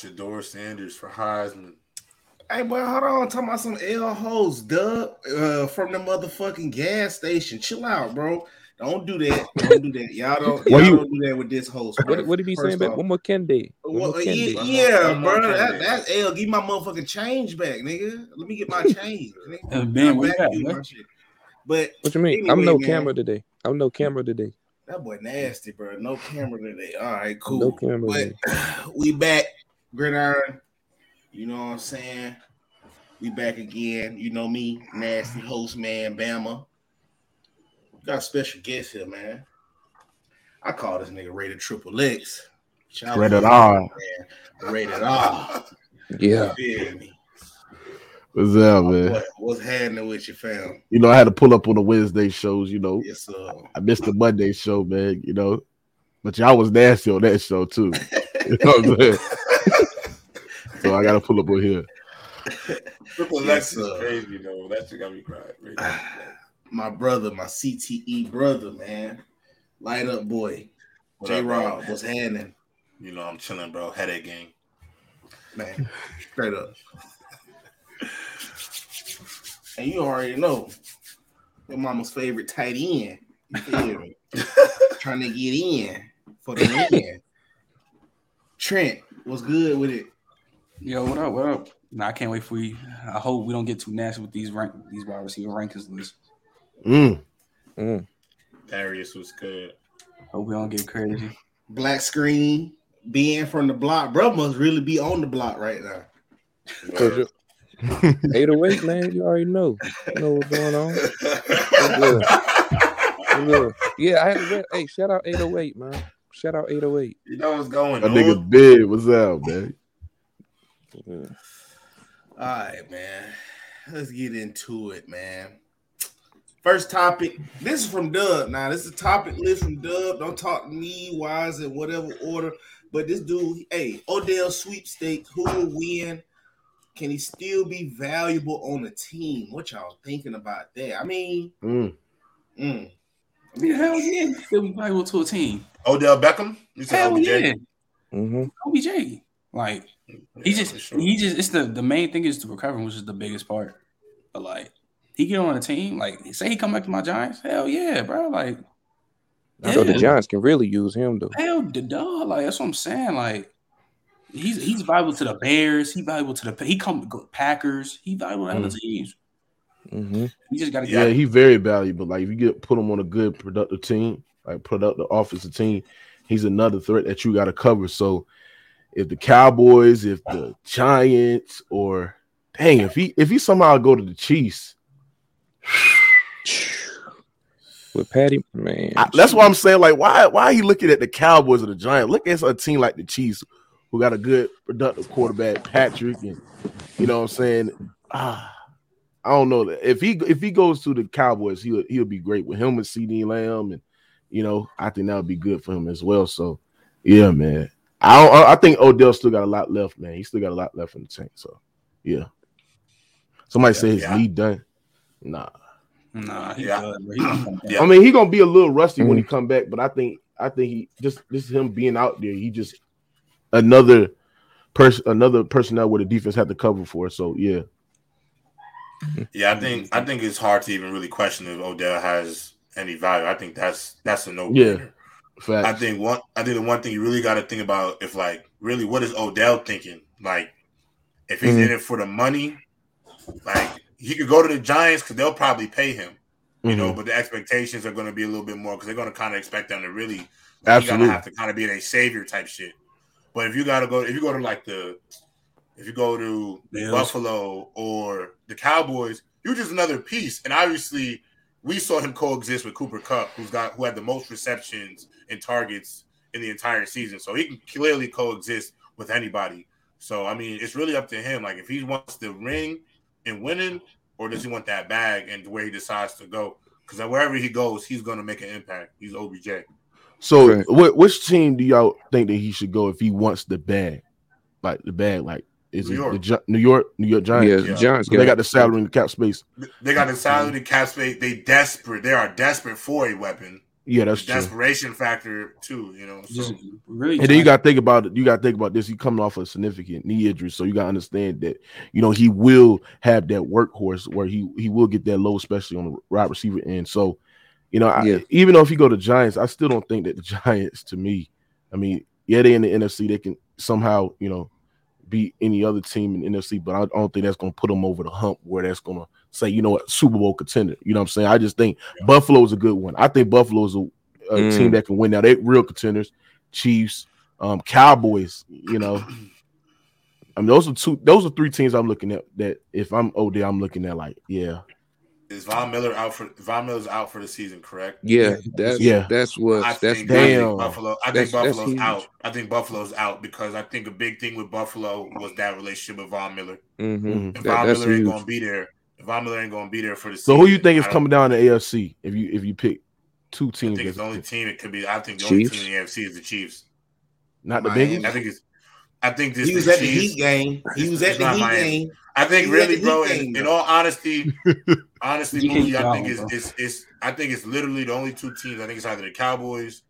Shedeur Sanders for Heisman. Hey, boy, hold on. Talking about some L hoes, Dub, uh, from the motherfucking gas station. Chill out, bro. Don't do that. Don't do that. Y'all don't. Y'all you- don't do that with this host. What what did he say about one more Kendi? One Well, more yeah, Kendi. yeah, One more bro. That, candidate. that's L. Give my motherfucking change back, nigga. Let me get my change. nigga. Uh, Ben, back you at, to man? my shit. But What you mean? I'm no man. camera today. I'm no camera today. that boy nasty, bro. No camera today. All right, cool. No camera But today. we back, gridiron. You know what I'm saying? We back again. You know me, nasty host man, Bama. Got a special guest here, man. I call this nigga rated triple X. Shout Rated to R. man. Rated R. Yeah. You feel me? What's up, man? What, what's happening with your fam? You know, I had to pull up on the Wednesday shows. You know, Yes, sir. I missed the Monday show, man. You know, but y'all was nasty on that show too. You know what I'm saying? So I got to pull up on here. Triple Yes, X is crazy though. That shit got me crying. my brother, my CTE brother, man. Light up boy. J up, bro? Rob, what's happening? You know I'm chilling, bro. Headache game, Man, straight up. And you already know your mama's favorite tight end. You feel me? Trying to get in for the win. Trent, what's good with it? Yo, what up? What up? Nah, I can't wait for you. I hope we don't get too nasty with these rank these wide receiver rankings lists. Mm. Mm. Darius was good. Hope we don't get crazy. Black screen, being from the block. Bro must really be on the block right now. Cause you- 808, man. You already know. You know what's going on. What's good? What's good? Yeah, I had to. Read, hey, shout out 808, man. Shout out 808. You know what's going That on. nigga big. What's up, man? Yeah. All right, man. Let's get into it, man. First topic. This is from Dub. Now, this is a topic list from Dub. Don't talk to me, wise in whatever order. But this dude, hey, Odell sweepstakes, who will win? Can he still be valuable on a team? What y'all thinking about that? I mean, Mm. mm, I mean, hell yeah, still be valuable to a team. Odell Beckham. You said Hell OBJ? yeah, Mm-hmm. OBJ. Like he Yeah, just sure. he just it's the the main thing is the recovering, which is the biggest part. But like he get on a team, like say he come back to my Giants, hell yeah, bro. Like I So the. Giants can really use him though. Hell, the dog. Like that's what I'm saying. Like he's he's valuable to the Bears. He valuable to the he come Packers. He valuable to other teams. Mm-hmm. He just got to Yeah, get. he very valuable. Like if you get put him on a good productive team, like productive offensive team, he's another threat that you got to cover. So if the Cowboys, if the Giants, or dang, if he if he somehow go to the Chiefs, With Patty, man. I- that's why I'm saying like why why he looking at the Cowboys or the Giants? Look at a team like the Chiefs who got a good productive quarterback, Patrick, and you know what I'm saying. Ah, I don't know if he if he goes to the Cowboys, he'll he'll be great with him and CeeDee Lamb, and you know I think that would be good for him as well. So yeah, man, I don't, I think Odell still got a lot left, man. He still got a lot left in the tank. So yeah, somebody say his Yeah. lead done. Nah, Nah, he Yeah. good, bro. He gonna come back. Yeah. I mean, he gonna be a little rusty when he mm-hmm. come back, but I think I think he just this is him being out there. He just another person, another personnel where the defense had to cover for. So yeah, Yeah, I think I think it's hard to even really question if Odell has any value. I think that's that's a no brainer. Facts. I think one I think the one thing you really got to think about if like really what is Odell thinking? Like if he's Mhm. in it for the money, like he could go to the Giants because they'll probably pay him, you know, Mhm. but the expectations are going to be a little bit more because they're going to kind of expect them to really, like, you Absolutely. gotta have to kind of be a savior type shit. But if you got to go, if you go to like the, if you go to Bills. Buffalo or the Cowboys, you're just another piece. And obviously, we saw him coexist with Cooper Kupp, who's got who had the most receptions and targets in the entire season. So he can clearly coexist with anybody. So I mean, it's really up to him. Like if he wants the ring and winning, or does he want that bag and where he decides to go? Because wherever he goes, he's going to make an impact. He's OBJ. So Right. wh- which team do y'all think that he should go if he wants the bag? Like the bag, like is New it York. the Gi- New York, New York Giants? Yeah, Yeah. Giants So they got the salary and the cap space. They got the salary, the cap space. They desperate. They are desperate for a weapon. Yeah, that's true. desperation factor too. You know, so Just really. And then you got to think about it. You got to think about this. He coming off a significant knee injury, so you got to understand that you know he will have that workhorse where he he will get that low, especially on the wide receiver end. So, you know, I, Yeah. even though if you go to Giants, I still don't think that the Giants, to me, I mean, yeah, they in the NFC, they can somehow you know beat any other team in the NFC, but I don't think that's going to put them over the hump where that's going to say, you know what, Super Bowl contender. You know what I'm saying? I just think Buffalo's a good one. I think Buffalo's a, a Mm. team that can win. Now they real contenders. Chiefs, um, Cowboys. You know, I mean those are two. Those are three teams I'm looking at. That if I'm OD, I'm looking at like, yeah, is Von Miller out for Von Miller's out for the season? Correct. Yeah, that's Yeah. that's what I that's think, damn. I think Buffalo. I That's- think Buffalo's out. I think Buffalo's out because I think a big thing with Buffalo was that relationship with Von Miller. Mhm. Mhm. If That- Von that's Miller ain't gonna be there, if Von Miller ain't gonna be there for the So season, who you think is coming down to AFC if you if you pick two teams? I teams? think it's the only team it could be. I think the only team in the AFC is the Chiefs. not the Miami. Bengals. I think it's. I think this He was the at the Heat game. He was at the Heat Miami. game. I think He really, bro. Heat In, game, in all honesty, honestly, You I think him, it's, it's it's I think it's literally the only two teams. I think it's either the Cowboys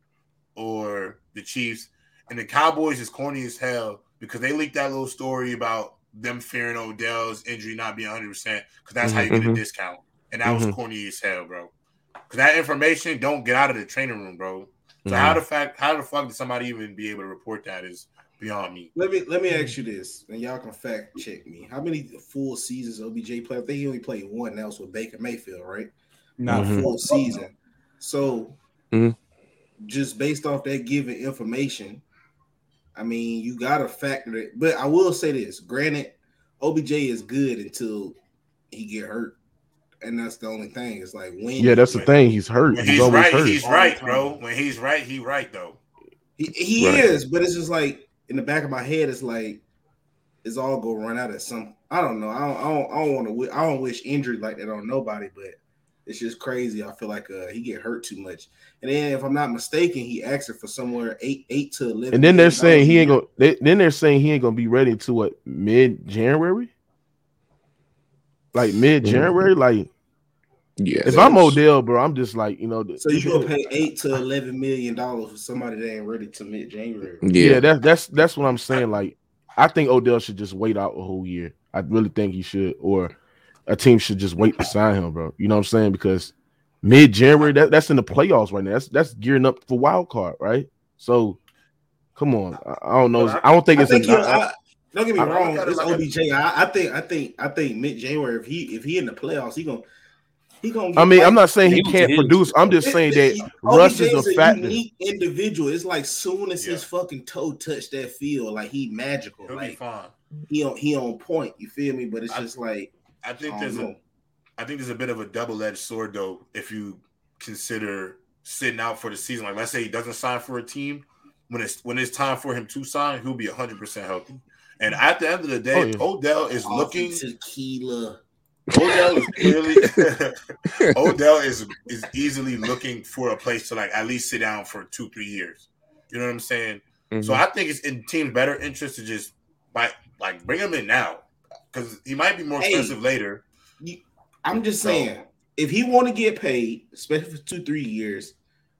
or the Chiefs. And the Cowboys is corny as hell because they leaked that little story about them fearing Odell's injury not being 100 percent because that's how you get a Mhm. discount. And that was Mhm. corny as hell, bro. Because that information don't get out of the training room, bro. So how the fact how the fuck did somebody even be able to report that is beyond me. Let me let me ask you this, and y'all can fact check me. How many full seasons OBJ played? I think he only played one. That was with Baker Mayfield, right? Not Mhm. A full season. So, Mhm. just based off that given information, I mean, you got to factor it. But I will say this: granted, OBJ is good until he get hurt, and that's the only thing. It's like when Yeah, that's the thing. He's hurt. He's, he's always right, hurt. he's right, bro. When he's right, he right though. He, he Right. is, but it's just like in the back of my head, it's like it's all gonna run out at some. I don't know. I don't. I don't, I don't want to. I don't wish injury like that on nobody, but it's just crazy. I feel like uh, he get hurt too much. And then, if I'm not mistaken, he asked it for somewhere eight, eight to eleven. and then they're saying he ain't dollars gonna. They, then they're saying he ain't gonna be ready to what mid January. Like mid January, like Yeah, if I'm Odell, bro, I'm just like you know. a. So you gonna pay eight to eleven million dollars for somebody that ain't ready to mid January? Yeah, Yeah, that's that's that's what I'm saying. Like, I think Odell should just wait out a whole year. I really think he should, or a team should just wait to sign him, bro. You know what I'm saying? Because mid January, that, that's in the playoffs right now. That's that's gearing up for wild card, right? So, come on. I, I don't know. But I don't think I it's. think a, he'll- I- don't get me I wrong. look It's like OBJ. I, I think. I think. I think mid January. If he if he in the playoffs, he gonna he gonna. I mean, like- I'm not saying he He can't produce. I'm just saying that OBJ Russ is a factor. unique individual. It's like soon as his fucking toe touched that field, like he magical. He'll be Like fine. he on he on point. You feel me? But it's I- just like I think I there's don't a know. I think there's a bit of a double edged sword though if you consider sitting out for the season. Like let's say he doesn't sign for a team when it's when it's time for him to sign, he'll be 100 percent healthy. And at the end of the day, Oh, yeah. Odell is looking. tequila. Odell is clearly. Odell is is easily looking for a place to like at least sit down for two three years. You know what I'm saying? Mhm. So I think it's in team's better interest to just buy, like bring him in now because he might be more Hey. expensive later. I'm just So- saying, if he want to get paid, especially for two three years,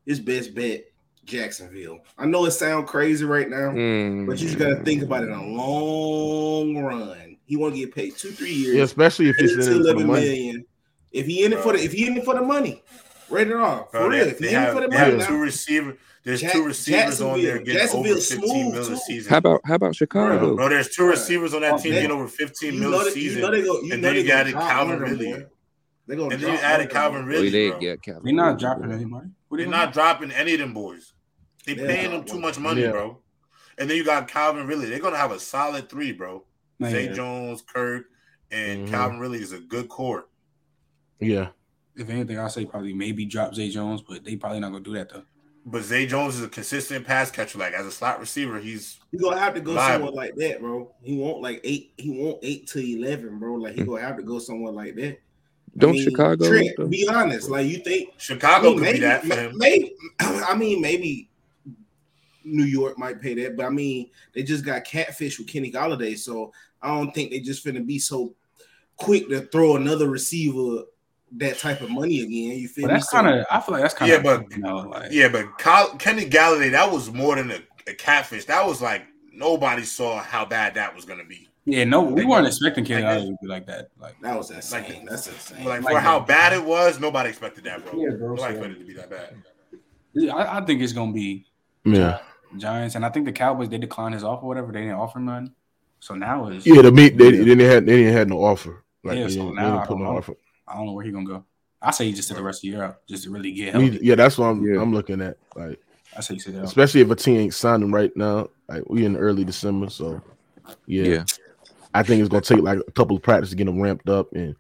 his best bet Jacksonville. I know it sounds crazy right now. Mm. But you just gotta think about it in a long run. He want to get paid two, three years. Yeah, especially if eight he's in it for the money. million. If he in it for the if he in it for the money, rate it off. For Bro, real. they, If he in it for the money two receiver. There's Jack- two receivers on there Jacksonville- getting over Jacksonville's 15 smooth, mil a too. season. How about how about Chicago? Bro, there's two receivers on that Oh, team man. getting over 15 you mil know, a season. you know they go, you and then they you gonna added Calvin one of them, Ridley. They gonna And then you added one of them, Calvin boy. Ridley. Well, they bro. get Calvin. They're not dropping bro. anybody. What They're they not dropping any of them boys. They They're paying them too much money, Yeah. bro. And then you got Calvin Ridley. They're gonna have a solid three, bro. Man, Zay Jones, Kirk, and Mhm. Calvin Ridley is a good core. Yeah, If anything, I'll say probably maybe drop Zay Jones, but they probably not gonna do that though. But Zay Jones is a consistent pass catcher. Like as a slot receiver, he's He gonna have to go Liable. somewhere like that, bro. He won't like eight. He won't eight to eleven, bro. Like he hmm. gonna have to go somewhere like that. Don't mean, Chicago? Trent, be honest. Like you think Chicago I mean, could maybe, be that for him. Maybe, I mean, maybe New York might pay that, but I mean, they just got catfish with Kenny Golladay, so I don't think they just finna be so quick to throw another receiver that type of money again. You feel But me? that's kind of. I feel like that's kind of. Yeah, but- you know, like, Yeah, but Kyle, Kenny Golladay, that was more than a, a catfish. That was like nobody saw how bad that was gonna be. yeah, no, we Like, weren't expecting Kenny like Golladay to be like that. Like, that was insane. Like- that's insane. Like, Like for how bad it was, nobody expected that, bro. Yeah, bro, Nobody so- expected it to be that bad. I, I think it's gonna be Yeah, Giants, and I think the Cowboys they declined his offer, whatever. They didn't offer none. So now it's yeah. The meet they, they didn't have they didn't have no offer. Like Yeah, they so didn't, they now didn't put no offer. I don't know where he gonna go. I say he just did the rest of the year out, just to really get Me- healthy. yeah, that's what I'm Yeah. I'm looking at. Like I say he sit out. especially if a team ain't signing right now. Like we in early December, so yeah, Yeah. I think it's gonna take like a couple of practice to get them ramped up, and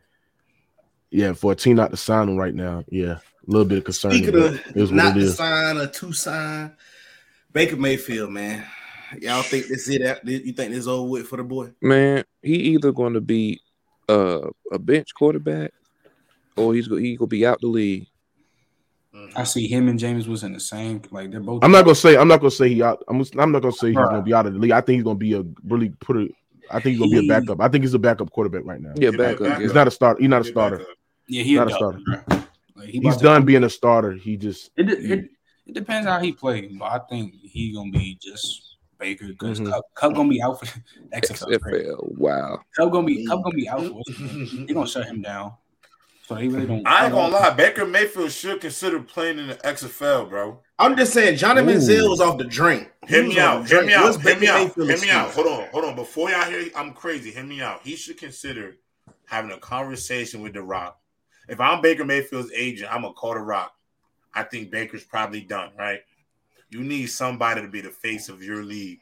yeah, for a team not to sign them right now, yeah, a little bit of concern. Speaking but of it is not to sign or to sign, Baker Mayfield, man. Y'all think this is it? out- You think this over with for the boy? Man, he either going to be uh, a bench quarterback or he's go- he gonna be out the league. I see him and James was in the same. Like they're both. I'm not gonna say I'm not gonna say he out. I'm, I'm not gonna say he's Bruh. gonna be out of the league. I think he's gonna be a really put a. I think he's gonna be a backup. I think he's a backup quarterback right now. Yeah, Yeah, backup. backup. He's not a starter. He's not a starter. Yeah, he a not a starter. Like, he He's about to- done being a starter. He just It, it, it depends how he plays, but I think he gonna be just Baker because Mhm. Kupp, Kupp gonna be out for XFL. right? XFL. Wow. Kupp gonna be Kupp gonna be out for. They gonna shut him down. So they really don't. I ain't gonna lie, Baker Mayfield should consider playing in the XFL, bro. I'm just saying, Johnny Ooh. Manziel was off the drink. He Hear me out. the Hear me out. What's Hear Baker me out. Mayfield's Hear me out. Hold on. Hold on. Before y'all hear, I'm crazy. Hear me out. He should consider having a conversation with The Rock. If I'm Baker Mayfield's agent, I'm gonna call The Rock. I think Baker's probably done, right? You need somebody to be the face of your league.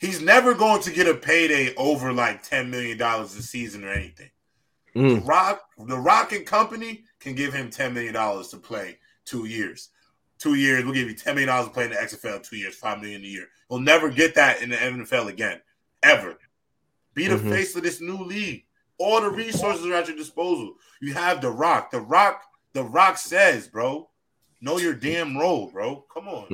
He's never going to get a payday over like $10 million a season or anything. The mm, Rock, the Rock and Company can give him ten million dollars to play two years. Two years, we'll give you ten million dollars to play in the XFL. Two years, five million a year. He'll never get that in the NFL again, ever. Be the Mhm. face of this new league. All the resources are at your disposal. You have the Rock. The Rock. The Rock says, bro, know your damn role, bro. Come on.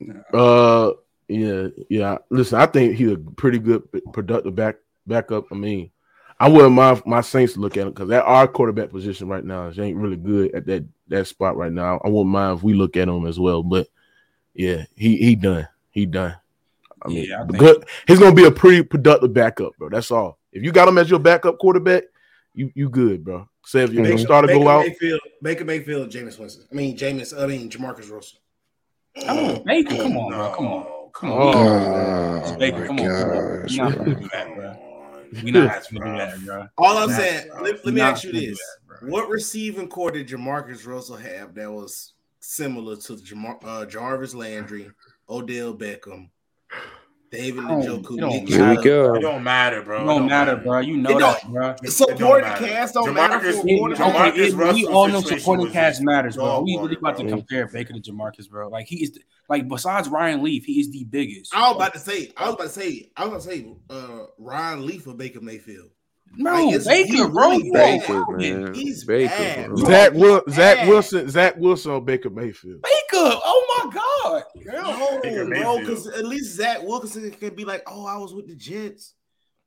Mm-hmm. Uh, yeah, yeah. Listen, I think he's a pretty good, productive back backup. I mean, I wouldn't mind my Saints to look at him because that our quarterback position right now is ain't really good at that that spot right now. I wouldn't mind if we look at him as well. But yeah, he he done. He done. I mean, Yeah, I think- good. He's gonna be a pretty productive backup, bro. That's all. If you got him as your backup quarterback, you you good, bro. Say if your Baker- next starter Baker go out, Mayfield, Baker Mayfield, Jameis Winston. I mean, Jameis. I mean, Jamarcus Russell. Oh, Baker, come on, bro. Come on. Come on. Oh, Baker, come on. gosh. We're bro. Gonna do that, bro. Come on. We not That's gonna do that, bro. All I'm That's saying, rough. let, let me ask you this: that. What receiving core did Jamarcus Russell have that was similar to Jamar, uh, Jarvis Landry, Odell Beckham, David Njoku? it don't Here we Chubb? It go. don't matter, bro. It don't matter, bro. You know that, bro. Supporting cast don't matter for Jamarcus- a Jamarcus okay, we Russell's all know supporting cast matters, bro. We really water, about to compare Baker to Jamarcus, bro. Like he is, the, like besides Ryan Leaf, he is the biggest. I was about to say, I was about to say, I was about to say, uh, Ryan Leaf or Baker Mayfield. No, Like, it's- Baker, he bro. really You bad. Baker, man. He's Baker, bad, bro. bro. Zach Will, Zach. Wilson, Zach Wilson or Baker Mayfield. Baker. Oh my god. No, bro, because at least Zach Wilkinson can be like, "Oh, I was with the Jets."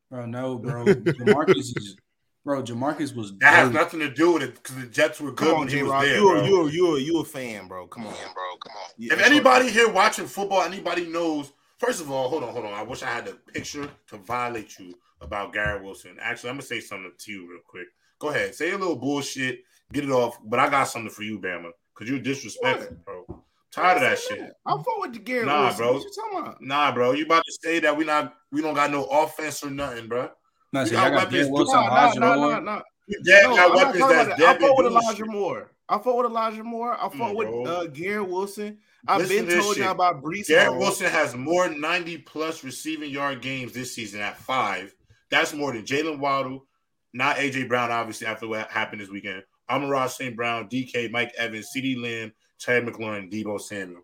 Bro, no, bro. Jamarcus is, bro. Jamarcus was. That has nothing to do with it because the Jets were good Come on, when he was there, you bro. a you a you a you a fan, bro. Come on, bro. Come on. Yeah, If anybody here watching football, anybody knows. First of all, hold on, hold on. I wish I had a picture to violate you about Garrett Wilson. Actually, I'm gonna say something to you real quick. Go ahead, say a little bullshit, get it off. But I got something for you, Bama, because you're disrespectful, bro. Tired of that shit. I'm for with the Garrett Nah, Wilson. bro. What you talking about? Nah, bro. You about to say that we not we don't got no offense or nothing, bro. No, You see, got I got weapons, Garrett. Wilson, Nah, nah, Elijah nah, Moore. nah, nah. You dead No, got I'm weapons that's about. I fought with Elijah shit. Moore. I fought with Elijah Moore. I fought on, with bro. uh, Garrett Wilson. I've Listen been to told y'all about Breece Garrett Hall. Wilson has more 90 plus receiving yard games this season at five. That's more than Jaylen Waddle, not AJ Brown, obviously, after what happened this weekend. Amon St. Brown, DK, Mike Evans, CeeDee Lamb, Terry McLaurin, Deebo Samuel.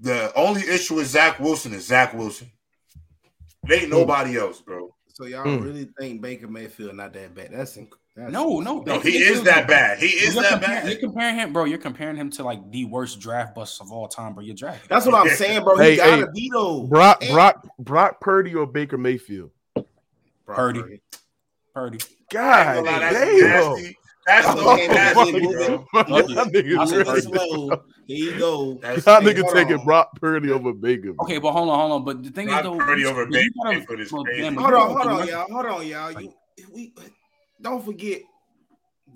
The only issue with Zach Wilson is Zach Wilson. There ain't nobody else, bro. So y'all Hmm. really think Baker Mayfield not that bad? That's, inc- that's No, no, No, Baker he is Mayfield's that a- bad. He is You're that comparing, you're comparing him, bro. You're comparing him to like the worst draft busts of all time, bro. You're drafting. That's what I'm saying, bro. He Hey, gotta hey, be though. Brock, And- Brock, Brock Purdy or Baker Mayfield. Brock Purdy. Purdy. God Ain't that's damn. nasty. That's Oh, nasty, bro. Y'all Y'all niggas Moving crazy. slow. Here you go. That's Y'all Hey, niggas hold taking on. Brock Purdy over Baker. Okay, but hold on, hold on. But the thing Brock is, though, Purdy over you Baker gotta- Mayfield is well, crazy. damn, Hold on, hold on, y'all. Hold on, y'all. You, we don't forget,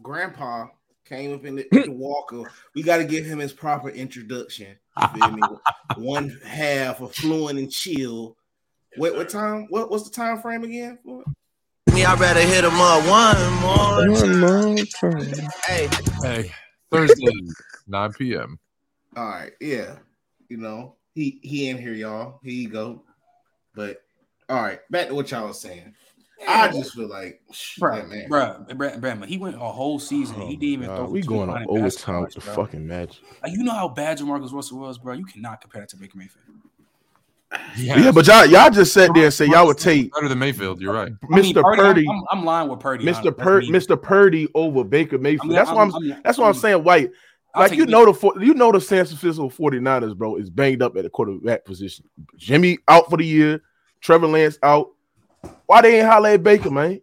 Grandpa came up in the, in the Walker. We got to give him his proper introduction. You feel me? One half of fluent and chill. What what time? What what's the time frame again? Me, I'd rather hit him up one more. One more time. Hey, Hey, Thursday, 9 p.m. All right, yeah. You know, he he in here, y'all. Here you go. But all right, back to what y'all was saying. I just feel like, Bruh, yeah, man. bruh, bruh, bruh, he went a whole season. and he didn't even Oh, throw. God, we going on 200 overtime with the fucking match. Like, you know how bad Jamarcus Russell was, bro. You cannot compare that to Baker Mayfield. Yeah, but y'all y'all just sat there and said y'all would take better than Mayfield. You're right. I mean, Mr. Purdy, I'm, I'm, I'm lying with Purdy. Mr. honestly. Pur- Mr. Purdy over Baker Mayfield. I mean, that's why I'm, that's what I'm saying. White, like you know the four- you know the San Francisco 49ers, bro, is banged up at the quarterback position. Jimmy out for the year, Trevor Lance out. Why they ain't holler at Baker, man?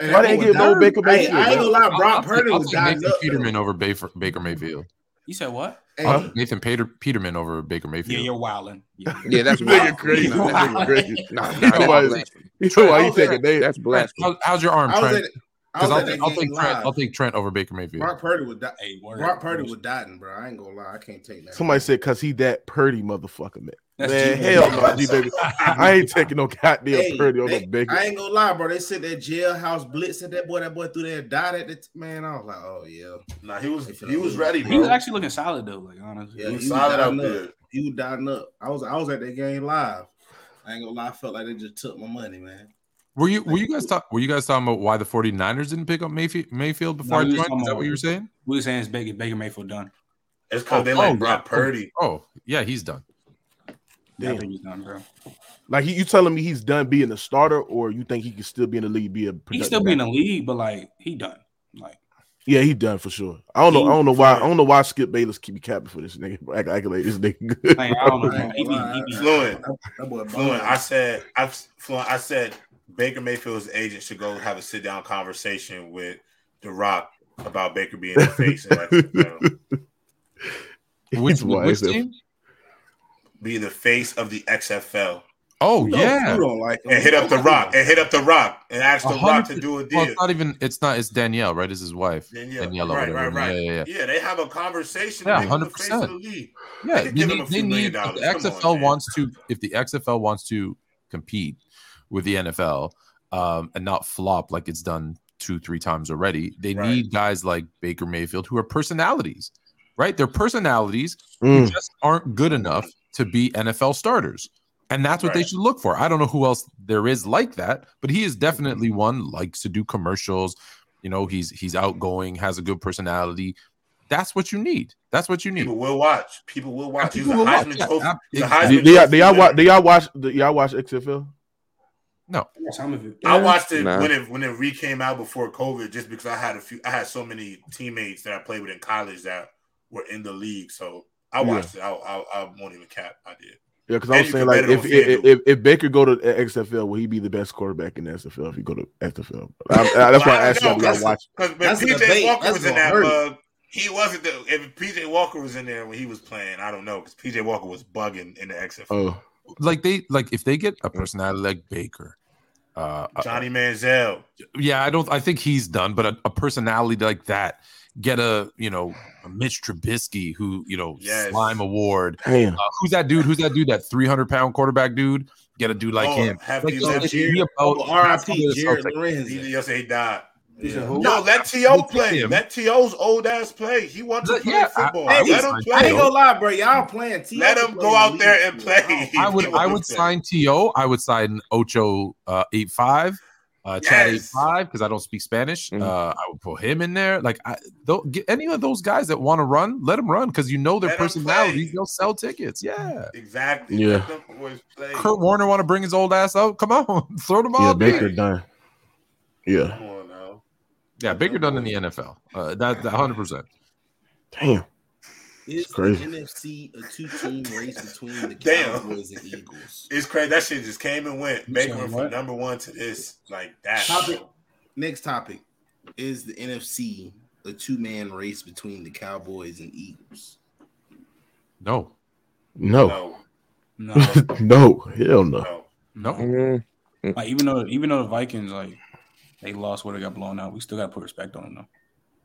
Why they ain't boy give no Baker Hey, Mayfield, I ain't gonna lie, I'll, Brock Purdy was take dying up. Peterman over Baker, Baker Mayfield. You said what? Hey, Huh? Nathan Peter, Peterman over Baker Mayfield. Yeah, you're wilding. Yeah. Yeah, that's wild. crazy. That's crazy. Nah, nah, that's why- blasphemy. You know why I he was there. taking they That's Trent, blasphemy. how's your arm, I was Trent? At, I Because was I'll, at that take, I'll take Trent. live. I'll take Trent over Baker Mayfield. Brock Purdy was di- Hey. Brock Purdy was dotting, bro. I ain't gonna lie, I can't take that. Somebody said because he that Purdy motherfucker, man. That's man, G-Baby. hell no, G baby. I ain't taking no goddamn Hey, Purdy over they- Baker. I ain't gonna lie, bro. They said that jailhouse blitz at that boy. That boy threw that dot at the t- man. I was like, oh yeah, Nah, he was he was lose. ready, He was actually looking solid though. Like honestly, yeah. He was He was solid out there. up. He was dotting up. I was I was at that game live. I ain't gonna lie. I felt like they just took my money, man. Were you were you guys talk, were you guys talking about why the 49ers didn't pick up Mayfield, Mayfield before No, I joined? Is that about- what you were saying? we were saying it's Baker, Baker Mayfield done. It's because Oh, they oh, like oh, Brock yeah. Purdy. Oh, yeah, he's done. Yeah, I think he's done, bro. Like he, you telling me he's done being a starter, or you think he can still be in the league, be a He still be in the league, but like he done. Like Yeah, he done for sure. I don't know. I don't know why. I don't know why Skip Bayless keep me capping for this nigga. Act, act like this nigga good. like, I don't know. I ain't man. He be, he be, Fluent. That, that boy Fluent. I said I Fluent. I said Baker Mayfield's agent should go have a sit down conversation with The Rock about Baker being the face and like, you know, Which, He's which team? be the face of the XFL Oh You don't- yeah. you don't like him. and hit up The Rock and hit up The Rock and ask The Rock to do a Well, deal. it's not even. It's not. It's Danielle, right? Is his wife? Danielle. Danielle right, right, right. Yeah, yeah, yeah. Yeah, they have a conversation. Yeah, to make him the face of 100%. the. Yeah, They they, give him need, a they few million need if the dollars. Come on, XFL man. wants to if the XFL wants to compete with the NFL um, and not flop like it's done two three times already. They Right. need guys like Baker Mayfield who are personalities, right? They're personalities who Mm. just aren't good enough to be NFL starters. And that's what they should look for. I don't know who else there is like that, but he is definitely one likes to do commercials. You know, he's he's outgoing, has a good personality. That's what you need. That's what you need. People will watch. People will watch. He's a people will watch. Yeah, Trophy. ab- he's a Do, do y'all, do y'all watch? Do y'all watch? Do y'all watch XFL? some of it. I watched it Nah. when it when it re came out before COVID, just because I had a few. I had so many teammates that I played with in college that were in the league, so I Yeah. watched it. I, I, I won't even cap. I did. Yeah, because I was saying like can bet it if if, if if Baker go to XFL, will he be the best quarterback in the XFL if he go to XFL? I, I, that's why I asked y'all. do y'all watch. Because when That's a PJ debate. Walker That's was in that hurt. mug, he wasn't the. If PJ Walker was in there when he was playing, I don't know because PJ Walker was bugging in the XFL. Oh, like they like if they get a personality like Baker, uh, uh, Johnny Manziel, yeah, I don't. I think he's done, but a, a personality like that, get a you know a Mitch Trubisky who you know Yes. slime award. Uh, who's that dude? Who's that dude? That three hundred pound quarterback dude. Get a dude like Oh, him. Hefty Like, so left it should Jared- be about- Oh, R.I.P. that's Jared. Lorenz. he yesterday he died. He Yeah. who? No, let T.O. Play. play him. Let T.O.'s old ass play. He wants to Let- play yeah, I- football. I let would him sign I ain't play. T.O. gonna lie, bro. Y'all playing. T. Let him go out there and play. I would. I would sign To. I would sign Ocho uh, eight five. Uh, Chad 8-5, because I don't speak Spanish. Mhm. Uh, I would put him in there. Like, I, get any of those guys that want to run, let them run because you know their Let 'em personalities. They'll sell tickets. Yeah. Exactly. Yeah. Let them boys play. Kurt Warner want to bring his old ass out? Come on, throw them all. Yeah. Baker done. Yeah, Come on now. Yeah, bigger done in the NFL. Uh, that that hundred percent. damn. Is the crazy. NFC a two-team race between the Damn. Cowboys and Eagles? It's crazy. That shit just came and went. You Baker said went from number one to this like that. Topic. Next topic is the NFC a two-man race between the Cowboys and Eagles? No, No, No, No, no, hell no. no. no. Mm, like even though even though the Vikings like they lost where they got blown out, we still got to put respect on them though.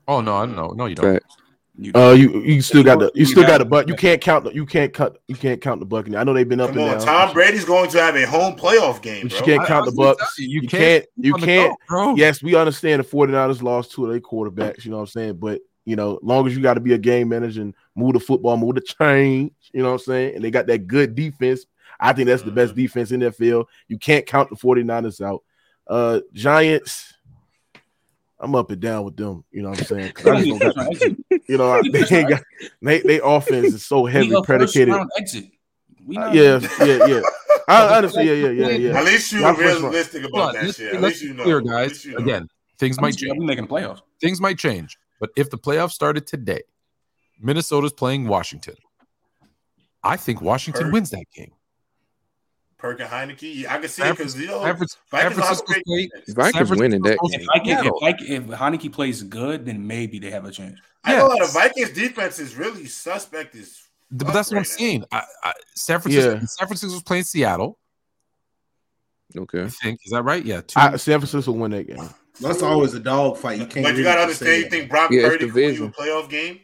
Oh no, I don't know. No, you don't. facts. You, Uh, you you still got the you You still got got the it. but you can't count the you can't cut you can't count the Buccaneers. I know they've been up Come and on, down. Tom Brady's going to have a home playoff game, But you can't count I the was Bucks. you, You you can't can't you can't. goat. Yes, we understand the 49ers lost two of their quarterbacks, you know what I'm saying? But you know, long as you got to be a game manager and move the football, move the change, you know what I'm saying? And they got that good defense. I think that's the best defense in that field. You can't count the 49ers out. Uh Giants, I'm up and down with them, you know what I'm saying? I just don't got- you know, they ain't got they, they offense is so We heavy a predicated. exit. We Uh, yeah, yeah, yeah. I understand. Yeah, yeah, yeah, yeah. At least you're Not realistic about on, that let's, shit. At least you know. clear, guys. you know. Again, things I'm might just- change. making playoffs. Things might change. But if the playoffs started today, Minnesota's playing Washington. I think Washington Hurt. wins that game. Perk and Heinicke, yeah, I can see San it because you know San Fran- San Vikings will have a Francisco's great play- defense. Vikings winning that game. If, Vikings, if, Seattle. If Heinicke plays good, then maybe they have a chance. I know the Yes. Vikings defense is really suspect. Is But that's what I'm right now. saying. I, I, San Francisco, Yeah. San Francisco's playing Seattle. Okay. I think is that right? Yeah. Two, I, San Francisco win that game. That's always a dog fight. You can't. but you really gotta say understand. You think Brock Yeah, it's Purdy can win you a playoff game,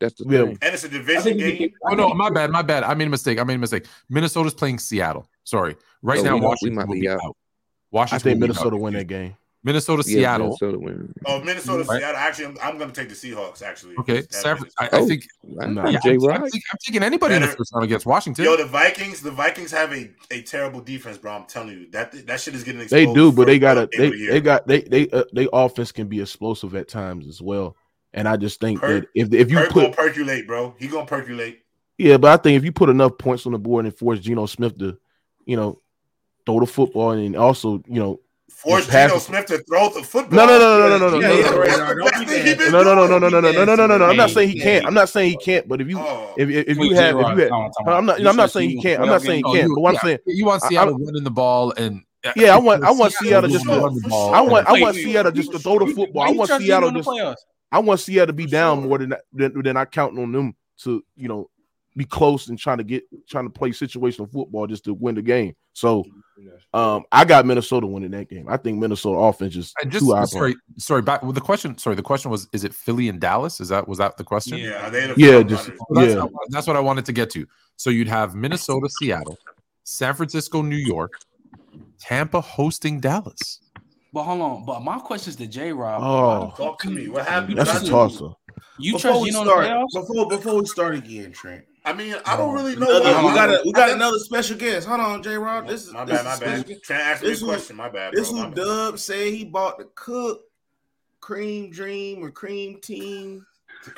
That's the Yeah. thing. and it's a I division think game. can- oh no, my bad, my bad. I made a mistake. I made a mistake. Minnesota's playing Seattle. Sorry. Right Oh, now, we might- we Washington might will be be out. out. I think Minnesota out. win that game. Minnesota, Yeah, Seattle. Minnesota win. Oh, Minnesota, Right. Seattle. Actually, I'm, I'm gonna take the Seahawks. Actually, Okay, That San, I, I Oh. think Wow. Nah. yeah, I'm, I'm, Rod. taking- I'm taking anybody in the first round against Washington. Yo, the Vikings, the Vikings have a, a terrible defense, bro. I'm telling you that that shit is getting They do, but they got a they year. they got they they uh, they offense can be explosive at times as well. And I just think Per- that if if you Perk put percolate, bro. He gonna percolate. yeah, but I think if you put enough points on the board and force Geno Smith to, you know, throw the football and also you know Force Geno Smith to throw the football. No, no, no, no, no, no, Yeah, no, yeah, no, right, That's right, the don't best be thing he mad. been no no no no doing. no no no no no no no no. I'm not Hey, saying he hey. can't. I'm not saying he can't. But if you Oh. if if, if Wait, you have J-Rod, if you had time out, time out. I'm not You I'm not said saying he Eagles can't. I'm not playoff saying he game? Oh, can't. you- But what I'm saying you want Seattle I'm- the ball and Yeah, I want- I want Seattle just to- run the ball. I want I want Seattle just to throw the football. I want Seattle just in the playoffs? I want Seattle to be For down sure. more than than, than I counting on them to you know be close and trying to get trying to play situational football just to win the game. So um I got Minnesota winning that game. I think Minnesota offense is And just too eye sorry, sorry. Back with the question. Sorry, the question was: Is it Philly and Dallas? Is that was that the question? Yeah, are they the Yeah, just- Well, that's, Yeah. that's what I wanted to get to. So you'd have Minnesota, Seattle, San Francisco, New York, Tampa hosting Dallas. But hold on. But my question is to J Rob. Oh. Talk to me. What happened? That's a me. tosser. You Before trust we Geno the start, playoffs? before before we start again, Trent. I mean, I don't really know. Another- why- we got a, we got I- another special guest. Hold on, J. Rod. This is My this bad, my is bad. special. Trying to me a This who- question. My bad. This who Dub say he bought the Cook Cream Dream or Cream Team.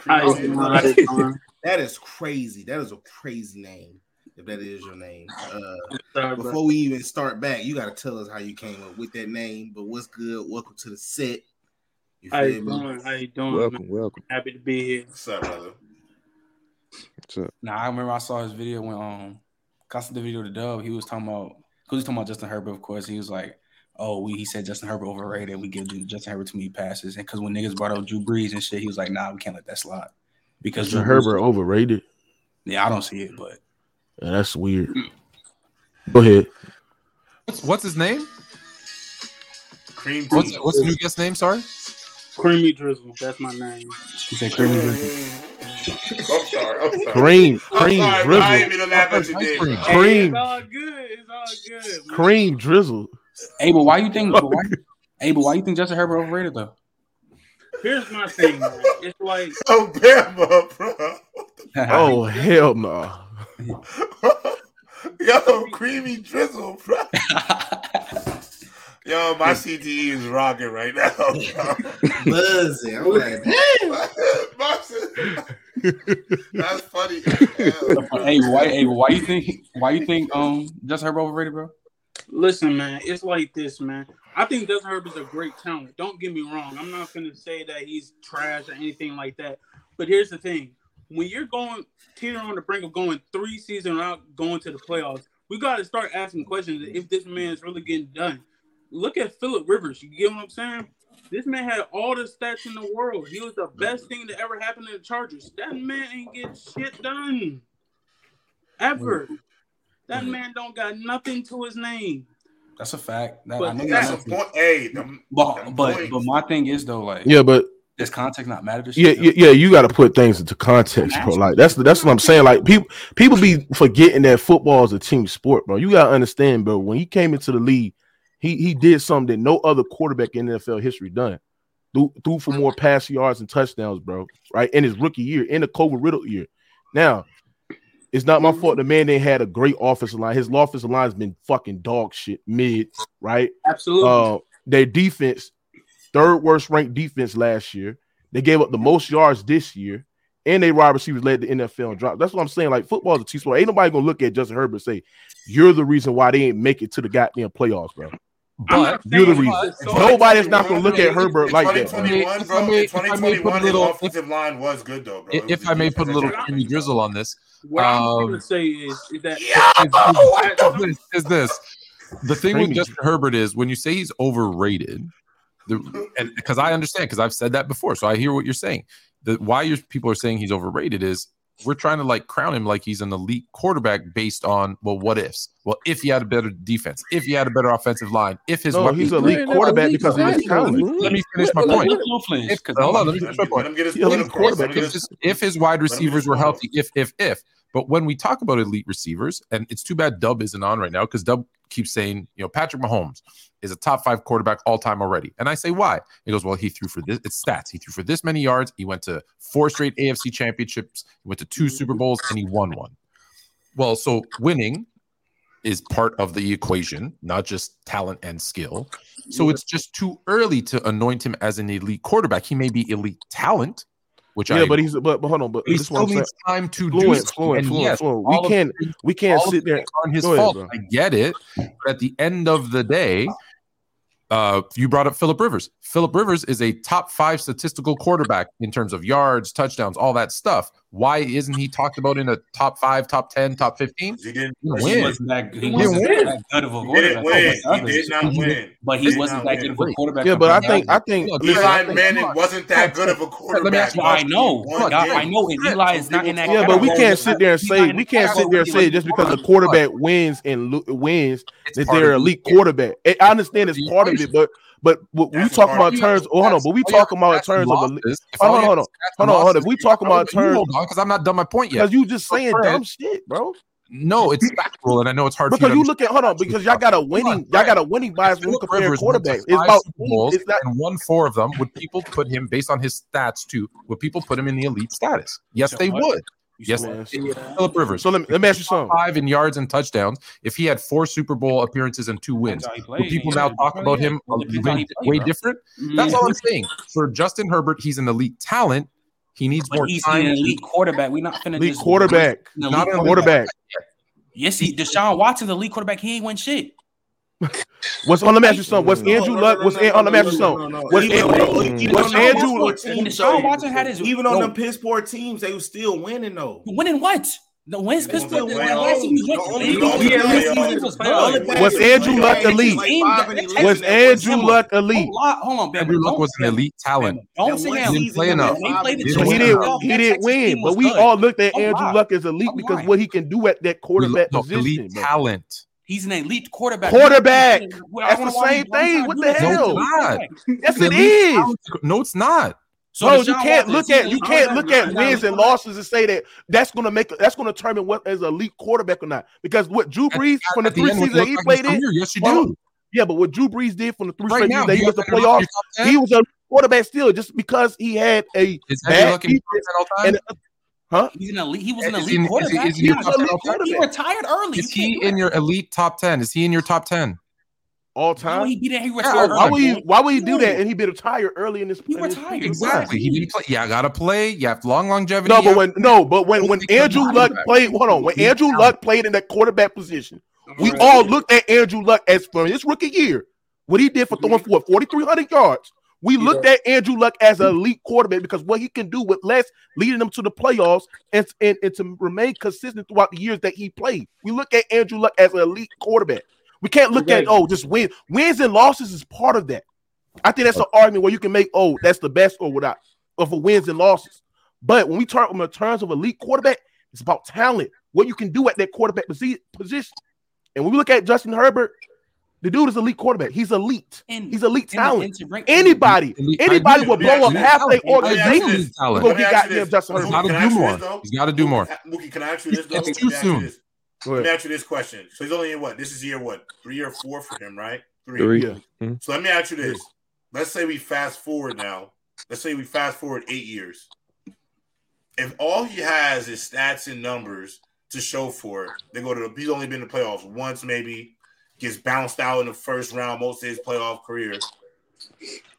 How you doing? How you doing? That is crazy. That is a crazy name. If that is your name. Uh, Sorry, bro. before we even start back, you got to tell us how you came up with that name. But what's good? Welcome to the set. You How you me? doing? How you doing? man? Welcome, welcome. Happy to be here. What's up, brother? What's up? Nah, I remember I saw his video when um I saw the video to Dub. He was talking about because he was talking about Justin Herbert, of course. He was like, "Oh, we," he said Justin Herbert overrated. We give Justin Herbert too many passes, and because when niggas brought up Drew Brees and shit, he was like, "Nah, we can't let that slide." Because Justin Herbert overrated. yeah, I don't see it, but Yeah, that's weird. Go ahead. What's, what's his name? Cream. What's what's the new guest name? Sorry. Creamy Drizzle. That's my name. he said creamy. Drizzle. I'm sorry. I'm sorry. Cream, I'm cream, sorry, bro. I drizzle, ain't mean to laugh at you, Ice cream. Hey, Cream. it's all good. It's all good. man. cream, drizzle. Hey, but why you think? But why, hey, but why you think Justin Herbert overrated though? Here's my thing. Man. It's like Oh, Bama, bro. Oh hell no! Yo, creamy drizzle, bro. Yo, my CTE is rocking right now. bro. Buzzing. I'm like, That's funny. hey, why? Hey, why you think? Why you think? Um, Justin Herb overrated, bro? Listen, man, it's like this, man. I think Dustin Herb is a great talent. Don't get me wrong. I'm not gonna say that he's trash or anything like that. But here's the thing: when you're going teetering on the brink of going three seasons out, going to the playoffs, we got to start asking questions if this man is really getting done. Look at Philip Rivers. You get what I'm saying? This man had all the stats in the world. He was the best thing that ever happened to the Chargers. That man ain't get shit done. Ever. That mm-hmm. man don't got nothing to his name. That's a fact. That, But I know you That's got a point. Hey, them, But them but but my thing is though, like, Yeah, but does context not matter? to yeah, shit, yeah, yeah, you got to put things into context, bro. Like that's that's what I'm saying. Like people people be forgetting that football is a team sport, bro. You gotta understand, bro. When he came into the league, he he did something that no other quarterback in NFL history done. Threw, threw for more pass yards and touchdowns, bro. Right in his rookie year, in the COVID riddle year. Now, it's not my fault. The man they had a great offensive line. His offensive line has been fucking dog shit mid, right? Absolutely. Uh, their defense, third worst ranked defense last year. They gave up the most yards this year, and they wide receivers led the NFL in drop. That's what I'm saying. Like football is a team sport. Ain't nobody gonna look at Justin Herbert and say, "You're the reason why they ain't make it to the goddamn playoffs, bro." But You're the reason. so- Nobody's not gonna look at Herbert in like that. bro. If. I may- if I may put a little- offensive line was good though, bro. It was if I may put a little got creamy me, drizzle on this, What I'm Um, going to say is, is that is, this, is this the thing with Justin Herbert is when you say he's overrated, the and because I understand because I've said that before, so I hear what you're saying. The why your people are saying he's overrated is we're trying to like crown him like he's an elite quarterback based on well, what ifs? Well, if he had a better defense, if he had a better offensive line, if his No, he's a elite quarterback because of his talent. Let me finish my point. If, Because hold on, let me finish my Let point him get point he's a across. Quarterback. if his- his, if his wide receivers were healthy, if if if. But when we talk about elite receivers, and it's too bad Dub isn't on right now because Dub keeps saying, you know, Patrick Mahomes is a top five quarterback all time already. And I say, why? He goes, well, he threw for this. It's stats. He threw for this many yards. He went to four straight AFC championships. He went to two mm-hmm. Super Bowls, and he won one. Well, so winning is part of the equation, not just talent and skill. So it's just too early to anoint him as an elite quarterback. He may be elite talent, which I Yeah, but he's but, but hold on, but he this is still needs time to do Fluent, so. fluent, And fluent, yes, fluent. We can't the- we can't sit there. on his Go ahead, fault. I get it. But at the end of the day, uh, you brought up Philip Rivers. Philip Rivers is a top five statistical quarterback in terms of yards, touchdowns, all that stuff. Why isn't he talked about in a top five, top ten, top fifteen? He didn't. He He win. wasn't that, he He wasn't win. that good of a He didn't quarterback. win. Oh he did not win. But He he wasn't not that good of a quarterback. Yeah, but I think I think Look, listen, I Eli think- Manning wasn't that good of a quarterback. No, I but know. he won God. I know. And Eli is not in that. Yeah, but we can't sit there and say we can't sit there and say just because the quarterback wins and lo- wins It's that they're elite quarterback. I I understand it's part of it, but but what we That's talking about of in it. terms. Oh, hold on, but we oh, All your talking about in stats and terms of losses- elite. Hold on, hold on, hold on, hold on. If we talking about in You terms hold on, because I'm not done my point yet. because you just saying dumb shit, bro. No, it's factual, and I know it's hard Because you you look at hold on because y'all got a winning y'all got a winning bias when you compare Rivers quarterbacks. It's about Super it's not and won four of them. Would people put him based on his stats too? Would people put him in the elite status? Yes, they would. Yes, Man, Philip Rivers. So let me let me ask you something. Five in yards and touchdowns. If he had four Super Bowl appearances and two wins, That's how he would people now talk about him Well, a it depends how way, way different? Mhm. That's all I'm saying. For Justin Herbert, he's an elite talent. He needs more he's time. an elite quarterback. We're not finna Elite just quarterback, Not an elite quarterback. Yes, he Deshaun Watson's a elite quarterback. He ain't win shit. What's on? the me ask you something. What's Andrew no, Luck? no, What's no, An- no, on? the me ask no, no, something. no, no. What's Even Andrew- on- even what's on Andrew Luck- piss poor When teams, Deshaun though, Watson had his even on no, them piss poor teams, they was still winning though. winning what? The wins They Pittsburgh won the last season was playoffs. The only- He the was only good. playoffs He was was the good. Was Andrew Luck elite? Like Team five that- and that- eleven Was Andrew. Luck elite? Hold on, Andrew Luck was an elite talent. Don't say one him. Didn't play enough. they They five played and the He Didn't win He didn't win, but we all looked at Andrew. Luck as elite because what he can do at that quarterback position. elite talent. He's an elite quarterback. Quarterback. That's the same you- why you thing. What the hell? Yes, An it elite is. talent- No, it's not. So Bro, you can't Watson, look at you can't look at wins and losses and say that that's gonna make that's gonna determine what is elite quarterback or not. Because what Drew Brees from the At the three end, seasons you that look he played in, yes, you Hold do. yeah, but what Drew Brees did from the three Right straight years that he you missed the have Andrew Luck in playoffs, your top 10? he was a quarterback still just because he had a bad Luck in your top defense 10 all time? and huh? He's an elite. He was an Is elite he in- is he- is he in your Yeah, top 10 all time? He retired early. Is he in your elite top 10? Is he in your top 10? all Why would he time. be? He Yeah, Why would he why would he do that? And he been retired early in this He retired. prime. Exactly. He didn't play. Yeah, I gotta play. You have long longevity. No, but when no, but when when Andrew Luck played, hold on, when Andrew. Luck played in that quarterback position, we all looked at Andrew Luck as from his rookie year, what he did for throwing for 4,300 yards, We looked at Andrew Luck as an elite quarterback because what he can do with less, leading them to the playoffs and, and, and to remain consistent throughout the years that he played. We look at Andrew Luck as an elite quarterback. We can't look at oh just win wins and losses is part of that. I think that's an argument where you can make oh that's the best or without or for wins and losses. But when we talk in terms of elite quarterback, it's about talent, what you can do at that quarterback position. And when we look at Justin Herbert, the dude is elite quarterback. He's elite. And- He's elite talent. and Anybody, Elite- anybody I would blow up half talent. their Let me ask you organization. this. talent. Go get goddamn this. Justin Mookie, Herbert. Gotta do more. though? He's gotta do Mookie, more. Mookie, can I ask you this? Though? It's too me ask you soon. this. Go Let me ask you this question. So he's only in what? This is year what? Three or four for him, right? Three. Yeah. Mm-hmm. So let me ask you this. Let's say we fast forward now. Let's say we fast forward eight years. If all he has is stats and numbers to show for it, they go to the he's only been in the playoffs once, maybe, gets bounced out in the first round most of his playoff career.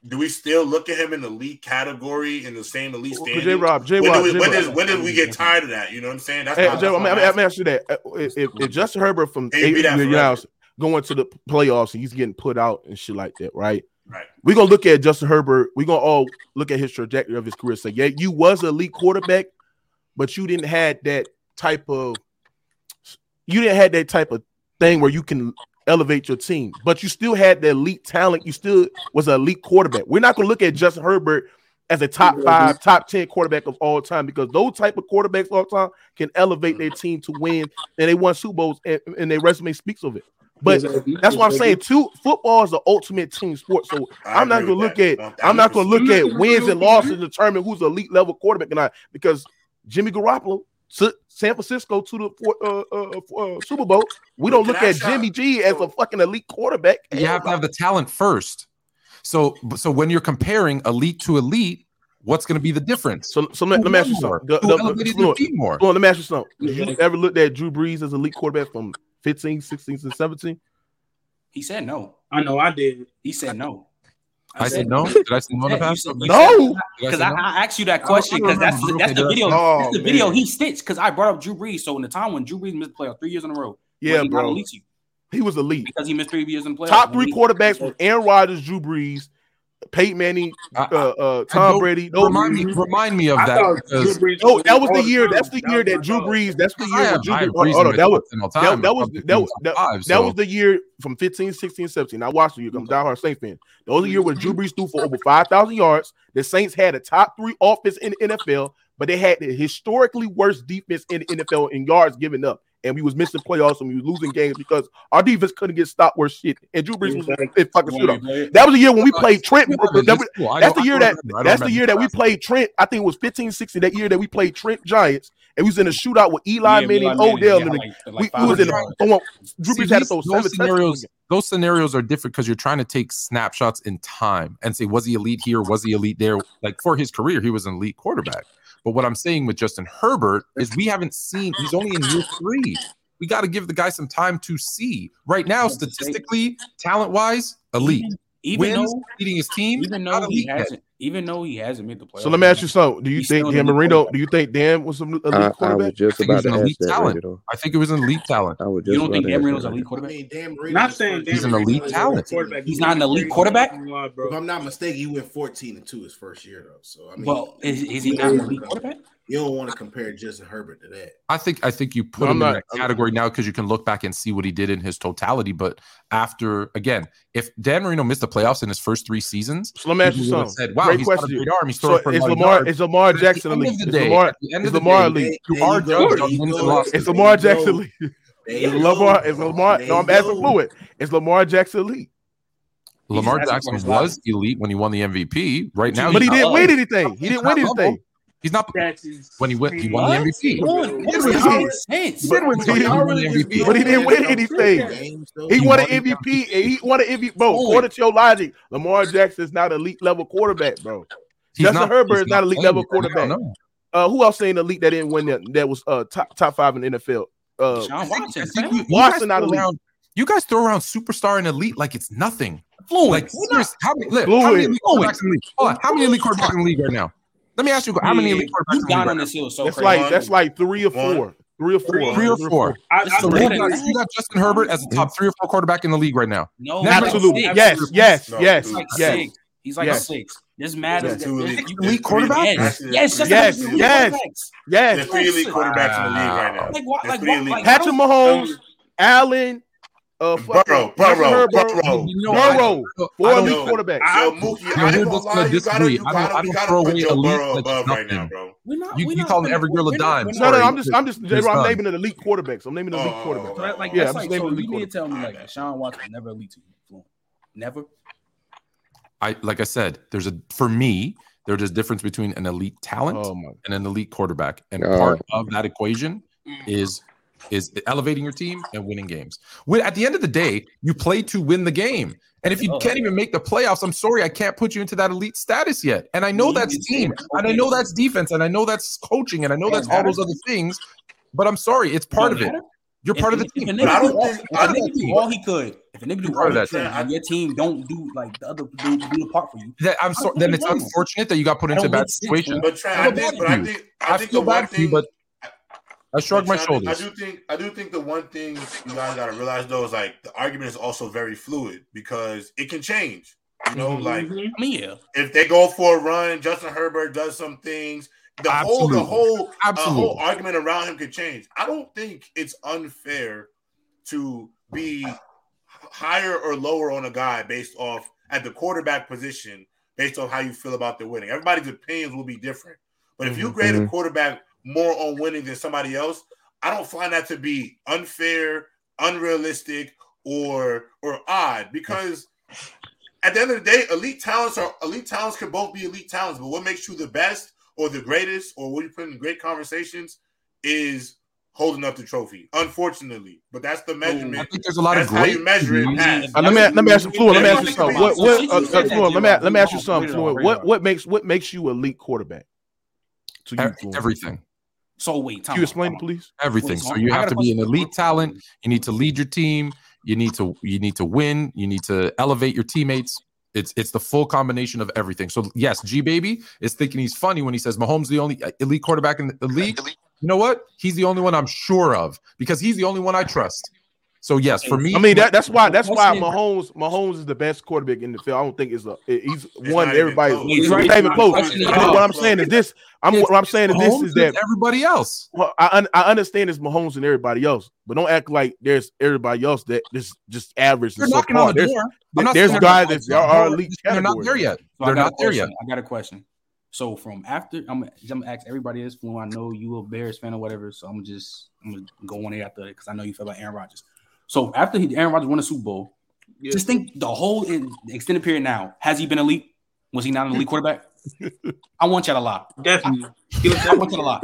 Do we still look at him in the elite category in the same elite standing? J Rob, J Rob, do we, J when, Rob. when did we get tired of that? You know what I'm saying? That's Hey, not- J Rob, that's let not me, let me ask you that. Uh, If, if, if Justin Herbert from eight years going to the playoffs and he's getting put out and shit like that, right? Right. We're gonna look at Justin Herbert. We're gonna all look at his trajectory of his career. Say, yeah, you was an elite quarterback, but you didn't had that type of you didn't had that type of thing where you can elevate your team, but you still had the elite talent. You still was an elite quarterback. We're not gonna look at Justin Herbert as a top five, top 10 quarterback of all time because those type of quarterbacks all time can elevate their team to win and they won Super Bowls and, and their resume speaks of it. But that's what I'm saying. Exactly. Too football is the ultimate team sport. So I I'm not gonna look at I'm not gonna look at wins and losses to determine who's elite level quarterback or not because Jimmy Garoppolo took San Francisco to the four- uh, uh, uh, Super Bowl. We don't look at Jimmy G as a fucking elite quarterback. You have to have the talent first. So, so when you're comparing elite to elite, what's going to be the difference? So, so let, let me ask you something. The- Who the- elevated hold their on. team more? Hold let me ask you something. Did you ever looked at Drew Brees as elite quarterback from 15, 16, and 17? He said no. I know I did. He said no. I said no. Did I say no in the past? said- No. said- Did I Because I, no? I asked you that question oh, because that's remember. that's the video. Oh, that's the oh, video man. he stitched because I brought up Drew Brees. So in the time when Drew Brees missed the playoff three years in a row, Yeah, he not bro. elite you? He was elite. because he missed three years in the playoffs. Top three He- quarterbacks was Aaron Rodgers, Drew Brees, Peyton Manning, I- uh, uh, I Tom Brady. Those, Remind me, remind me of I that thought because Brees no, that was the year. That's the year that my Drew. Brees. That's the year when have Drew Brees. Hold Brees on, that was top 10 all that, that was that was that, five, that was the year from 15, 16, 17. I watched you. I'm a diehard Saints fan. That was the year where Drew Brees threw for over 5,000 yards. The Saints had a top three offense in the NFL, but they had the historically worst defense in the NFL in yards given up. And we was missing playoffs and we was losing games because our defense couldn't get stopped worth shit. And Drew Brees was in fucking shootout. That was the year when we uh, played Trent. That was- it's cool. I that's the year that don't remember. I don't that's the year that we played Trent. I think it was 15 16 that year that we played Trent Giants and we was in a shootout with Eli Yeah, Manning, Eli Odell. and like- like we, we was in a throwing- Drew Brees had to throw those seven scenarios. Those scenarios are different because you're trying to take snapshots in time and say, was he elite here? Was he elite there? Like for his career, he was an elite quarterback. But what I'm saying with Justin Herbert is we haven't seen. He's only in year three. We got to give the guy some time to see. Right now, statistically, talent wise, elite. Even Wins, though, leading his team. even though he hasn't, even though he hasn't made the playoffs. So let me ask you something. Do you think still Dan Marino? Do you think Dan was some elite I, I was quarterback? just think he's about an to elite ask talent. Randy. I think it was an elite talent. I was You just don't think about to Dan ask Marino's that, an elite Randy. I quarterback? mean, Dan Marino Not saying 14 He's an and elite two. talent. Quarterback. He's not an elite quarterback? If I'm not mistaken, he went 14 and two his first year though. So I mean, Well, is, is he not an elite quarterback? You don't want to compare Justin Herbert to that. I think I think you put No, him not- in that category now because you can look back and see what he did in his totality. But after again, if Dan Marino missed the playoffs in his first three seasons, So let me ask you people would have something. said, "Wow, Great he's got a question. great arm. He's So for is Lamar yards." is Lamar at Jackson the end elite? of Is the day, Lamar at the end is Lamar elite? you are you go. judged There on you wins and go. losses. Is Lamar. Jackson elite? There Is you Lamar go. is Lamar? No, I'm you asking go. fluid. Is Lamar Jackson elite? Lamar Jackson was elite when he won the MVP. Right now, But he didn't win anything. He didn't win anything. He's not when he went. He won the MVP. What? He What was makes elite. no sense? But, win he, some. didn't- Y'all really just be but he didn't win anything. He He won an the MVP. And he won an MVP. Bro, according to your logic, Lamar Jackson is not elite level quarterback, bro. He's Justin Herbert is not elite playing level right now, quarterback. no. Uh, who else saying elite that didn't win that? That was uh top top five in the NFL. Uh, Sean Watson, I think fam. you- you Watson not elite. around- You guys throw around superstar and elite like it's nothing. Fluid. Like We're not- serious, how many, look, how many elite quarterbacks in the league? Hold on, how many elite quarterbacks in the league right now? Let me ask you, how many elite quarterbacks You've the league gone right on now? this hill so that's crazy. like that's like three or One. four. Three or four. Three or four. I, It's I, the So you got, you got Justin Herbert as a top three or four quarterback in the league right now. No, Never. Absolutely. Six. Yes, yes, No, yes, dude. Like yes. six. He's like Yes. six. This matters. Yes. Two that- elite- you- there's elite three quarterback? elite- Yes, yes, yes, just elite yes. quarterbacks. Yes. There's three elite quarterbacks in the league right now. Like what? Like three elite. Like Patrick Mahomes, Allen, uh, Burrow, Burrow, Burrow. You know, Burrow, four elite know. quarterbacks. Yo, Mookie, Yo, I ain't we're gonna lie, you gotta, you don't- gotta, I don't gotta throw away elite like above right now, bro. We're not. You- we're you not call every girl a dime. No, no, I'm just, I'm just, it's I'm naming an elite quarterbacks. I'm naming an elite Oh, quarterback. So like, Yeah, that's I'm like, just naming so elite you mean to tell me quarterback. like Deshaun Watson never elite to you? Never. I like I said, there's a for me, there's a difference between an elite talent Oh and an elite quarterback, and part of that equation is is elevating your team and winning games. When at the end of the day, you play to win the game. And if you Oh. can't even make the playoffs, I'm sorry, I can't put you into that elite status yet. And I know that's team, and I know that's defense, and I know that's coaching, and I know that's all those other things. But I'm sorry, it's part of it. You're If part of a- the If a team. nigga But I do don't all- think- if I a don't nigga do think- all he could, if a nigga do all he of could, that and your team don't do like the other do, do the part for you. That I'm sorry. Then it's unfortunate that you got put into a bad situation. But Trent, I I feel think, but I think, I I think feel the one bad for you, thing, but I shrug my But Trent, I do think I do think the one thing you guys gotta realize though is like the argument is also very fluid because it can change. You know, Mhm. like I mean, yeah. if they go for a run, Justin Herbert does some things. The whole the Absolutely. whole uh, whole argument around him could change. I don't think it's unfair to be higher or lower on a guy based off at the quarterback position based on how you feel about the winning. Everybody's opinions will be different. But if you grade a Mhm. quarterback more on winning than somebody else, I don't find that to be unfair, unrealistic, or or odd because at the end of the day, elite talents are elite talents can both be elite talents, but what makes you the best or the greatest or what you put in great conversations is holding up the trophy. Unfortunately, but that's the I measurement. think there's a lot of That's how great. you measure it. Uh, let me let me ask you, Fluent. Let me ask you Everybody something. What what uh, uh, said let me let me ask you we something, don't Fluent. agree What what makes what makes you elite quarterback? To you, Fluent. Everything, So wait, Can you explain, time out. please? everything. Wait, So so you I have to be an elite talent. You need to lead your team. You need to you need to win. You need to elevate your teammates. It's it's the full combination of everything. So yes, G baby is thinking he's funny when he says Mahomes the only uh, elite quarterback in the league. You know what? He's the only one I'm sure of because he's the only one I trust. So yes, for me, I mean that that's why that's why Mahomes Mahomes is the best quarterback in the field. I don't think it's a he's It's one not even everybody. close. It's Right. not even close. Question is- I think what I'm saying is this. I'm It's what I'm saying is this is that everybody else. well, I I understand it's Mahomes and everybody else, but don't act like there's everybody else that is just average. They're and knocking on the There's, door. I'm not there's saying guys they're that not- are elite. They're not there yet. So I They're got a not there question. yet. I got a question. So from after, I'm, I'm gonna ask everybody this. Flu, I know you a Bears fan or whatever. So I'm just I'm gonna go on it after it because I know you feel like Aaron Rodgers. So after he, Aaron Rodgers won the Super Bowl, just think the whole in, extended period now. Has he been elite? Was he not an elite quarterback? I want you to lie. Definitely. He was I want you to lie.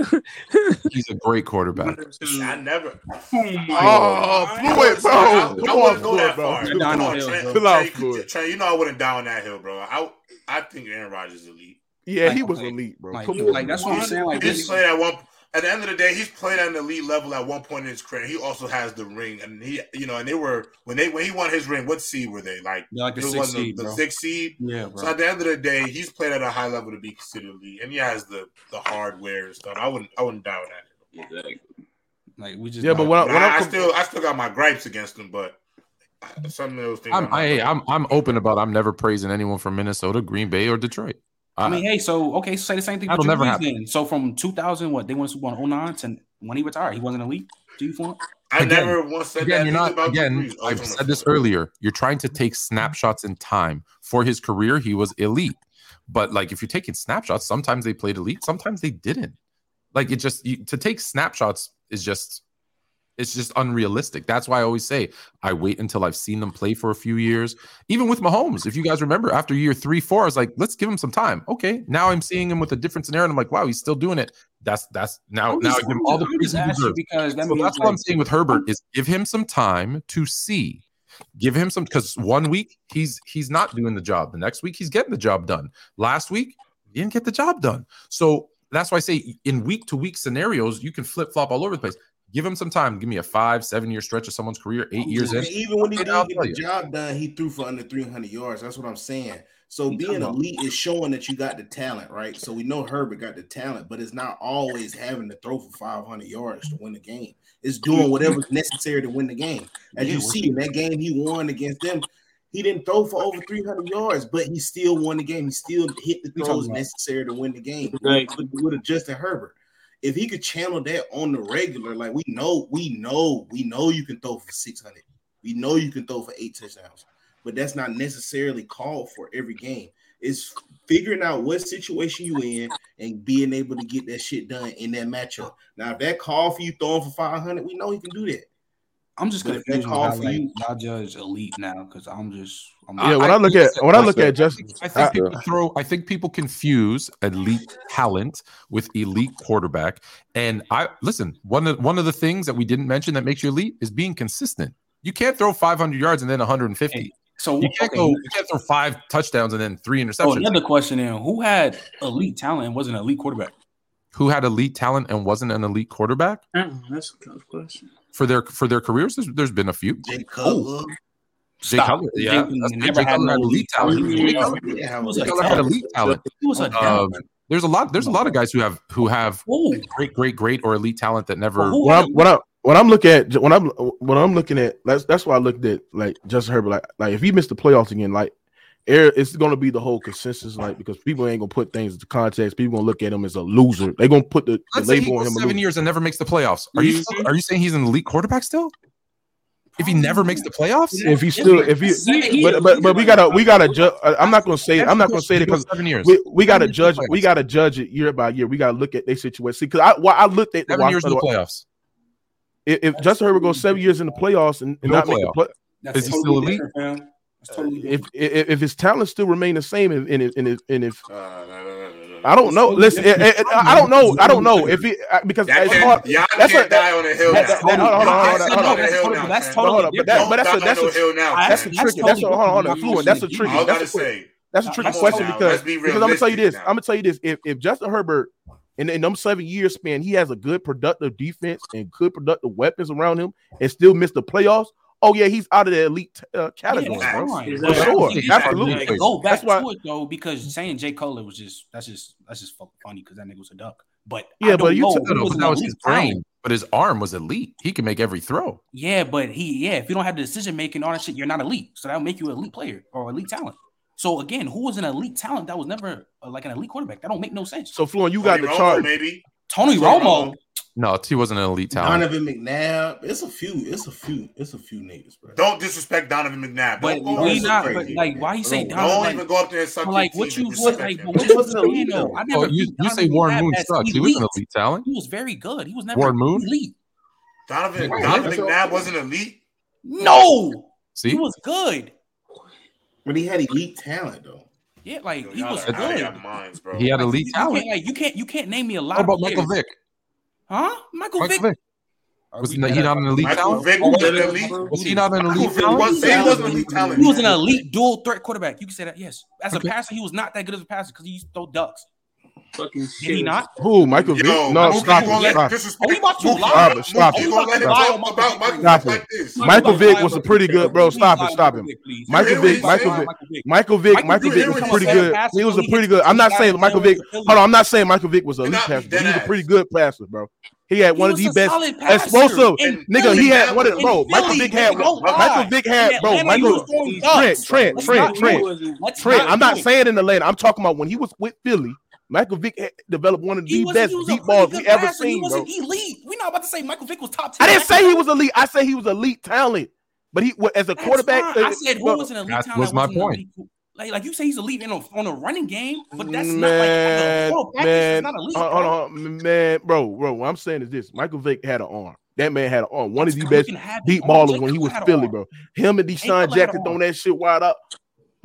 He's a great quarterback. I never. Oh, oh my Oh, God. Fluent, bro. I, Come I on, wouldn't go that bro. far. You're Come down on, on hill, Trent. bro. Chill out, Trent, Trent, you know I wouldn't down that hill, bro. I I think Aaron Rodgers is elite. Yeah, he was okay. elite, bro. Like, Come on, like that's what I'm saying. Like He's this, played at one. At the end of the day, he's played at an elite level at one point in his career. He also has the ring, and he, you know, and they were when they when he won his ring. What seed were they? Like they're like the it was sixth the, seed, the bro. sixth seed. Yeah, So at the end of the day, he's played at a high level to be considered elite, and he has the the hardware and stuff. I wouldn't I wouldn't doubt that. Exactly. Like we just Yeah, but when I, when I, I, I still I still got my gripes against him, but some of those things. I'm I'm I, I'm I'm open about I'm never praising anyone from Minnesota, Green Bay, or Detroit. I mean, hey, so okay, so say the same thing. That'll with never Brees then. So from 2000, what they won Super Bowl in 09 to when he retired, he wasn't elite. Do you feel? I Again- never once said again, that you're not. about Again, Oh, I've said the this earlier. You're trying to take snapshots in time. For his career, he was elite. But like, if you're taking snapshots, sometimes they played elite, sometimes they didn't. Like, it just you, to take snapshots is just it's just unrealistic. That's why I always say I wait until I've seen them play for a few years. Even with Mahomes, if you guys remember, after year three, four, I was like, let's give him some time. Okay, now I'm seeing him with a different scenario, and I'm like, wow, he's still doing it. That's that's now I'm now just- I give him all the I'm praise he deserves. because that So that's what I'm saying with Herbert is give him some time to see. Give him some because one week he's he's not doing the job. The next week he's getting the job done. Last week he didn't get the job done. So that's why I say in week to week scenarios you can flip flop all over the place. Give him some time. Give me a five, seven year stretch of someone's career, eight years even in. Even when he didn't get the job done, he threw for under 300 yards. That's what I'm saying. So being elite is showing that you got the talent, right? So we know Herbert got the talent, but it's not always having to throw for 500 yards to win the game. It's doing whatever's necessary to win the game. As you see in that game he won against them, he didn't throw for over 300 yards, but he still won the game. He still hit the throws necessary to win the game with, with Justin Herbert if he could channel that on the regular, like we know, we know, we know you can throw for 600. We know you can throw for eight touchdowns, but that's not necessarily called for every game. It's figuring out what situation you in and being able to get that shit done in that matchup. Now, if that call for you throwing for 500, we know he can do that. I'm just going to call for you. I judge elite now because I'm just yeah, when I, I look at when I look at just, I think, I think I, people throw. I think people confuse elite talent with elite quarterback. And I listen. One of one of the things that we didn't mention that makes you elite is being consistent. You can't throw 500 yards and then 150. So you can't okay. go. You can't throw five touchdowns and then three oh, interceptions. Oh, another question: Then who had elite talent and wasn't an elite quarterback? Who had elite talent and wasn't an elite quarterback? Mm, that's a tough question. For their for their careers, there's, there's been a few. Jay Cutler. Oh. Jay yeah, Jay had elite talent. Jay had elite talent. There's a lot. There's a lot of guys who have who have great, great, great or elite talent that never. Well, what, I, what I when I'm looking at when I'm when I'm looking at that's that's why I looked at like Justin Herbert. Like like if he missed the playoffs again, like it's going to be the whole consensus, like because people ain't going to put things into context. People going to look at him as a loser. They're going to put the, the label on him. Seven years and never makes the playoffs. Are you are you saying he's an elite quarterback still? if he never makes the playoffs? If he still, if he, but but, but we gotta we gotta judge. Uh, I'm not gonna say I'm not gonna say it because seven years. We, we gotta judge we gotta judge it year by year. We gotta look at their situation because I I looked at the seven years in the playoffs. If, if Justin Herbert goes seven years in the playoffs and, and no not playoff. make the play, is he still elite? Totally if, if if his talent still remain the same and and, and, and if. Uh, no, no, I don't know. Listen, eh, eh, it, it, it, I don't know. I don't know if he because that it's hard. Y'all that's can't a, die on a hill. That's that, that, hold on, hold on, that's on, hold on. That's totally. But that's a that's a hill now. That's a tricky. That's a hold on, hold on. That's a tricky. I was say. That's a tricky question because because I'm gonna tell you this. I'm gonna tell you this. If if Justin Herbert in, in them seven years span, he has a good productive defense and good productive weapons around him and still miss the playoffs oh yeah, he's out of the elite uh, category. Yeah, sure, absolutely. Like, go back that's why, to it though, because mm-hmm. saying Jay Cole was just that's just that's just funny because that nigga was a duck. But yeah, but you know, took, that was his brain. But his arm was elite. He can make every throw. Yeah, but he yeah, if you don't have the decision making, all that shit, you're not elite. So that'll make you an elite player or elite talent. So again, who was an elite talent that was never uh, like an elite quarterback? That don't make no sense. So Floyd, you Tony got the Romo, chart. Maybe Tony Romo. No, he wasn't an elite talent. Donovan McNabb. It's a few. It's a few. It's a few names, bro. Don't disrespect Donovan McNabb. But don't we not. But like, why you say Donovan? Don't like, even go up there and suck. Like, what you like? What was you know? I oh, never. Oh, you, you say Warren Moon sucks. He was an elite talent. He was very good. He was never Warren Moon elite. Donovan right. Donovan McNabb wasn't elite. No, see, he was good. But he had elite talent though. Yeah, like Yo, he was good. Minds, bro. He had elite you, talent. Like you can't, you can't name me a lot. What about Michael Vick? Huh? Michael, Michael Vick. Vick. Oh, was he not an elite talent? Vick was, an elite. was he not an elite talent? He was an elite talent. He was an elite dual threat quarterback. You can say that. Yes, as okay. a passer, he was not that good as a passer because he used to throw ducks fucking shit. Did he not? Who? Michael Vick? No, no stop it. Stop it. Stop it. Stop it. Stop it. Stop it. Michael Vick was a pretty good bro. Stop it. Stop him. Michael Vick. Michael Vick. Michael Vick. Michael Vick was pretty good. He was a pretty good. I'm not saying Michael Vick. Hold on. I'm not saying Michael Vick was a elite passer. He was a pretty good passer, bro. He had he one of the best explosive nigga. He had one of bro. Michael Vick had Michael Vick had bro. Michael Trent Trent Trent Trent Trent. I'm not saying in Atlanta. I'm talking about when he was with Philly. Michael Vick developed one of the best deep balls we ever seen. He wasn't bro. elite. We're not about to say Michael Vick was top 10. I didn't say he was elite. I said he was elite talent. But he as a That's quarterback. Uh, I said who was an elite talent. Was my point. Like, like you say he's elite in a, on a running game, but that's man, not like man, not elite, uh, hold on, man, bro, bro. What I'm saying is this: Michael Vick had an arm. That man had an arm. One of the best deep ballers when he was Philly, bro. Him and DeSean Jackson throwing that shit wide up.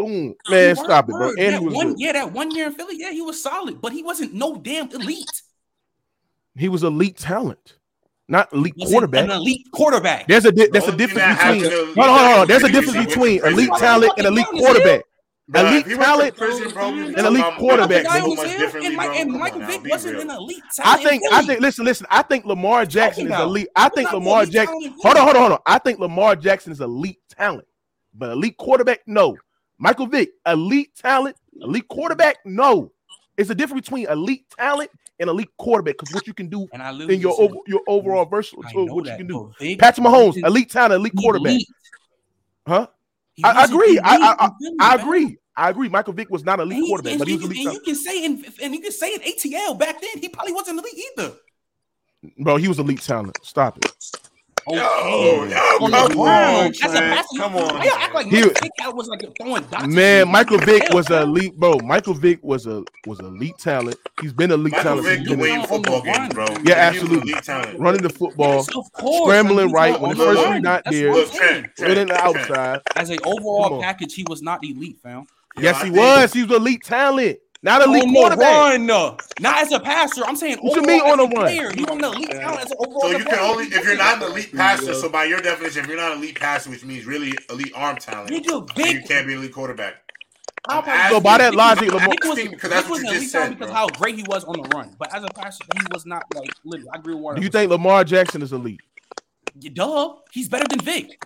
Boom, man, stop it, bro. And he was one, yeah, that one year in Philly, yeah, he was solid, but he wasn't no damn elite. He was elite talent, not elite was quarterback. An elite quarterback. There's a there's a difference between. Hold on, hold on. There's a difference between elite talent and elite quarterback. Bro, elite talent prison, bro, an elite quarterback. And, Mike, and Michael Vick wasn't an elite talent. I think. I think. Listen, listen. I think Lamar Jackson is elite. I think Lamar Jackson. Hold on, hold on, hold on. I think Lamar Jackson is elite talent, but elite quarterback, no. Michael Vick, elite talent, elite quarterback. No, it's a difference between elite talent and elite quarterback because what you can do and I in your over, your overall versatility, what that, you can do. Vick, Patrick Mahomes, elite, elite talent, elite quarterback. Elite. Huh? I, I, agree. I, I, I agree. I agree. Michael Vick was not elite quarterback, but he was elite. And you can say in and you can say in ATL back then he probably wasn't elite either. Bro, he was elite talent. Stop it. Yo, come on, act like Man, Michael Vick was a elite, bro. Michael Vick was a was elite talent. He's been elite Michael talent. Vick football bro. Yeah, absolutely. Running the football, scrambling right when the first three not there, running the outside. As an overall package, he was not elite, fam. Yes, he was. He was elite talent. Not elite on quarterback. Not as a passer. I'm saying overall, you mean on a run. You want an elite talent as an overall. So you can only if you're not an elite passer. So by your definition, if you're not an elite passer, which means really elite arm talent, you, do big you can't be elite quarterback. So by that logic, Lamar, was, because that's what you just said, because how great he was on the run, but as a passer, he was not like literally. I agree with. Do you think Lamar Jackson is elite? Yeah, duh, he's better than Vick.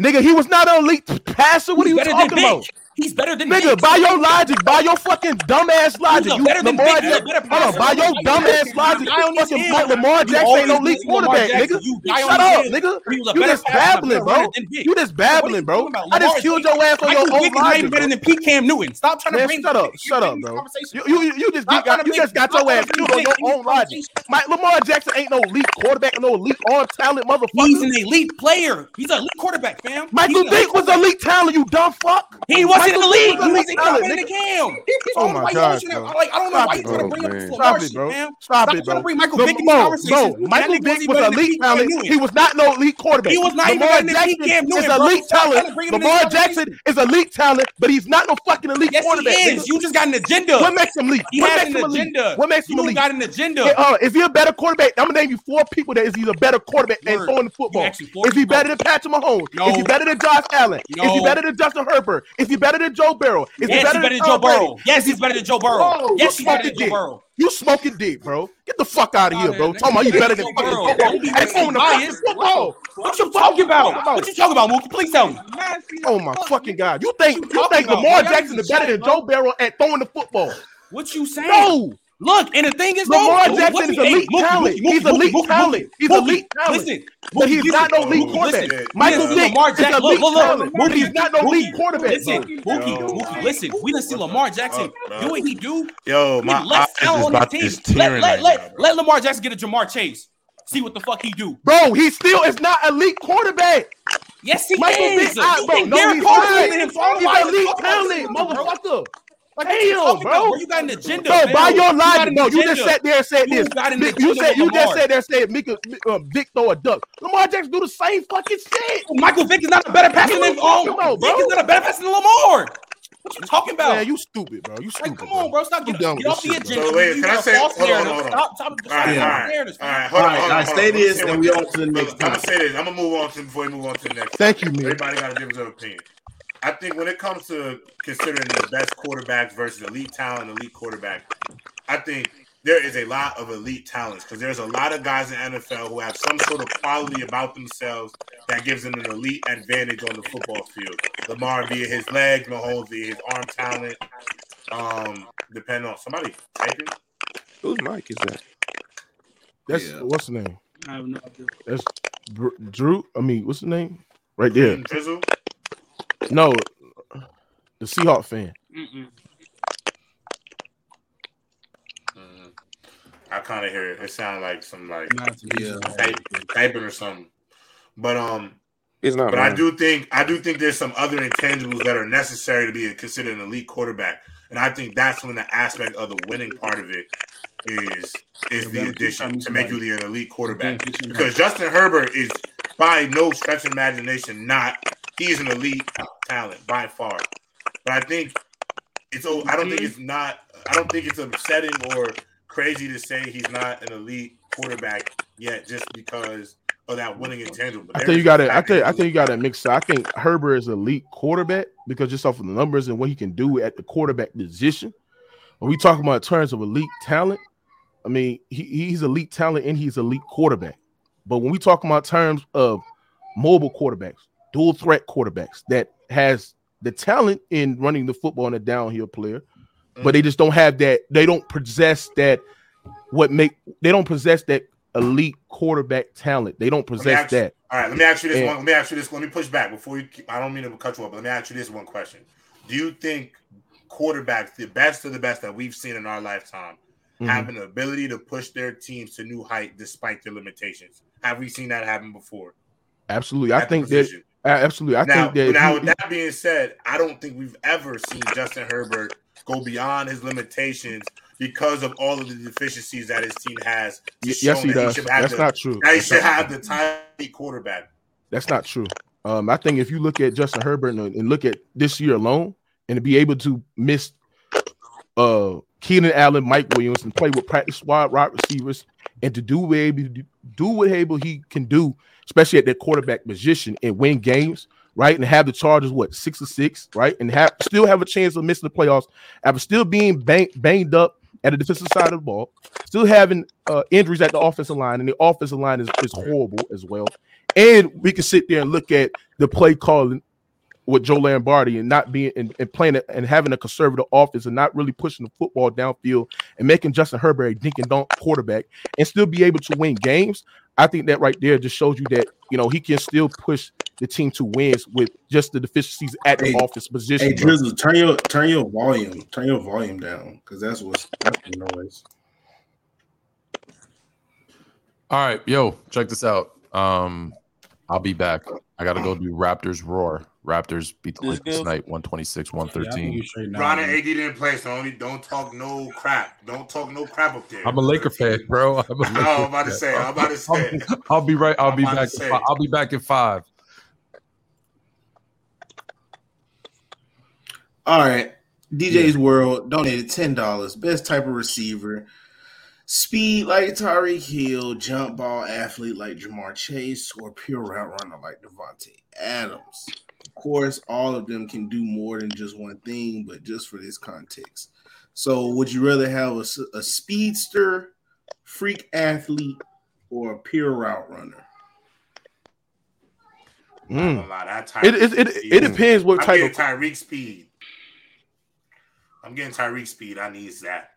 Nigga, he was not an elite passer. What he's are you talking about? He's better than nigga. Diggs. By your logic, by your fucking dumbass logic, you better Lamar than Diggs, better Hold on, by your dumbass logic, you fucking him, Lamar Jackson ain't no league quarterback, nigga. Shut up, nigga. You just babbling, bro. You just babbling, bro. I just killed your ass on your own logic. Better than Pete Cam Newton. Stop trying to bring. Shut up, shut up, bro. You you just you just got your ass killed on your own logic. Mike Lamar Jackson ain't no elite quarterback, no elite all talent motherfucker. He's an elite player. He's an elite quarterback, fam. Michael Vick was elite talent, you dumb fuck. He was in the league. He was in the cam. Oh my god! Like I don't know why you trying to bring up Lamar shit, man. Stop it, bro. Michael Vick conversation. Michael Vick was elite talent. He was not no elite quarterback. He was not Lamar even Jackson Cam Newton, is elite talent. Lamar Jackson is elite talent, but he's not no fucking elite quarterback. yes. He is. You just got an agenda. What makes him elite? He what has an agenda. What makes him elite? got an agenda. Uh, is he a better quarterback? I'm gonna name you four people that is he's a better quarterback Word. than throwing the football. Is he better than Patrick Mahomes? No. Is he better than Josh Allen? No. Is he better than Justin Herbert? Is he better better than Joe Burrow. Is yes, better he's better than Joe Burrow. Yes, he's better than Joe Burrow. Yes, he's better than Joe Burrow. You smoking dick, bro. Get the fuck out of here, bro. Talking about you better than Joe Burrow. Hey, the football. What you talking about? What you talking about, Mookie? Please tell me. Oh my fucking god! You think you think Lamar Jackson is better than Joe Burrow at throwing the football? What you saying? No. Look, and the thing is, Lamar though, Jackson what, is elite talent. He's elite talent. He's elite talent. Listen, but he's not no elite quarterback. Michael Vick Lamar Jackson, is elite look, look, look, talent. Mookie's not no elite quarterback. Listen, Mookie, Mookie, listen. We didn't see Lamar Jackson do what he do. Yo, my eyes is about to tearing let, Lamar Jackson get a Ja'Marr Chase. See what the fuck he do, bro. He still is not elite quarterback. Yes, he Michael is. Vick, bro, no, he's not. He's elite talent, motherfucker. Like, Damn, bro. You got an agenda. Bro, man. by your logic, you bro, you just sat there and said you this. You said you just sat there and said Mika, uh, Vick throw a duck. Lamar Jackson do the same fucking shit. Oh, Michael Vick is not a better passer than um. Vick is not a better passer than Lamar. What you talking about? Yeah, you stupid, bro. You stupid. Like, come on, bro. Stop get, get off the agenda. Wait, can I say hold on, hold on. Stop, stop, stop all right, all right, all right, hold on, stay this, and we on to the next. I'm gonna say this. I'm gonna move on to before we move on to the next. Thank you, man. Everybody got a different opinion. I think when it comes to considering the best quarterbacks versus elite talent, elite quarterback, I think there is a lot of elite talents because there's a lot of guys in NFL who have some sort of quality about themselves that gives them an elite advantage on the football field. Lamar via his leg, Mahomes via his arm talent. Um, depending on somebody typing. Whose mic is that? That's yeah. what's the name? I have no idea. That's Drew. I mean, what's the name? Right there. Drizzle. No, the Seahawk fan. Mm-mm. Mm-hmm. I kind of hear it. It sounds like some like yeah. typing or something. But um, it's not. But man. I do think I do think there's some other intangibles that are necessary to be considered an elite quarterback, and I think that's when the aspect of the winning part of it is is the addition to make you the elite quarterback. Because Justin Herbert is by no stretch of imagination not he's an elite talent by far. But I think it's. I don't think it's not. I don't think it's upsetting or crazy to say he's not an elite quarterback yet, just because of that winning intangible. I think you got it. I think I think you got it mixed. up. I think Herbert is elite quarterback because just off of the numbers and what he can do at the quarterback position. When we talk about terms of elite talent, I mean he, he's elite talent and he's elite quarterback. But when we talk about terms of mobile quarterbacks, dual threat quarterbacks that has the talent in running the football and a downhill player, mm-hmm. but they mm-hmm. just don't have that. They don't possess that. What make they don't possess that elite quarterback talent. They don't possess you, that. All right, let me ask you this and, one. Let me ask you this. Let me push back before you. I don't mean to cut you off, but let me ask you this one question: Do you think quarterbacks, the best of the best that we've seen in our lifetime, mm-hmm. have an ability to push their teams to new height despite their limitations? Have we seen that happen before? Absolutely. At I think that absolutely. I now, think that now he- with that being said, I don't think we've ever seen Justin Herbert go beyond his limitations because of all of the deficiencies that his team has. Yes, he does. have That's the- not true. That he That's should have the tight quarterback. That's not true. Um, I think if you look at Justin Herbert and, and look at this year alone, and to be able to miss uh Keenan Allen, Mike Williams, and play with practice squad wide receivers, and to do what able to do what able he can do, especially at that quarterback position, and win games, right? And have the Chargers what six to six, right? And have still have a chance of missing the playoffs after still being bang, banged up at the defensive side of the ball, still having uh, injuries at the offensive line, and the offensive line is, is horrible as well. And we can sit there and look at the play calling with Joe Lombardi and not being and, and playing it and having a conservative offense and not really pushing the football downfield and making Justin Herbert a dink and dunk quarterback and still be able to win games. I think that right there just shows you that you know he can still push the team to wins with just the deficiencies at the Hey, offense position. Hey. Drizzle, turn your turn your volume, turn your volume down because that's what's that's the noise. All right, yo, check this out. Um, I'll be back. I gotta go do Raptors roar. Raptors beat the Lakers tonight, 126, Yeah, I think 113. you straight. Ron and AD didn't play, so only don't talk no crap. Don't talk no crap up there. I'm a Laker fan, bro. I'm a Laker No, I'm about to say. I'm about to say. I'll, I'll be right. I'll I'm be back. in five. I'll be back in five. All right. DJ's World donated ten dollars. Best type of receiver. Speed like Tyreek Hill, jump ball athlete like Ja'Marr Chase, or pure route runner like Davante Adams. Of course, all of them can do more than just one thing, but just for this context. So, would you rather have a speedster, freak athlete, or a pure route runner? I'm Mm. gonna lie, that It, it, it, it depends what I'm type of Tyreek speed. I'm getting Tyreek speed. I need that.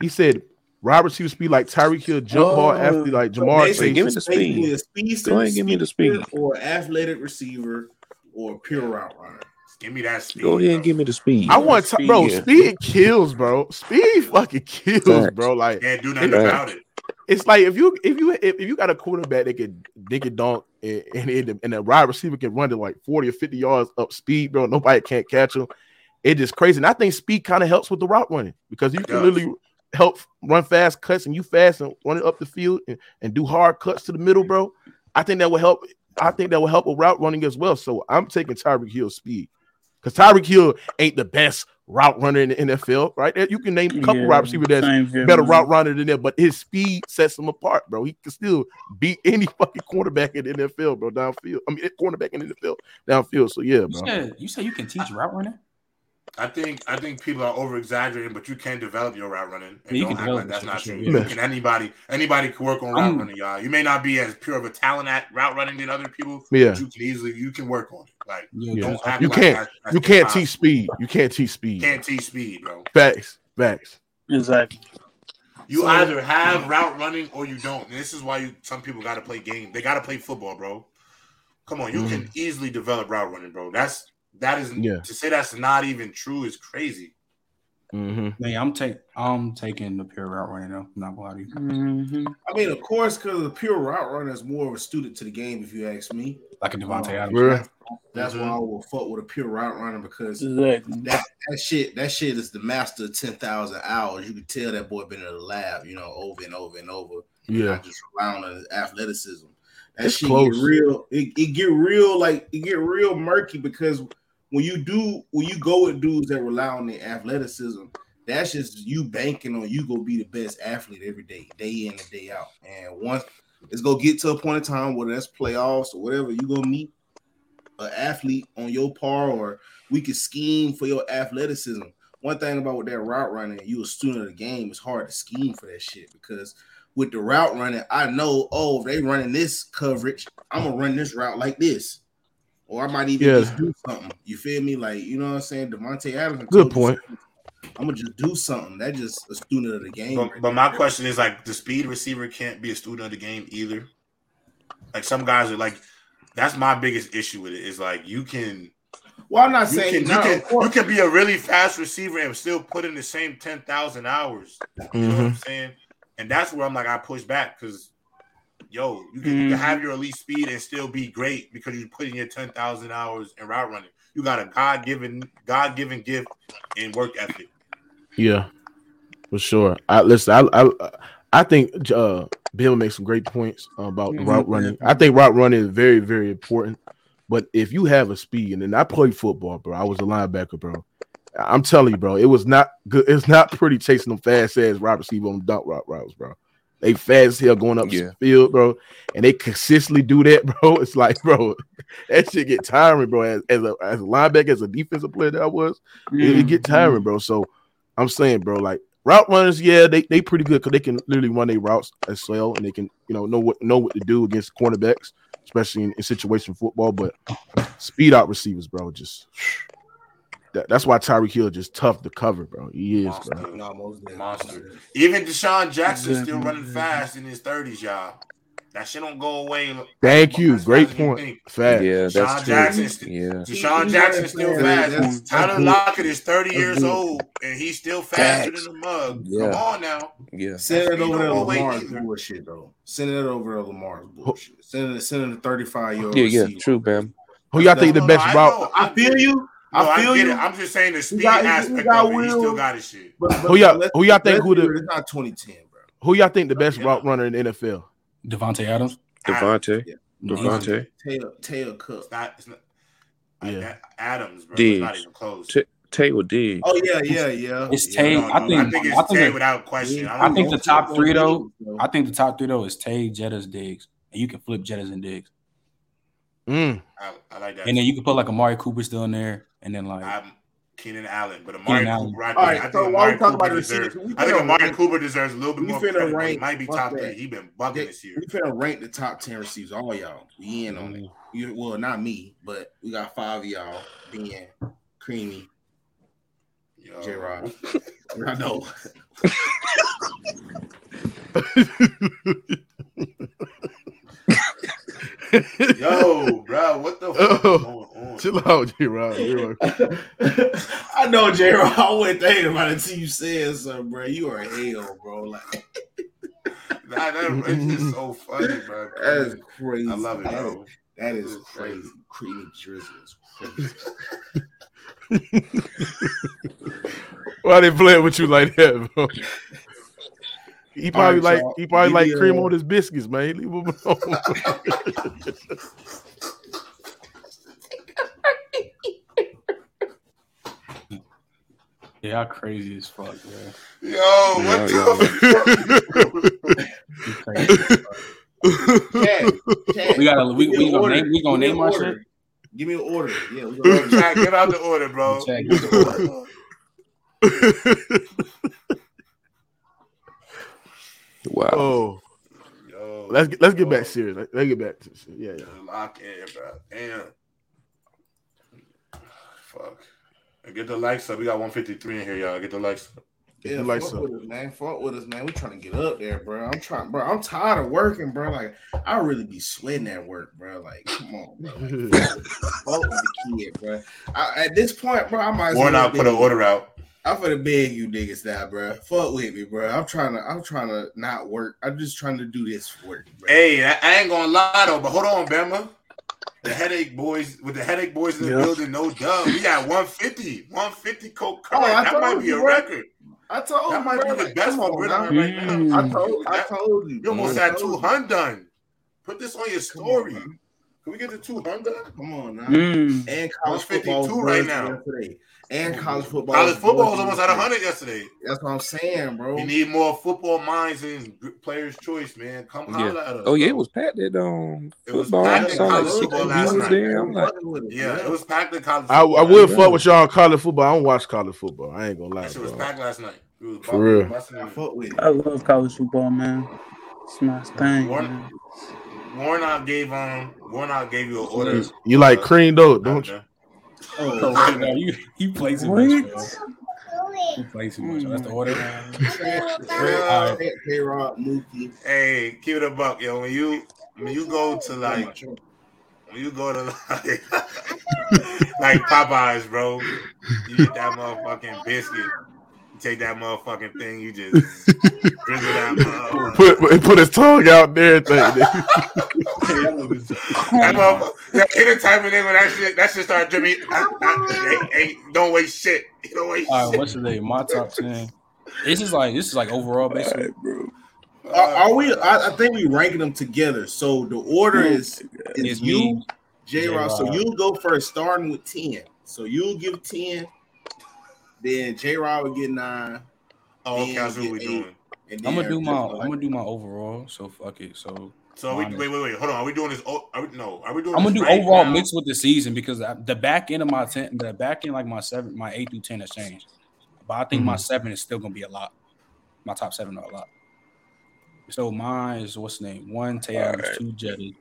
he said. Robert receiver speed like Tyreek Hill, jump ball Oh. athlete like So Ja'Marr Chase. give me the speed. basically a speedster, Go ahead and give me the speed. or athletic receiver, or pure route runner. Give me that speed. Go ahead and bro. give me the speed. I want to, Speed, bro. yeah. Speed kills, bro. Speed fucking kills, Facts. bro. Like Can't do nothing It- about it. it's like if you if you if, if you got a quarterback that can dink and dunk and and, and, and a wide receiver can run to like 40 or 50 yards up speed, bro. Nobody can't catch him. It is crazy. And I think speed kind of helps with the route running because you can literally help run fast cuts and you fast and run it up the field and, and do hard cuts to the middle, bro. I think that will help. I think that will help with route running as well. So I'm taking Tyreek Hill speed because Tyreek Hill ain't the best route runner in the NFL, right? You can name a couple Yeah, wide receivers that's here, better man. route runner than that, but his speed sets him apart, bro. He can still beat any fucking cornerback in the NFL, bro, downfield. I mean, cornerback in the NFL downfield. So yeah, You bro. said you said you can teach route running. I think I think people are over exaggerating, but you can develop your route running. And you don't can act develop like that's not true. sure, yeah. You can anybody anybody can work on route I'm- running, y'all. You may not be as pure of a talent at route running than other people, Yeah. but you can easily you can work on it. Like Yeah, Yeah. don't act You like can't- that's- that's You can't teach speed. You can't teach speed. can't teach speed, bro. Facts. Facts. Exactly. You So- either have route running or you don't. And this is why you, some people got to play game. They got to play football, bro. Come on, you mm-hmm. can easily develop route running, bro. That's that is Yeah. to say that's not even true is crazy. Mm-hmm. Man, I'm take I'm taking the pure route running though. I'm not gonna lie to you. Mm-hmm. I mean, of course, because the pure route runner is more of a student to the game, if you ask me. Like a Davante Um, Adams. Yeah. That's Mhm. why I will fuck with a pure route runner because Exactly. that, that shit that shit is the master of ten thousand hours. You can tell that boy been in the lab, you know, over and over and over. Yeah. Not just rely on his athleticism. That It's shit close. get real. It, it get real like it get real murky because when you do when you go with dudes that rely on their athleticism, that's just you banking on you gonna be the best athlete every day, day in and day out. And once it's gonna get to a point in time whether that's playoffs or whatever, you gonna meet an athlete on your par, or we can scheme for your athleticism. One thing about with that route running, you a student of the game, it's hard to scheme for that shit because with the route running, I know, oh, if they running this coverage, I'm gonna run this route like this. Or I might even Yeah. just do something. You feel me? Like, you know what I'm saying? Davante Adams. Good told point. I'm gonna just do something. That's just a student of the game. But, right but my question is like the speed receiver can't be a student of the game either. Like some guys are like, that's my biggest issue with it. Is like you can Well, I'm not you saying can, you, no, can you can be a really fast receiver and still put in the same ten thousand hours. You know what mm-hmm. I'm saying? And that's where I'm like, I push back because, yo, you can, you can Mhm. have your elite speed and still be great because you put in your ten thousand hours in route running. You got a God given God given gift and work ethic. Yeah, for sure. I listen. I I, I think uh, Bill makes some great points about the Mhm. route running. I think route running is very very important. But if you have a speed, and then I played football, bro. I was a linebacker, bro. I'm telling you, bro. It was not good. It's not pretty chasing them fast ass wide receiver on dump route routes, bro. They fast as hell going up Yeah. the field, bro, and they consistently do that, bro. It's like, bro, that shit get tiring, bro. As, as a as a linebacker, as a defensive player that I was, it, it get mm-hmm. tiring, bro. So I'm saying, bro, like route runners, yeah, they they pretty good because they can literally run their routes as well, and they can you know know what know what to do against cornerbacks, especially in, in situation football. But speed out receivers, bro, just that, that's why Tyreek Hill just tough to cover, bro. He is, bro. Monster. No, most. Monster. Even DeSean Jackson still running fast in his thirties, y'all. That shit don't go away. Thank you, great fast as you point. think. Fast. Yeah, DeSean that's true. Jackson st- Yeah. DeSean He's Jackson running still fast. fast. That's- that's Tyler good. Lockett is 30 years old and he's still faster Facts. than the mug. Yeah. Come on now. Yeah. Send it over don't to go away Lamar's either. bullshit though. Send it over to Lamar's bullshit. Send it, send it to 35 year old. Yeah, yeah, true, Bam. Who y'all think the No, no, best I route? I feel you. No, I I, feel get you. it. I'm just saying the speed got- aspect got of it. He still got his shit. But, but Who y'all who y'all think who the It's not 2010, bro. who y'all think the best Yeah. route runner in the NFL? Davante Adams. Davante. Yeah. Davante. Taylor, Taylor Cook. It's not. It's not. Yeah. Yeah. Adams, bro. Diggs. It's not even close. T- Taylor Diggs. Oh yeah, yeah, yeah. It's yeah. Tay. No, no, I think- I think it's I think Tay that- without question. Yeah, I, I think the top three, though, Diggs, I think the top three though is Tay, Jettas, Diggs, and you can flip Jettas and Diggs, Mm. I, I like that. and then you can put like Amari Cooper still in there, and then like I'm Keenan Allen, but Amari Keenan Allen. Cooper. I think, All right, I think so while Amari we talk Cooper about deserves. receivers, I think Amari rank- Cooper deserves a little bit we more finna credit. but He might be top that. three. He been bugging Yeah, this year. We finna rank the top 10 receivers. All y'all. We in on it. Mm. You, well, not me, but we got five of y'all being creamy. J Rod. I know. Yo, bro, what the fuck Oh. is going on? Chill out, J Rob. I know, J Rod. I wasn't thinking about it until you said something, bro. You are a hell, bro. Like Nah, that, it's just so funny, bro. that is crazy. I love it, That is- bro. That is It's crazy. crazy. Creamy drizzle is crazy. Why they playing with you like that, bro? He probably right, like he probably like cream on his biscuits, man. Leave him alone. yeah, y'all crazy as fuck, man. Yo, what the You fuck. Chad, Chad, We gotta we, give me we gonna name we gonna name an our shit. Give me an order. Yeah, we gonna Jack, give out the order, bro. Jack, give the Wow. oh, Yo, let's get let's get back serious. Let's, let's get back to shit. Yeah, yeah. Lock in, bro. Damn. Fuck. Get the likes up. We got 153 in here, y'all. Get the likes up. Yeah, the lights fuck up. with us, man. Fuck with us, man. We trying to get up there, bro. I'm trying, bro. I'm tired of working, bro. Like I really be sweating at work, bro. Like, come on, bro. Like, fuck with the kid, bro. I, at this point, bro, I might. as well Warnock put an order out. I'm gonna beg you niggas now, bro. Fuck with me, bro. I'm trying to. I'm trying to not work. I'm just trying to do this for work, bro. Hey, I, I ain't gonna lie though, but hold on, Bama. The headache boys with the headache boys in the Yeah. building, no dub. We got 150, 150 coke Oh, I that might be a bro. record. I told That you, might bro. be the best come for on, Britain now. right now. Mm. I told. I told you. You almost I had told you. 200. Put this on your story. man. Can we get to 200? Come on now. Mm. And college football right now. yesterday. And college football. College was football was almost at yesterday. 100 yesterday. That's what I'm saying, bro. You need more football minds and players' choice, man. Come Yeah. holler at us. Oh yeah, it was packed at um It was football. packed I at saw like college six football last night. there. I'm like, Yeah, it was packed in college. I, football I last will night. fuck with y'all on college football. I don't watch college football. I ain't gonna lie, That shit was packed last night. It was For real. I fuck with it. I love college football, man. It's my thing. Warren- man. Warnock gave um Warnock gave you an order. You like cream though, don't you? Oh, Oh, no, you you play too What? much, bro. You play too much. That's the order. K Rod, Mookie. Hey, keep it a buck, yo. When you when you go to like when you go to like like Popeyes, bro, you get that motherfucking biscuit. You take that motherfucking thing, you just drizzle that motherfucker. Put put his tongue out there. and Thing. That motherfucker, that any type when that shit that shit start dripping. I, I, ain't, ain't, don't waste shit. Don't waste All right, shit. what's today? My top ten. This is like this is like overall basically. Are, are we? I, I think we ranking them together. So the order is It's is you, J. Rob. So you go first, starting with ten. So you'll give ten. Then J. Rob will get nine. Oh, okay, then that's what get we eight, doing. I'm gonna do my everything I'm gonna do my overall. So fuck it. So So are we, wait, wait, wait. Hold on. Are we doing this? o- Are we, no. Are we doing? I'm gonna do right overall now? mixed with the season because I- the back end of my ten, the back end like my seven, my eight through ten has changed, but I think my mm-hmm. seven is still gonna be a lot. My top seven are a lot. So mine is what's the name? One Tay Adams, two Jetty,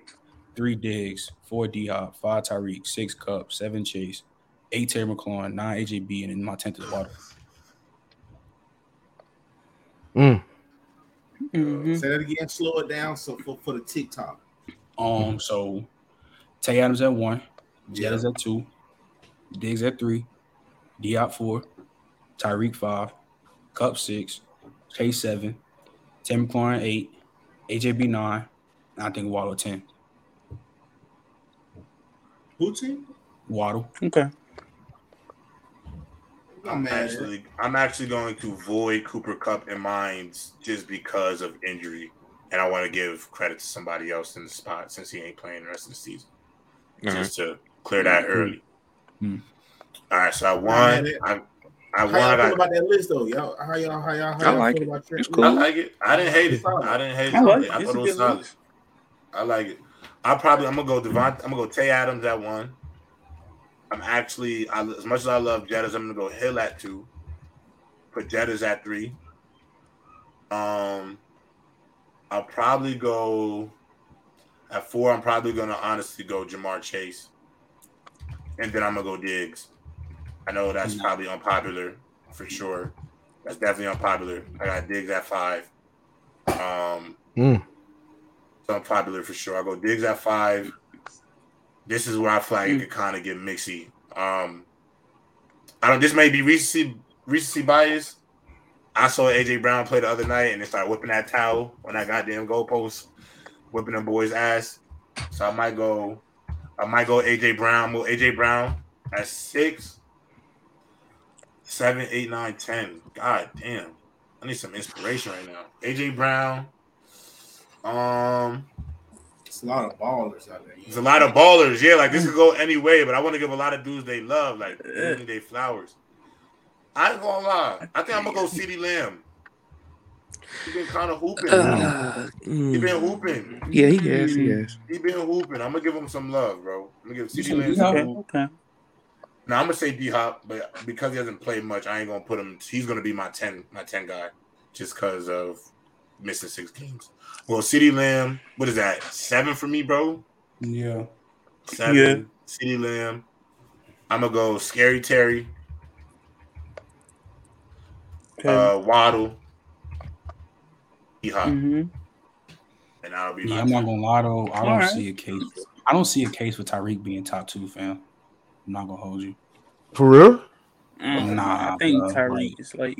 three Diggs, four D Hop, five Tyreek, six Kupp, seven Chase, eight Terry McLaurin, nine AJB, and then my tenth is Water. Mm. Mhm. Say that again. Slow it down. So for, for the TikTok. Um, so Tay Adams at one, Jett Yeah. at two, Diggs at three, D out four, Tyreek five, Kupp six, K seven, Tim McLaurin eight, AJB nine, and I think Waddle ten. Who team? Waddle. Okay. I'm I'm mad. at it. actually, I'm actually going to void Cooper Kupp in mines just because of injury, and I want to give credit to somebody else in the spot since he ain't playing the rest of the season, just to clear that early. Hmm. All right, so I mad won. at it. I, I How won. y'all I feel got. about that list though? Y'all, how y'all, how y'all, how I y'all like it. about It's I cool. Williams? like it. I didn't hate it. I didn't hate it. I like it. I thought it was solid. list. I like it. I probably I'm gonna go Devont. I'm gonna go Tay Adams at one. I'm actually I, as much as I love Jettas, I'm gonna go Hill at two. Put Jettas at three. Um, I'll probably go at four. I'm probably gonna honestly go Ja'Marr Chase, and then I'm gonna go Diggs. I know that's probably unpopular for sure. That's definitely unpopular. I got Diggs at five. Um, Mm. so unpopular for sure. I go Diggs at five. This is where I feel like it could kind of get mixy. Um, I don't. This may be recency recency bias. I saw AJ Brown play the other night, and they started whipping that towel on that goddamn goalpost, whipping them boys' ass. So I might go. I might go AJ Brown. Well, AJ Brown at six, seven, eight, nine, ten. God damn, I need some inspiration right now. AJ Brown. Um, It's a lot of ballers out there. there's a lot of ballers. Yeah, like this could go any way, but I want to give a lot of dudes they love, like giving they flowers. I ain't gonna lie. I think I'm gonna go CeeDee Lamb. He been kind of hooping. Uh, he mm. been hooping. Yeah, he has. He has. He been hooping. I'm gonna give him some love, bro. I'm gonna give You CeeDee said Lamb some Okay. love. Okay. Now I'm gonna say D Hop, but because he hasn't played much, I ain't gonna put him. He's gonna be my ten, my ten guy, just because of missing six games. Well, CeeDee Lamb, what is that? Seven for me, bro. Yeah. Seven. Yeah. CeeDee Lamb. I'm gonna go Scary Terry, Okay. uh, Waddle, D Hop, hmm and I'll be. Yeah, I'm not gonna lie though. I don't Alright. see a case. I don't see a case for Tyreek being top two, fam. I'm not gonna hold you. For real? Nah, I think bro, Tyreek like- is like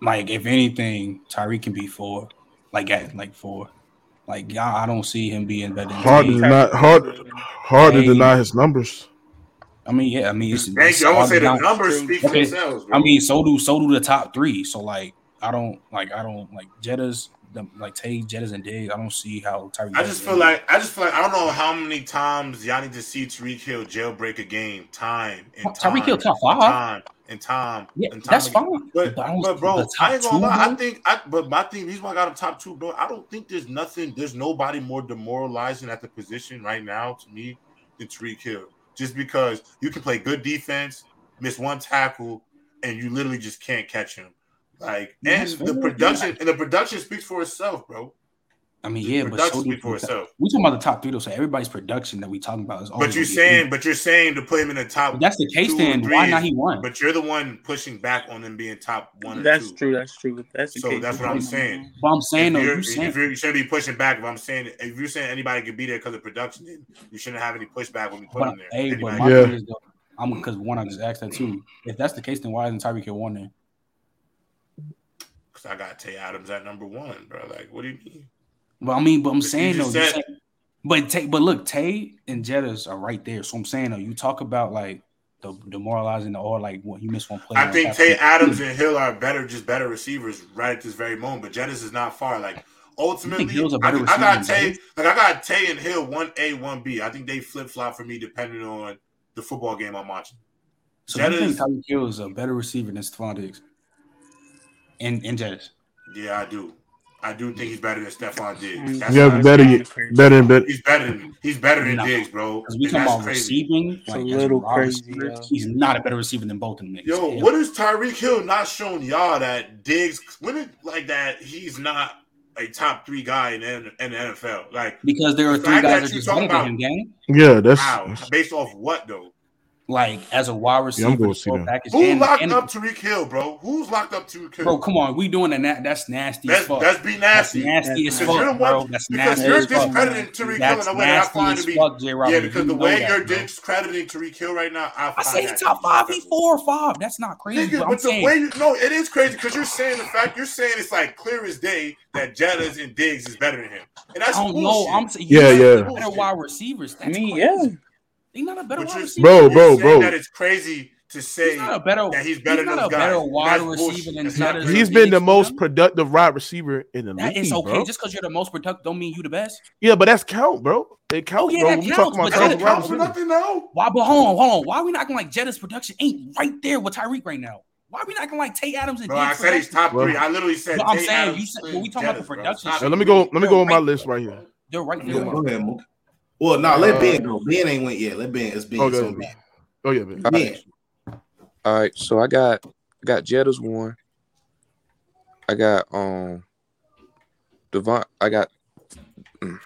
Like, if anything, Tyreek can be four. Like at like four. Like y'all, I don't see him being better than Hard to Tay. deny. Hard, hard to deny his numbers. I mean, yeah, I mean, it's, Thank it's you. I want hard to say the not- numbers speak for Okay. themselves. Bro. I mean, so do so do the top three. So like, I don't like I don't like Jettas, the, like Tay, Jettas, and Diggs. I don't see how Tyreek. I just feel like I just feel like I don't know how many times y'all need to see Tyreek Hill jailbreak a game, time and time, Tyreek Hill top and five. time and time. Yeah, and time that's again. fine. But, But but bro, I ain't gonna two, lie. I think I but my thing, reason why I got him top two, bro. I don't think there's nothing, there's nobody more demoralizing at the position right now to me than Tyreek Hill. Just because you can play good defense, miss one tackle, and you literally just can't catch him. Like, and Yes, the man. production and the production speaks for itself, bro. I mean, yeah, but production so do for itself. we talking about the top three though. So everybody's production that we talking about is. always But you're gonna saying, but you're saying to put him in the top. If that's the case, two or then why not he won? But you're the one pushing back on them being top one. Or That's two. true. That's true. That's the So case. that's what I'm saying. But I'm saying though, if, you you're, saying if you're, you shouldn't be pushing back. If I'm saying if you're saying anybody could be there because of production, then you shouldn't have any pushback when we put But him there. hey, but my Yeah. thing is though, I'm because one I just asked that too. If that's the case, then why isn't Tyreek Hill one there? Because I got Tay Adams at number one, bro. Like, what do you mean? Well, I mean, but I'm But saying though, said- but Tay, but look, Tay and Jettas are right there. So I'm saying though, you talk about like the demoralizing or like what you miss one play. I think Tay Adams and Hill are better, just better receivers right at this very moment. But Jettis is not far. Like ultimately, I, I got Tay. Like I got Tay and Hill one A, one B. I think they flip flop for me depending on the football game I'm watching. So you think Jettas, Tyreek Hill is a better receiver than Stefon Diggs? And and Jettas. yeah, I do. I do think he's better than Stefon Mm. Diggs. That's Yeah, not- better, better than better. He's better than he's better than No. Diggs, bro. We And talking that's about crazy. receiving, It's a like, as little crazy, receivers, yo. He's not a better receiver than both of them niggas. Yo, Hill- what is Tyreek Hill not showing y'all that Diggs when it like that he's not a top three guy in, the- in the NFL? Like Because there are the three guys that that just talking better than him, gang. Yeah, that's how? Based off what though? Like as a wide receiver, gonna see full that. package, Who and- locked and- up Tyreek Hill, bro? Who's locked up Tyreek Hill? Bro, come on, we doing that. na- That's nasty That's as fuck. that's be nasty. That's nasty as Because you're the fuck, bro. one That's because nasty you're as fuck. discrediting Tyreek Hill in a way that I find to be fuck, J. Robert. yeah. Because You the way that, you're bro. discrediting Tyreek Hill right now, I, I say he's top five, he four or five. That's not crazy. Nigga, but but the saying, way you no, it is crazy because you're saying the fact you're saying it's like clear as day that Jettas and Diggs is better than him, and I don't know. I'm saying, Yeah, he's yeah. not a better wide receivers. That's I mean, yeah. He's not a better But wide you're- receiver. Bro, bro, bro. That it's crazy to say He's not a better. that he's better he's than not those a better guys. wide That's receiver bullshit. than That's not Jettas. crazy. He's been the most productive wide receiver in the That league, is okay. bro. Just because you're the most productive, don't mean you the best. Yeah, but that's count, bro. It oh, counts, Oh, yeah, bro. that we counts, talking but about that productive wide count for nothing now. Why? But hold on, hold on. Why are we not acting like Jettas production ain't right there with Tyreek right now? Why are we not acting like Tay Adams and Bro, I said he's production? top Bro. three. I literally said. But I'm Tay saying, Adams you said- and but we talking about the production Stop let me go. Let me go on my list right here. They're right there. Go ahead, Mook. Well, no, let Uh, Ben go. Ben ain't went yet. Let Ben. It's Ben. Okay. So Ben. Oh yeah, man. All Ben. right. All right, so I got I got Jettas one. I got um Devon. I got mm.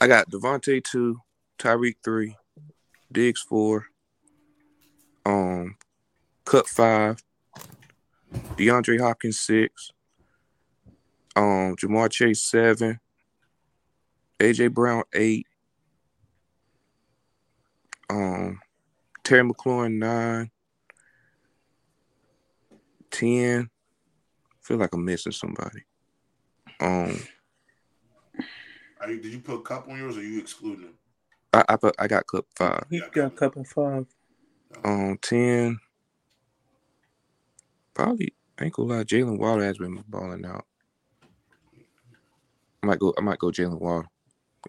I got Davante two, Tyreek three, Diggs four, um, Kupp five, DeAndre Hopkins six, um, Ja'Marr Chase seven, AJ Brown eight, um, Terry McLaurin nine, ten. Feel like I'm missing somebody. Um, you, did you put a Kupp on yours or are you excluding him? I I, put, I got Kupp five. He got a couple of five. Um, ten. Probably I ain't gonna lie. Jaylen Waddle has been balling out. I might go. I might go Jaylen Waddle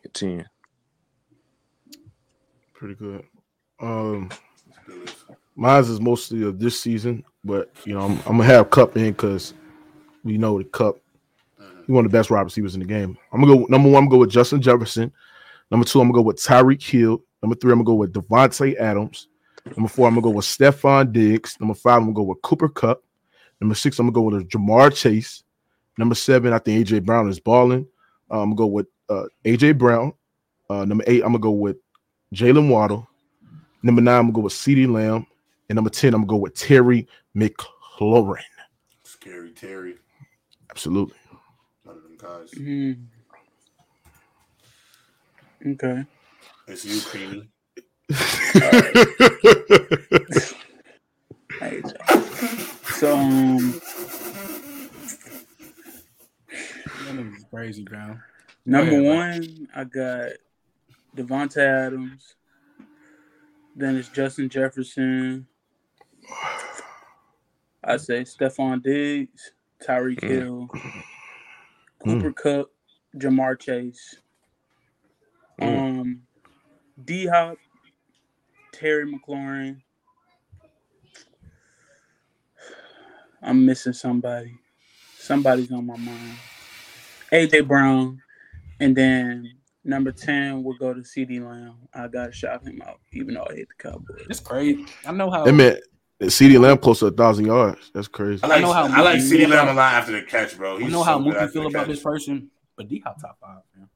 at ten. Pretty good. Um, mine's is mostly of this season, but you know I'm, I'm gonna have Kupp in because we know the Kupp. He's one of the best wide receivers in the game. I'm gonna go number one. I'm gonna go with Justin Jefferson. Number two, I'm gonna go with Tyreek Hill. Number three, I'm gonna go with Davante Adams. Number four, I'm gonna go with Stefon Diggs. Number five, I'm gonna go with Cooper Kupp. Number six, I'm gonna go with Ja'Marr Chase. Number seven, I think AJ Brown is balling. Uh, I'm gonna go with uh, AJ Brown. Uh, number eight, I'm gonna go with Jaylen Waddle. Number nine, I'm gonna go with CeeDee Lamb. And number 10, I'm gonna go with Terry McLaurin. Scary Terry, Absolutely. one of them guys. Mm. Okay. It's you, Creamy. Hey, So um, That crazy, bro. Number ahead, bro. one, I got Davante Adams. Then it's Justin Jefferson. I say Stefon Diggs, Tyreek Mm. Hill, Cooper Kupp, Ja'Marr Chase, Mm. um, D Hop, Terry McLaurin. I'm missing somebody. Somebody's on my mind. AJ Brown, and then number ten will go to CeeDee Lamb. I gotta shout him out, even though I hate the Cowboys. It's crazy. I know how. That man, CeeDee Lamb close to a thousand yards. That's crazy. I like, I know how I like Mookie CeeDee Lamb a lot after the catch, bro. I He's know so how Mookie feel about catch. this person, but D Hop top five, man.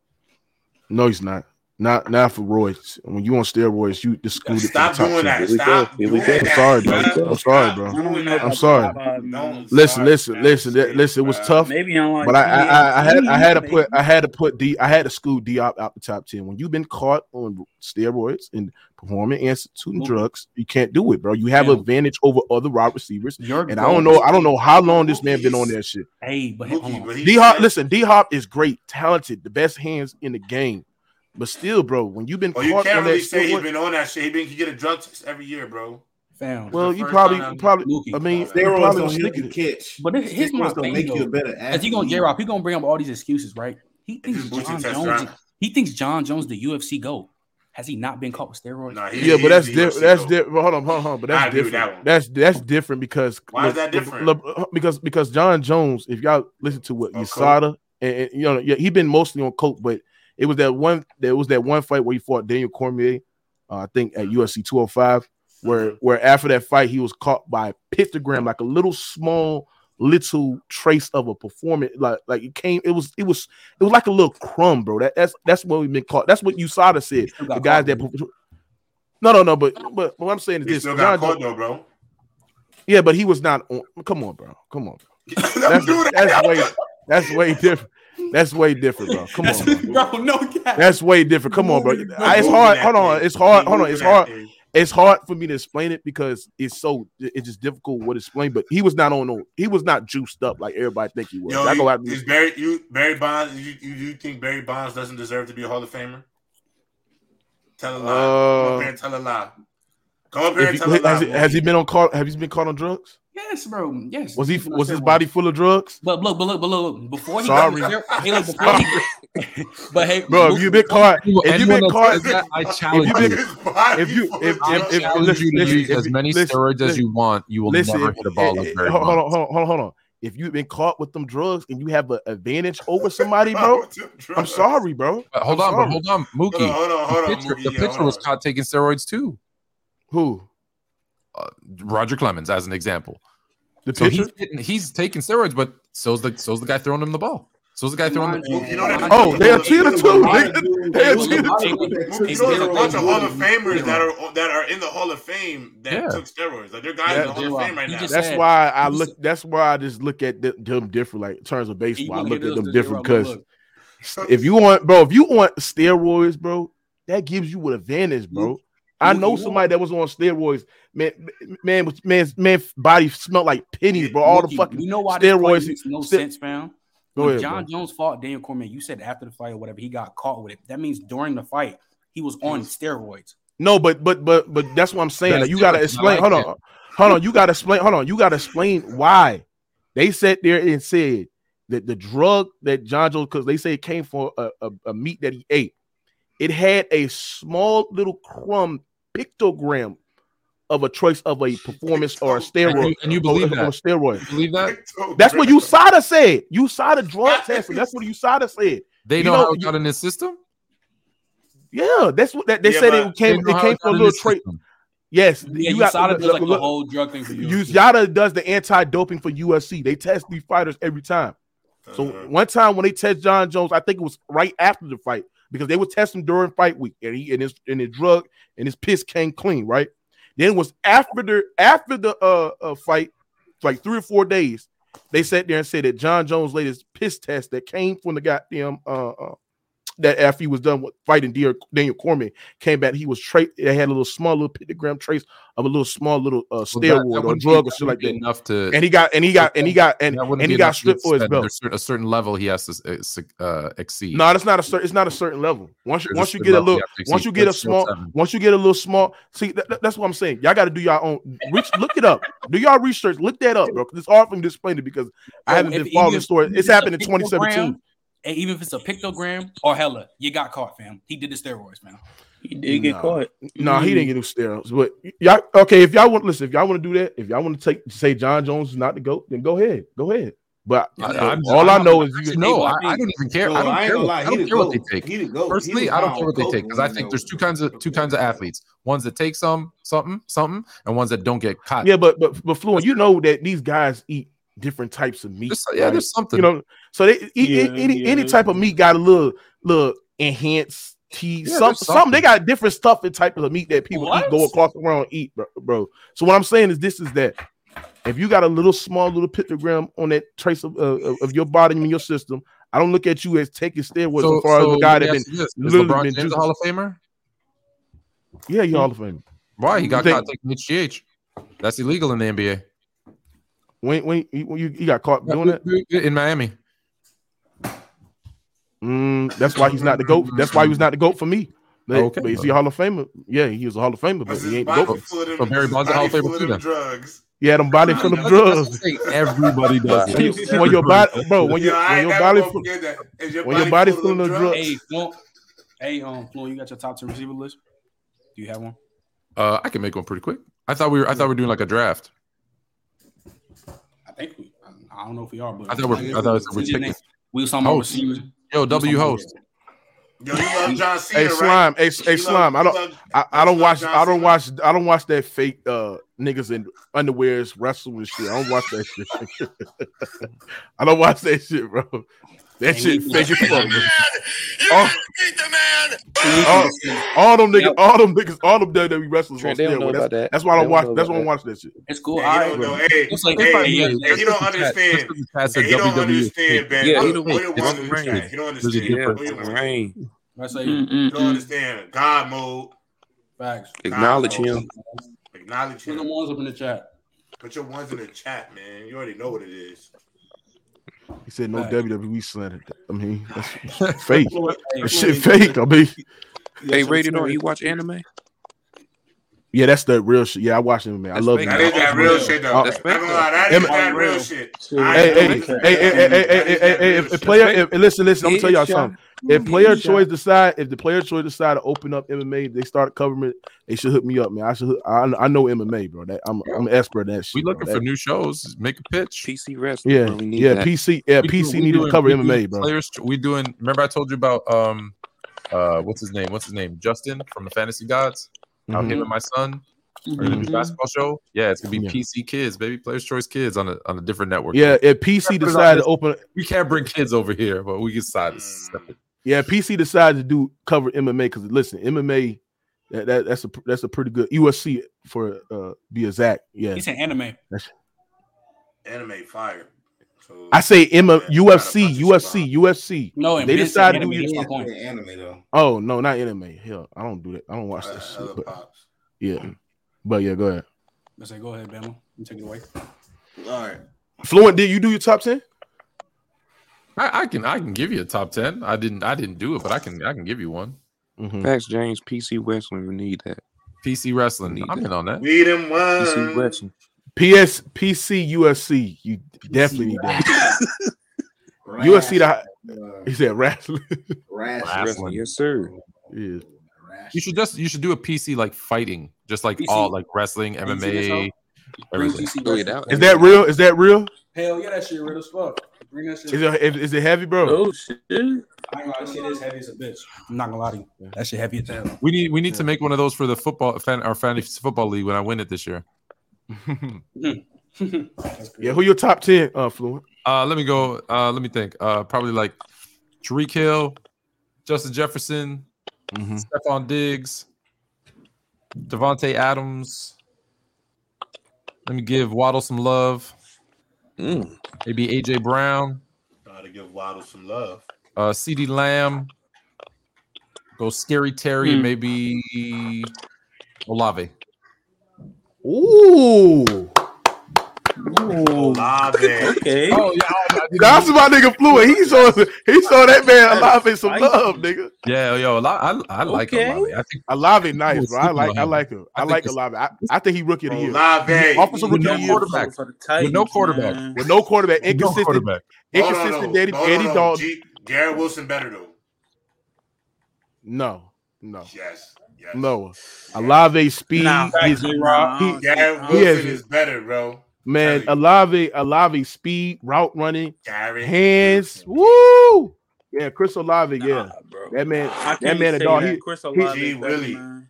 No, he's not. Not not for roids. When you on steroids, you excluded. Stop from the top doing that. Here. Stop Here we doing go. I'm sorry, bro. I'm sorry, bro. I'm sorry. Listen, listen, listen, listen. It was tough. Maybe on like But I, I, I, I had I had to put I had to put D I had to scoot D out out the top ten. When you've been caught on steroids and performing instituting Mookie. drugs, you can't do it, bro. You have Yeah. advantage over other wide receivers. Your And I don't know, I don't know how long this man been on that shit. Hey, but hold Mookie, on. but he D Hop, listen, D Hop is great, talented, the best hands in the game. But still, bro, when you've been Oh, you can't on really that say he's been on that shit. He been he get a drug test every year, bro. fam. well, you probably time probably Mookie. I mean, you Steroids probably don't was help sneaking you catch. But this- here's my Steroids don't thing, make you though. a better As he gonna athlete. J Rock, he gonna bring up all these excuses, right? He thinks Jon Jones. He thinks Jon Jones the UFC goat. Has he not been caught with steroids? Nah, he- Yeah, he but that's is different. That's different. Hold on, hold on. But that's different. that. That's that's different because Why is Le- that Le- different? Le- uh, because because Jon Jones, if y'all listen to what Oh, USADA and, and, you know, yeah, he been mostly on coke, but it was that one. There was that one fight where he fought Daniel Cormier, uh, I think at UFC 205, where where after that fight he was caught by a pictogram, like a little small little trace of a performance, like like it came. It was it was it was like a little crumb, bro. That that's that's what we've been caught. That's what USADA said. The guys caught, that. No, no, no, but but what I'm saying is He this: still Jon got caught though, bro. yeah, but he was not on. Come on, bro. Come on. Don't That's, that's way that's way different. That's way different, bro. Come on, bro. bro. No cap. That's way different. Come on, bro. Moving It's hard. Hold on. It's hard. Hold on. It's hard. It's hard for me to explain it because it's so it's just difficult what to explain. But he was not on no. He was not juiced up like everybody think he was. Yo, I go you, out. is Barry you Barry Bonds? You, you you think Barry Bonds doesn't deserve to be a Hall of Famer? Tell a lie. Come Uh, up here and tell a lie. Come up here If and he- tell a lie. has, he, has he been on caught? Have he been caught on drugs? Yes, bro. Yes. Was he? He's Was his body full of drugs? But look, but look, but look. Before he Sorry. got the hey, look, before he, but hey, Bro, if Mookie- you been caught, if you Anyone been caught, that, I challenge you you. been- if you full if I if, if, challenge listen, you to listen, use as many listen, steroids as you want. You will Listen, never hit a ball eh, like eh, hold, hold on, hold on, hold on, hold on. If you've been caught with them drugs and you have an advantage over somebody, bro, I'm sorry, bro. But hold I'm on, but sorry. hold on, Hold Mookie. on, hold on, hold the pitcher, Mookie, the pitcher hold was caught taking steroids too. Who? Uh, Roger Clemens, as an example. The So pitcher? he's getting, he's taking steroids, but so's the so's the guy throwing him the ball. So's the guy throwing the You know that- Oh, they a cheater too. Hey. They a look, too. look, Mookie look, knows a bunch of Hall of Famers that are that are in the Hall of Fame that Yeah. took steroids. Like they're guys Yeah, in the Hall of Fame right now. That's said- why I look. just- That's why I just look at them different. Like in terms of baseball, I look at them different because if you want, bro, if you want steroids, bro, that gives you an advantage, bro. I know somebody that was on steroids, man. Man, was man, man, body smelled like pennies, bro. All the fucking You know why this steroids- makes no ste- sense, fam? Go when ahead, John bro. Jones fought Daniel Cormier, you said after the fight or whatever, he got caught with it. That means during the fight, he was on steroids. No, but but but but that's what I'm saying. Like, you gotta explain. Like hold on, hold on. You gotta explain. Hold on. You gotta explain why they sat there and said that the drug that Jon Jones, because they say it came from a, a, a meat that he ate, it had a small little crumb pictogram of a choice of a performance or a And steroid. you, and you believe or that? a steroid. You believe that? That's what USADA said. USADA drug testing. That's what USADA said. They You know, know, how it you- got in his system. Yeah, that's what that, they Yeah, said. It came. It came from a little his trait. Yes, Yeah, you you got USADA does look- like the look- whole drug thing for you. USADA does the anti-doping for USC. They test these fighters every time. So Uh-huh. one time when they test Jon Jones, I think it was right after the fight because they would test him during fight week, and he and his and his drug and his piss came clean, right? Then it was after the after the uh, uh fight, like three or four days, they sat there and said that Jon Jones' latest piss test that came from the goddamn uh, uh that after he was done with fighting Daniel, Daniel Cormier came back. He was tra- They had a little small little pentagram trace of a little small little uh, Well, that- steroid that or drug be- or shit like that. Enough to And he got and he got and he got and, and he got enough to stripped for his belt. There's a certain level he has to uh, exceed. No, that's not a certain. It's not a certain level. Once you There's once you get a little, once you get a small, once you get a little small. See, that, that- that's what I'm saying. Y'all got to do your own. Reach, look it up. Do y'all research. Look that up, bro. Because it's hard for me to explain it because I haven't been following the story. even It's happened in 2017. Pictogram, And even if it's a pictogram or hella, you got caught, fam. He did the steroids, man. He did get Nah. caught. No, he didn't get no steroids. But y'all, okay, if y'all want, listen, if y'all want to do that, if y'all want to take say Jon Jones is not the goat, then go ahead, go ahead. But Yeah, but I'm- all I I'm- know is you. Actually, no, I, I don't even care. So, I don't care. What, lie, don't care what they take. He the GOAT. He Personally, I don't care what they take because I think there's two kinds of two kinds of athletes: ones that take some something something, and ones that don't get caught. Yeah, but but but Fluent, you know that these guys eat different types of meat. There's- yeah, right? there's something. you know. So they Yeah, any any yeah. type of meat got a little little enhanced tea. Yeah, some there's some they got different stuff and type of meat that people What? eat go across around and eat, bro, bro. So what I'm saying is this is that if you got a little small little pictogram on that trace of uh, of- of your body and your system, I don't look at you as taking steroids so, as far so as a guy let me that been this. Is literally LeBron been James a. Hall of Famer? yeah, you're Hall of Fame. Why he got caught taking HGH? That's illegal in the NBA. When when you, you, you got caught doing that, in Miami. mm, that's why he's not the goat. That's why he was not the goat for me. But, Okay. but is he a Hall of Famer? Yeah, he was a Hall of Famer, but he ain't the goat. full of So Barry his Bonds a Hall of Famer full of too then. drugs. He had him body full of drugs. that's the thing. Everybody does it. when your body, bro, when Yo, your when your body, full, forget that. Is your when your body full of drugs- Hey, Flo, hey, um, Flo, you got your top ten receiver list? Do you have one? Uh, I can make one pretty quick. I thought we were. I thought we were doing like a draft. I think we. I don't know if we are, but I thought we're. I thought we're picking. We was talking about Host. receivers. Yo, W host. Yo, you love John Cena, hey right? slime, hey, You hey slime. I don't, I, I don't watch, I don't watch, I don't watch that fake uh niggas in underwears wrestle and shit. I don't watch that shit. I don't watch that shit, bro. That shit fake as fuck. bro. All, all, all them niggas, all them niggas, all them WWE wrestlers Trent, they don't know steroids. about That's, that. that's why I don't don't watch. know That's why I don't watch that shit. It's cool. Yeah, All he right, don't know. Hey, It's like- hey, it's like- he, yeah, hey, he don't understand. That's Hey, he don't understand, Ben. Yeah, Put- don't- put your it's ones in the rain. chat. Don't There's a understand. Yeah, Put your rain. I say You don't understand. God mode. facts. Acknowledge him. mode. Acknowledge Put the ones up in the chat. Put your ones in the chat, man. You already know what it is. He said no right. WWE slander. I mean, that's fake. shit fake. I mean, they rated or You watch anime? Yeah, that's the real shit. Yeah, I watch anime. That's I love it. That is that real shit though. That's fake. That is that real shit. Hey, hey, hey, hey, hey, hey, hey, hey, player. Listen, listen. I'm gonna tell y'all something. If player choice decide, if the player choice decide to open up MMA, they start covering it. They should hook me up, man. I should. hook- I, I know MMA, bro. That I'm, I'm an expert in that shit. We looking bro. for That- new shows. Make a pitch. PC wrestling. yeah, bro. Need yeah. that. PC, yeah, We PC do- we need to cover we MMA, doing bro. Players, we doing. Remember, I told you about um, uh, what's his name? What's his name? Justin from the Fantasy Gods. How Mhm. him and my son are gonna Mm-hmm. do basketball show. Yeah, it's gonna be Yeah. PC Kids, baby. Players Choice Kids on a on a different network. Yeah, if PC Put it on decide to open, we can't bring kids over here, but we can decide. To step it. yeah, PC decided to do cover MMA because listen, MMA, that, that that's a that's a pretty good USC for uh be exact. Yeah, He said anime. Anime fire. So, I say Emma, Yeah, you got a UFC, UFC, UFC. No, they decided to do anime. it. That's my point. anime though. Oh no, not anime. Hell, I don't do that. I don't watch uh, that shit. But, pops. yeah, but yeah, go ahead. I say, go ahead, Bama. You take it away. All right. Fluent, did you do your top ten? I, I can I can give you a top ten. I didn't I didn't do it, but I can I can give you one. Mm-hmm. Max James, PC Wrestling. We need that. PC wrestling. Need I'm that. in on that. We them PC. Wrestling. PS, PC, USC. You definitely need that. USC, the he said wrestling. Rash. Wrestling. Yes, sir. yeah. You should just you should do a PC like fighting, just like PC. all like wrestling, Are you serious, MMA. Bring Everything. PC yeah, wrestling. that real? Is that real? Hell yeah, that shit real as fuck. Bring that shit. Is it is, is it heavy, bro? Oh shit. I ain't gonna lie, shit is heavy as a bitch. I'm not gonna lie to you. That shit heavy as hell. We need we need to make one of those for the football fan our fantasy football league when I win it this year. Yeah, who your top ten? Uh, Fluent. Uh, let me go. Uh, let me think. Uh, probably like Tariq Hill, Justin Jefferson, Mm-hmm. Stefon Diggs, Davante Adams. Let me give Waddle some love. Mm. Maybe AJ Brown, Gotta give Waddle some love. uh, CeeDee Lamb. Go Scary Terry, and maybe Olave. Ooh, Olave. Okay. Oh yeah, that's my nigga Fluent. He saw he saw that man alive in some love, nigga. yeah, yo, Olave, I, I like Okay. Olave. I think Olave nice, bro. I like on I like him. I, I think like it's- Olave. I, I think he rookie of the year. Olave. Offensive rookie no of the year quarterback. For the Titans, With no quarterback. man. with no quarterback, no inconsistent, quarterback. Hold on, inconsistent. though. Eddie, Hold on, Eddie though. Dalton. G- Garrett Wilson better though. No, no, Yes. Yes. no. Olave speed Nah, is G-Rock. he, Garrett Nah, Wilson has- is better, bro. Man, Terry. Olave, Olave speed, route running, Garrett. hands. Woo! Yeah, Chris Olave, yeah. Bro. That man, I that man a dog. that. He, Chris he- Olave he really- man.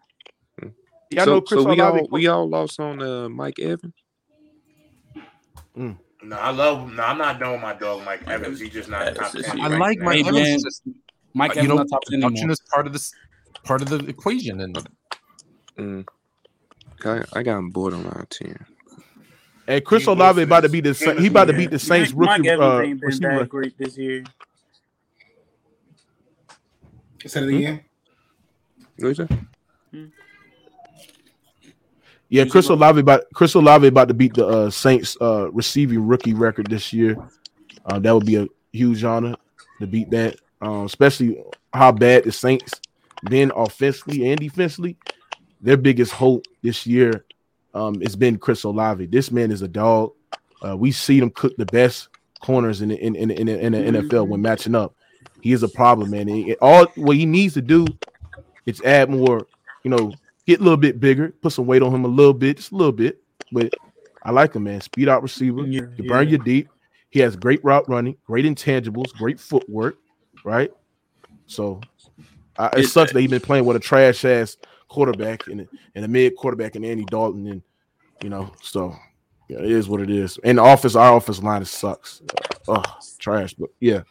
y'all so, know Chris so we Olave. all we all lost on uh, Mike Evans. No, I love. No, I'm not done with my dog, Mike Evans. He's just not Yeah, top ten. I Right like now. Mike Hey, Evans. man. just, Mike uh, Evans you know, not top ten production anymore. is part of this part of the equation, and Mm. I, I got him bored on our ten. And Chris He Olave about to was- beat the he he about to beat the Saints rookie Mike Evans uh, been receiver. great this year. Say it again. What you say? Yeah, Chris the- Olave about Chris Olave about to beat the uh, Saints uh, receiving rookie record this year. Uh, that would be a huge honor to beat that, um, especially how bad the Saints been offensively and defensively. Their biggest hope this year um, has been Chris Olave. This man is a dog. Uh, we see him cook the best corners in the, in, in, in, in the NFL when matching up. He is a problem, man. And all what he needs to do is add more, you know, get a little bit bigger, put some weight on him a little bit, just a little bit. But I like him, man. Speed out receiver, Yeah, you burn yeah. you deep. He has great route running, great intangibles, great footwork, right? So I, it It- sucks that he's been playing with a trash ass quarterback and, and a mid quarterback and Andy Dalton, and you know, so yeah, it is what it is. And the office, our office line sucks. Oh, trash, but yeah.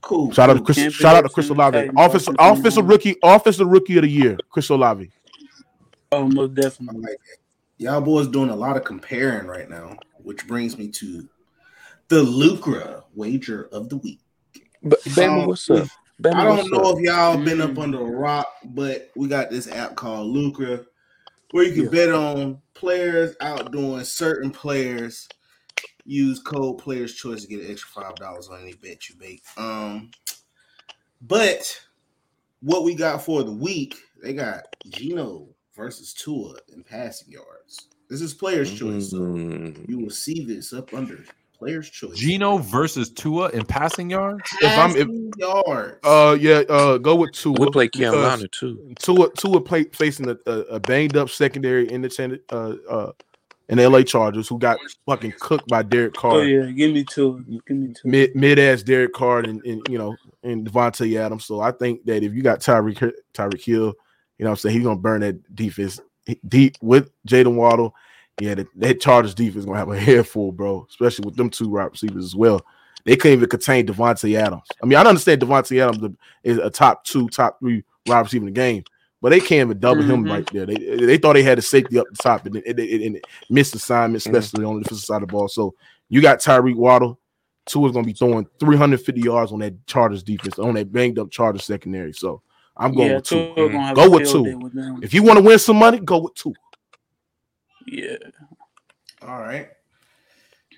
Cool. Shout out to. Chris. Can't Shout out to Chris Tim Olave. Titans Offensive, offensive offensive line. rookie, offensive rookie of the year, Chris Olave. Oh, most definitely. like. Y'all boys doing a lot of comparing right now, which brings me to the Lucra wager of the week. But Bama, Um, what's up? Bama, I don't know up? if y'all been Mm. up under a rock, but we got this app called Lucra where you can Yeah. bet on players outdoing certain players. Use code Players Choice to get an extra five dollars on any bet you make. Um, but what we got for the week, they got Geno versus Tua in passing yards. This is Players Choice, so Mm. you will see this up under Players Choice. Geno versus Tua in passing yards. If I'm- if- Passing yards. Uh, yeah. Uh, go with Tua. We play because Carolina too. Tua, Tua play, facing a, a, a banged up secondary in the uh, uh, in the LA Chargers, who got fucking cooked by Derek Carr. Oh yeah, give me two. Give me two. mid mid ass Derek Carr and, and you know and Davante Adams. So I think that if you got Tyreek Hi- Tyreek Hill, you know what I'm saying he's gonna burn that defense deep with Jaden Waddle. Yeah, that, that Chargers defense gonna have a head full, bro. Especially with them two wide receivers as well. They couldn't even contain Davante Adams. I mean, I understand Davante Adams is a top two, top three wide receiver in the game, but they can't even double him Mhm. right there. They they thought they had a safety up the top and it, and missed assignment, especially on the defensive side of the ball. So you got Tyreek Waddle. Two is gonna be throwing 350 yards on that Chargers defense, on that banged up Chargers secondary. So I'm going yeah, with two. Go with two. with. If you want to win some money, go with two. Yeah. All right.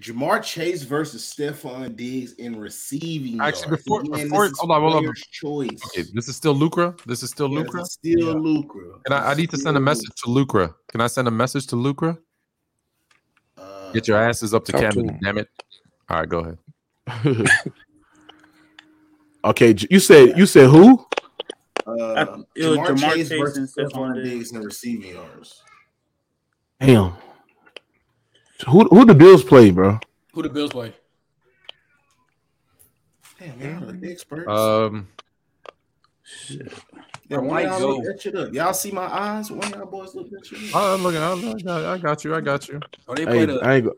Ja'Marr Chase versus Stefon Diggs in receiving. Actually, yards. before- Again, before- this is hold on, hold on. Choice. Okay, this is still Lucra. This is still Yes, Lucra. Still Yeah. Lucra. And I, I need to send a message to Lucra. Can I send a message to Lucra? Uh, Get your asses up to Talk to damn it. All right, go ahead. okay, you said you said who? uh, it Ja'Marr, Ja'Marr Chase Chase versus Stefon Stefon Diggs in receiving yards. Damn. Who who the Bills play, bro? Who the Bills play? Damn, y'all the experts. Um, yeah, one might y'all go. look that shit up. Y'all see my eyes? One y'all boys look that shit up. I'm looking. I'm I got you. I got you. Oh, they play ain't, the. I ain't go.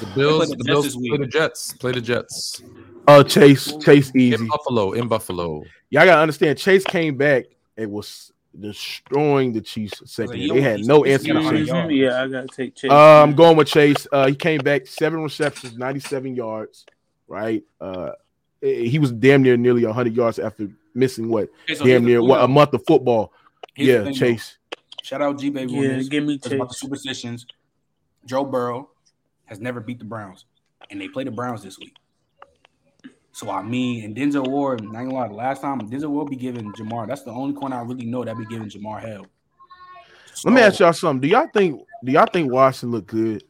The Bills. the The Bills play the Jets. Play the Jets Uh, Chase Chase easy. in Buffalo. In Buffalo. Y'all gotta understand. Chase came back and was destroying the Chiefs second. you They had no he's answer. to Chase. Yeah, I gotta take Chase. Uh, I'm going with Chase. Uh, he came back seven receptions, 97 yards. Right. Uh, he was damn near nearly 100 yards after missing what Okay, so damn near what a month of football. Here's yeah, thing, though. Chase. Shout out G Baby. Yeah, give me It's about the Chase. superstitions. Joe Burrow has never beat the Browns, and they play the Browns this week. So I mean, and Denzel Ward, not gonna lie, the last time Denzel will be giving Ja'Marr. That's the only corner I really know that be giving Ja'Marr hell. Let me ask y'all something. Do y'all think do y'all think Washington looked good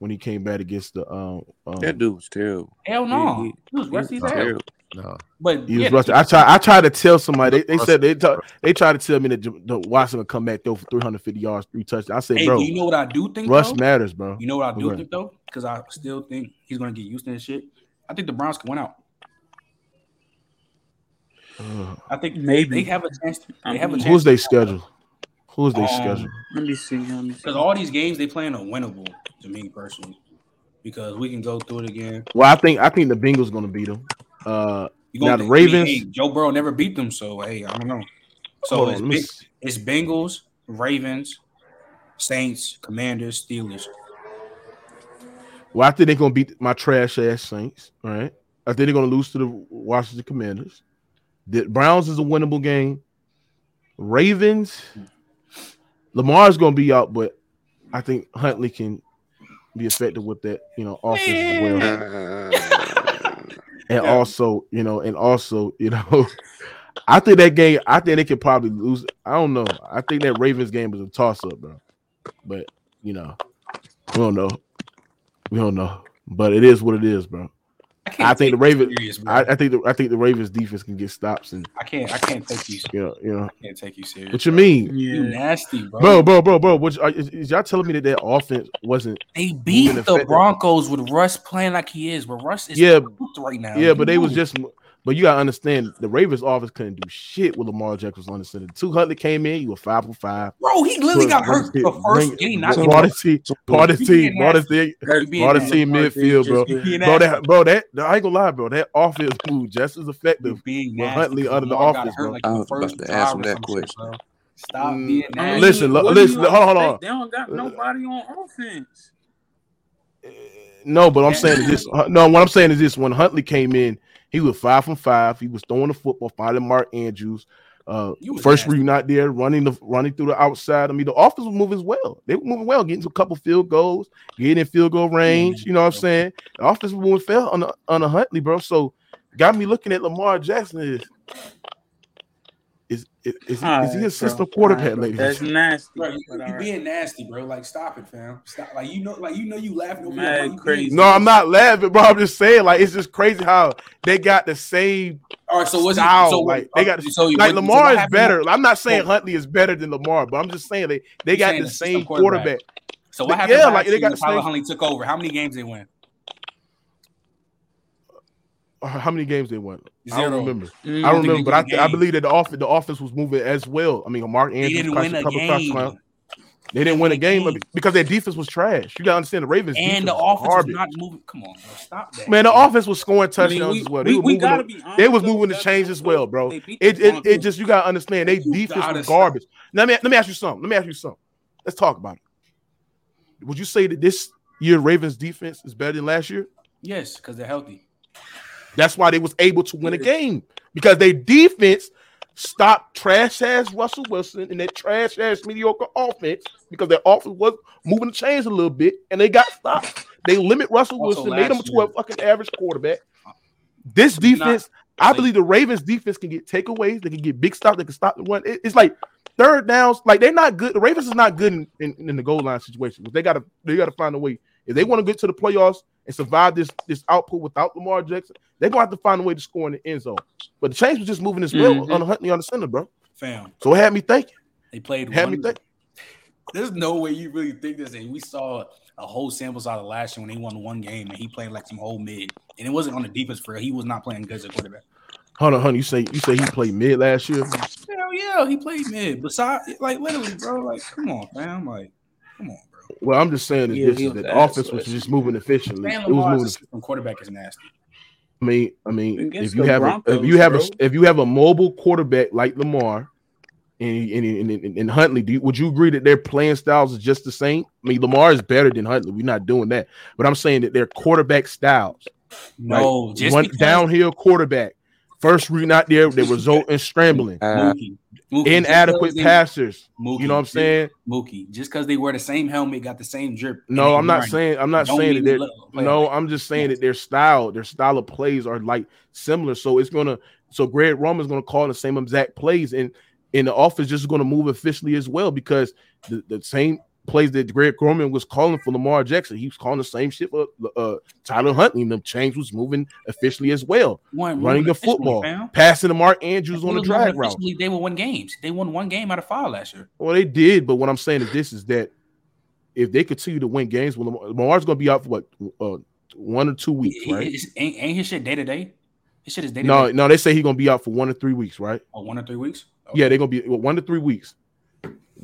when he came back against the um, um That dude was terrible. Hell no, He- he was He rusty was as No. But He was yeah, rushing. I try. I tried to tell somebody. They, they said they t- they tried to tell me that J- the Watson would come back though for 350 yards, three touchdowns. I said, Hey, bro, you know what I do think? rush though? matters, bro. You know what I do Right. think though? Because I still think he's gonna get used to this shit. I think the Browns can win out. Ugh. I think Maybe. they have a chance. To, they have a chance. Who's they schedule? Who's they Um, schedule? Let me see. Let me see. Because all these games they playing are winnable to me personally. Because we can go through it again. Well, I think I think the Bengals gonna beat them. Uh, You Now, the think- I mean, Ravens- hey, Joe Burrow never beat them, so hey, I don't know. So hold on, it's, Big- it's Bengals, Ravens, Saints, Commanders, Steelers. Well, I think they're gonna beat my trash ass Saints. right? I think they're gonna lose to the Washington Commanders. The Browns is a winnable game. Ravens, Lamar's gonna be out, but I think Huntley can be effective with that, you know, offense as well. And also, you know, and also, you know, I think that game, I think they could probably lose. I don't know. I think that Ravens game is a toss up, bro. But you know, we don't know. We don't know. But it is what it is, bro. I, I think the Ravens. serious. I, I think the I think the Ravens defense can get stops and I can't. I can't take you. you know, you know. I can't take you serious. What you mean, You Yeah. nasty, bro. bro, bro, bro, bro? What, are, is, is y'all telling me that that offense wasn't? They beat the effective. Broncos with Russ playing like he is, but Russ is Yeah, right now. Yeah, but they was just. But you gotta understand, the Ravens offense couldn't do shit with Lamar Jackson was on the center. Two Huntley came in, you were five for five. bro. He literally got hurt the first game. Not brought his team, brought his He team, being brought his team, He being brought his nasty. team midfield, bro. Bro, that bro, that I ain't gonna lie, bro. That offense moved just as effective. being with. Huntley under the Lamar got offense, bro. like I the was about to ask him that some shit, question. bro. Stop Mm, being mean, nasty. Listen, look, what do listen, hold on, hold on. They don't got nobody on offense. No, but I'm saying is this. No, what I'm saying is this: when Huntley came in, he was five from five. He was throwing the football, finding Mark Andrews. Uh, first nasty. read not there, running the running through the outside. I mean, the offense was moving as well. They were moving well, getting to a couple field goals, getting in field goal range. You know what I'm saying? The offense was moving fell on the, on the Huntley, bro. So got me looking at Lamar Jackson is is is, is, he, is he a system quarterback, ladies? That's nasty. Bro, you, you all right. being nasty, bro. Like, stop it, fam. Stop. Like, you know, like you know, you laughing over Mad here, but you crazy. No, I'm not laughing, bro. I'm just saying, like, it's just crazy how they got the same All right, so what's style. it? So like they got oh, so like what- so Lamar what is happened- better. I'm not saying So- Huntley is better than Lamar, but I'm just saying they they got the the same quarterback. quarterback. So what happened? Yeah, last like, they year got the same- Huntley took over. How many games they win? How many games they won? I don't remember. Mm, I don't remember, but won I, I believe that the offense the offense was moving as well. I mean, Mark They Andrews didn't caught win a a couple game. They didn't win a game game. because their defense was trash. You gotta understand the Ravens and the defense was offense was garbage. not moving. Come on, bro. Stop that. Man, the offense was scoring I mean, touchdowns we- as well. They we- were we moving. gotta the- be honest, they was moving the that's chains as well, bro. they beat the It, it, it just you gotta understand they defense gotta was stop. garbage. Let me let me ask you something. Let me ask you something. Let's talk about it. Would you say that this year Ravens defense is better than last year? yes, because they're healthy. That's why they was able to win a game because their defense stopped trash ass Russell Wilson and that trash ass mediocre offense because their offense was moving the chains a little bit and they got stopped. They limit Russell Wilson, made him to a fucking average quarterback. This defense, I believe the Ravens defense can get takeaways, they can get big stops, they can stop the run. It- it's like third downs, like they're not good. The Ravens is not good in, in, in the goal line situation. They gotta they gotta find a way. If they want to get to the playoffs and survive this this output without Lamar Jackson, they're gonna have to find a way to score in the end zone. But the chains was just moving as well Mhm. on Huntley on the center, bro. Fam, So it had me thinking. they played. Had one, me think. There's no way you really think this. And we saw a whole sample size of last year when he won one game and he played like some whole mid, and it wasn't on the defense for real. He was not playing good as a quarterback. Hold on, honey. You say you say he played mid last year. Hell yeah, he played mid. Besides, like literally, bro. Like, come on, fam. Like, come on, bro. Well, I'm just saying that Yeah, this is that the ass offense was just moving efficiently. It was moving. a quarterback is nasty. I mean, I mean, if you the have a, if you have a if you have a mobile quarterback like Lamar and and, and, and, and Huntley, do you, would you agree that their playing styles is just the same? I mean, Lamar is better than Huntley. We're not doing that, but I'm saying that their quarterback styles, No, right? just one because downhill quarterback, first read not there, they result in scrambling, Uh, Mookie, Mookie, inadequate they- passers. Mookie, You know what I'm saying? Mookie, just because they wear the same helmet, got the same drip. No, I'm not run, saying I'm not saying that mean they're they look- play no, I'm just saying that their style, their style of plays are like similar. So it's gonna so Greg Roman's gonna call the same exact plays, and and the office just gonna move officially as well because the, the same plays that Greg Roman was calling for Lamar Jackson. He was calling the same shit for uh, Tyler Huntley. And the chains was moving officially as well, One- running the football, passing to Mark Andrews on the drag route. They will win games. They won one game out of five last year. Well, they did, but what I'm saying is this: is that if they continue to win games, well, Lamar, Lamar's going to be out for what uh, one or two weeks, right? it's- ain't, ain't his shit day to day? His shit is day to No, day. no, they say he's going to be out for one or three weeks, right? Oh, one or three weeks. Yeah, they're gonna be well, one to three weeks.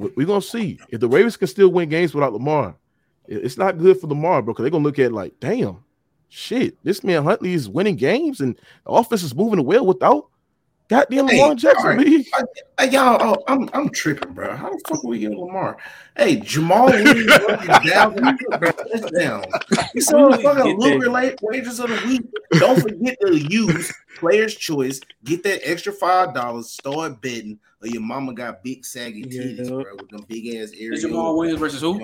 We- We're gonna see if the Ravens can still win games without Lamar. It's not good for Lamar, bro. Because they're gonna look at like, damn, shit, this man Huntley is winning games and the offense is moving well without goddamn Hey, Lamar Jackson. all right. man. Hey, y'all, oh, I'm I'm tripping, bro. How the fuck are we getting Lamar? Hey, Jamaal Williams running down touchdown. You saw the fucking get Lucra late wages of the week. Don't forget to use player's choice. Get that extra five dollars. Start betting, or your mama got big saggy Yeah. titties, bro, with them big ass areas. Jamaal Williams versus who?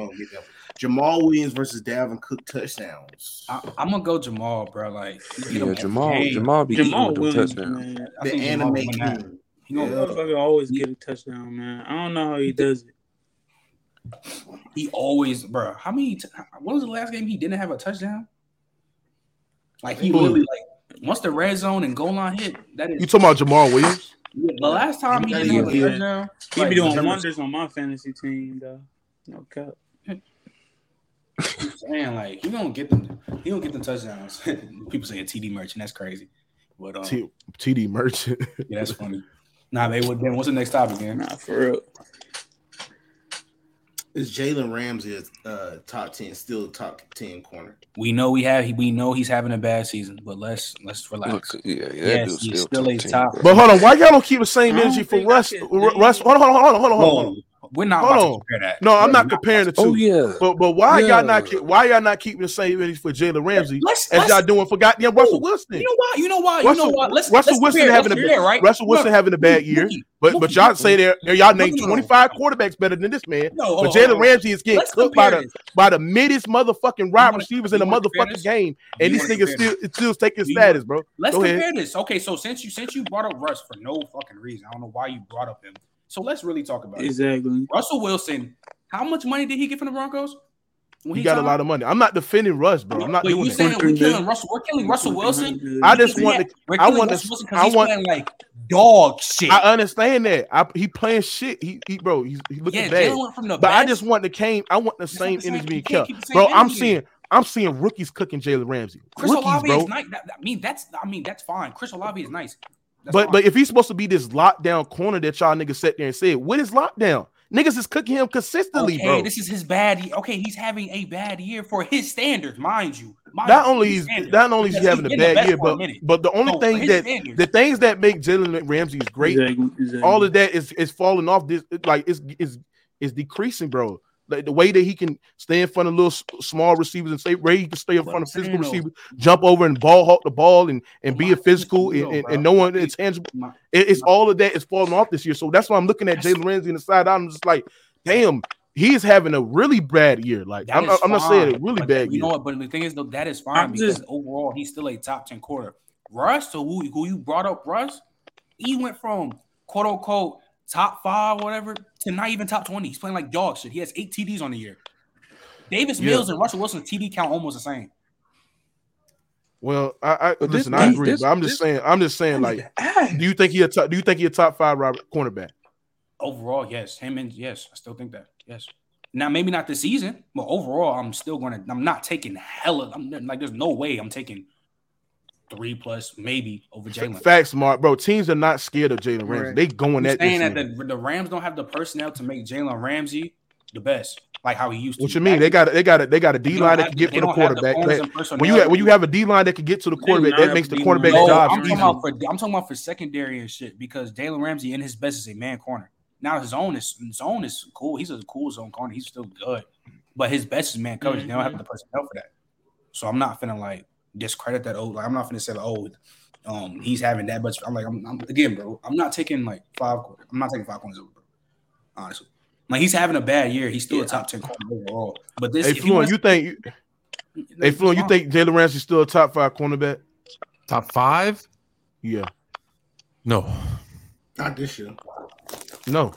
Jamaal Williams versus Dalvin Cook touchdowns. I, I'm gonna go Jamaal, bro. Like Yeah, him Jamaal. game. Jamaal be Jamaal eating with them Williams, touchdowns. man. I the think anime will win that. king. He gonna- Yeah. Motherfucker always get a touchdown, man. I don't know how he does it. He always, bro. How many? T- when was the last game he didn't have a touchdown? Like he Who? literally like once the red zone and goal line hit. That is You talking about Jamaal Williams? the last time he didn't have a touchdown. He like, be doing wonders on my fantasy team, though. No cap. I'm saying like he gonna get them. He gonna get them touchdowns. People say a TD merchant. That's crazy. But um, T- TD Merchant. yeah, that's funny. Nah, they would. Then what's the next topic, man? Nah, for real. Is Jalen Ramsey a uh, top ten, still top ten corner? We know we have. We know he's having a bad season, but let's let's relax. Look, yeah, yeah, Yes, he's still, still a top 10, top- but hold on, why y'all don't keep the same energy for think Russ? can- Russ, hold on, hold on, hold on, hold on, hold on. Whoa, we're not Hold about to on. compare that. No, I'm We're not comparing the two. Oh yeah, But but why Yeah. y'all not why y'all not keeping the same energy for Jalen Ramsey Let's, as let's y'all doing for goddamn Russell Ooh, Wilson? You know why? You know why? You know why? Let's Russell let's Wilson having a Let's right? Russell Wilson Look, having a bad year, Mookie, but Mookie, but y'all Mookie. say there y'all named No, no, no. 25 quarterbacks better than this man. No, But on, hold Jalen on. Ramsey is getting Let's cooked by the this. by the middest motherfucking wide receivers in the motherfucking game, and You this wanna nigga still still taking status, bro. Let's Go compare this. Okay, so since you since you brought up Russ for no fucking reason, I don't know why you brought up him. So let's really talk about it. Exactly. Russell Wilson. How much money did he get from the Broncos? When He got a lot of money. I'm not defending Russ, bro. I'm not but doing you that. saying we Twenty-three killing. Russell? We're killing Russell Wilson. I just want to. I want Russell to. Wilson I because he's want. playing like dog shit. I understand that. I, he playing shit. He, he bro. He's he looking yeah, bad. Jalen went But I just want the came. I want the same what energy being You kept, keep the bro. I'm seeing. I'm seeing rookies cooking Jalen Ramsey. Chris rookies, Olave bro. is nice. I mean, that's I mean that's fine. Chris Olave is nice. That's But fine. but if he's supposed to be this lockdown corner that y'all niggas sat there and said, what is lockdown? Niggas is cooking him consistently, okay, bro. this is his bad. Year. Okay, he's having a bad year for his standards, mind you. Mind not only is not only is he having a the bad year, but but the only So, thing that standards. the things that make Jalen Ramsey is great, Exactly. exactly. all of that is is falling off. This like is is is decreasing, bro. Like the way that he can stay in front of little small receivers and stay where he can stay in front of physical receivers, jump over and ball hawk the ball and and be a physical and, and, and no one my- intangible. my- It- it's all of that is falling off this year. So that's why I'm looking at That's- Jalen Ramsey in the side. I'm just like, damn, he's having a really bad year. Like That I'm, I'm not saying a really but bad You year. know what? But the thing is, though, that is fine I'm because just- overall he's still a top ten quarter. Russ, so who, who you brought up, Russ, he went from quote unquote top five, whatever, to not even top twenty. He's playing like dog shit. He has eight TDs on the year. Davis Yeah. Mills and Russell Wilson's TD count almost the same. Well, I, I But this- listen. I this- agree, this- but I'm just this- saying. I'm just saying. Like, do you think he a top, do you think he a top five Robert cornerback? Overall, yes. Him and yes, I still think that. Yes. Now maybe not this season, but overall, I'm still gonna. I'm not taking hella. I'm like, there's no way I'm taking three plus maybe over Jalen. Facts, Mark, bro. Teams are not scared of Jalen Ramsey. They going I'm at saying this. that nigga. the, the Rams don't have the personnel to make Jalen Ramsey the best, like how he used to. What you mean? They got it, they got a, they got a D line that can get to the quarterback. That- when you have, when you have a D line that can get to the quarterback, that makes the D-line. quarterback's no, job I'm easy. talking about for I'm talking about for secondary and shit because Jalen Ramsey in his best is a man corner. Now his own is his own is cool. He's a cool zone corner. He's still good, but his best is man coverage. They don't have the personnel for that. So I'm not feeling like discredit that. old. like I'm not finna say like, oh, um, he's having that much. I'm like, I'm, I'm again, bro. I'm not taking like five. I'm not taking five corners over, bro. Honestly, like he's having a bad year. He's still a top ten corner overall. But this, Hey, if he Fluent, wants- you think? you- Hey, Fluent, you think Jalen Ramsey's still a top five cornerback? Top five? Yeah. No. Not this year. No.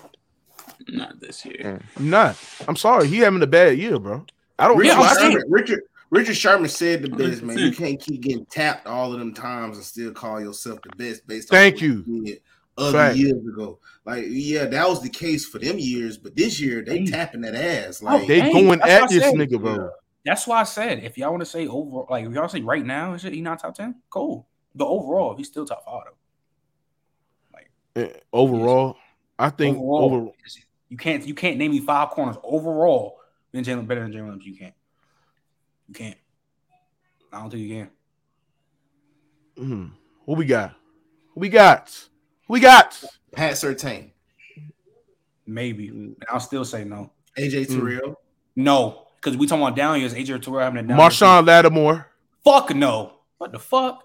Not this year. Not. I'm sorry. He having a bad year, bro. I don't. Richard, know. I Sherman, think- Richard Richard Sherman said the best, man. You can't keep getting tapped all of them times and still call yourself the best based Thank on you. you other Fact. years ago. Like, yeah, that was the case for them years, but this year they Hey. tapping that ass. Like they Hey, going that's at this said. nigga, bro. That's why I said if y'all want to say over, like if y'all say right now, is it he not top ten? Cool. But overall, he's still top five though. Eh, Overall, I think overall, over. you can't you can't name me five corners overall than Jalen better than Jalen You can't. You can't. I don't think you can. Mm, what we got? What we got? What we got? Pat Surtain, Maybe. I'll still say no. AJ Mm. Terrell, No. Because we talking about down years, AJ Terrell having a down Marshawn Lattimore. Fuck no. What the fuck?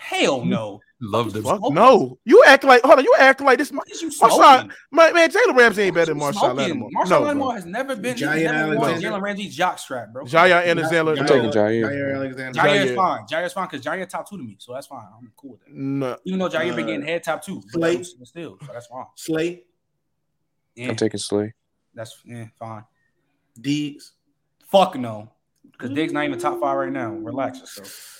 Hell no. Love them. Fuck no. You act like hold on. You act like this. What is you Marshawn, my, man, Jalen Ramsey ain't better than What you Marshawn smoking? Lattimore. Marshawn no, Lattimore has never been. He's Jaire never worn Alexander. Jalen Ramsey's jock strap, bro. Jaire Alexander. Jaire- taking No, Jaire. Jaire Alexander, Jaire is Jaire. fine. Jaire is fine because Jaire top two to me, so that's fine. I'm cool with that. no. Even though Jaire been Uh, getting head top two, Slay. Still, so that's fine. Slay, Yeah, I'm taking Slay. that's yeah, fine. Diggs. Fuck no, because Diggs not even top five right now. Relax yourself.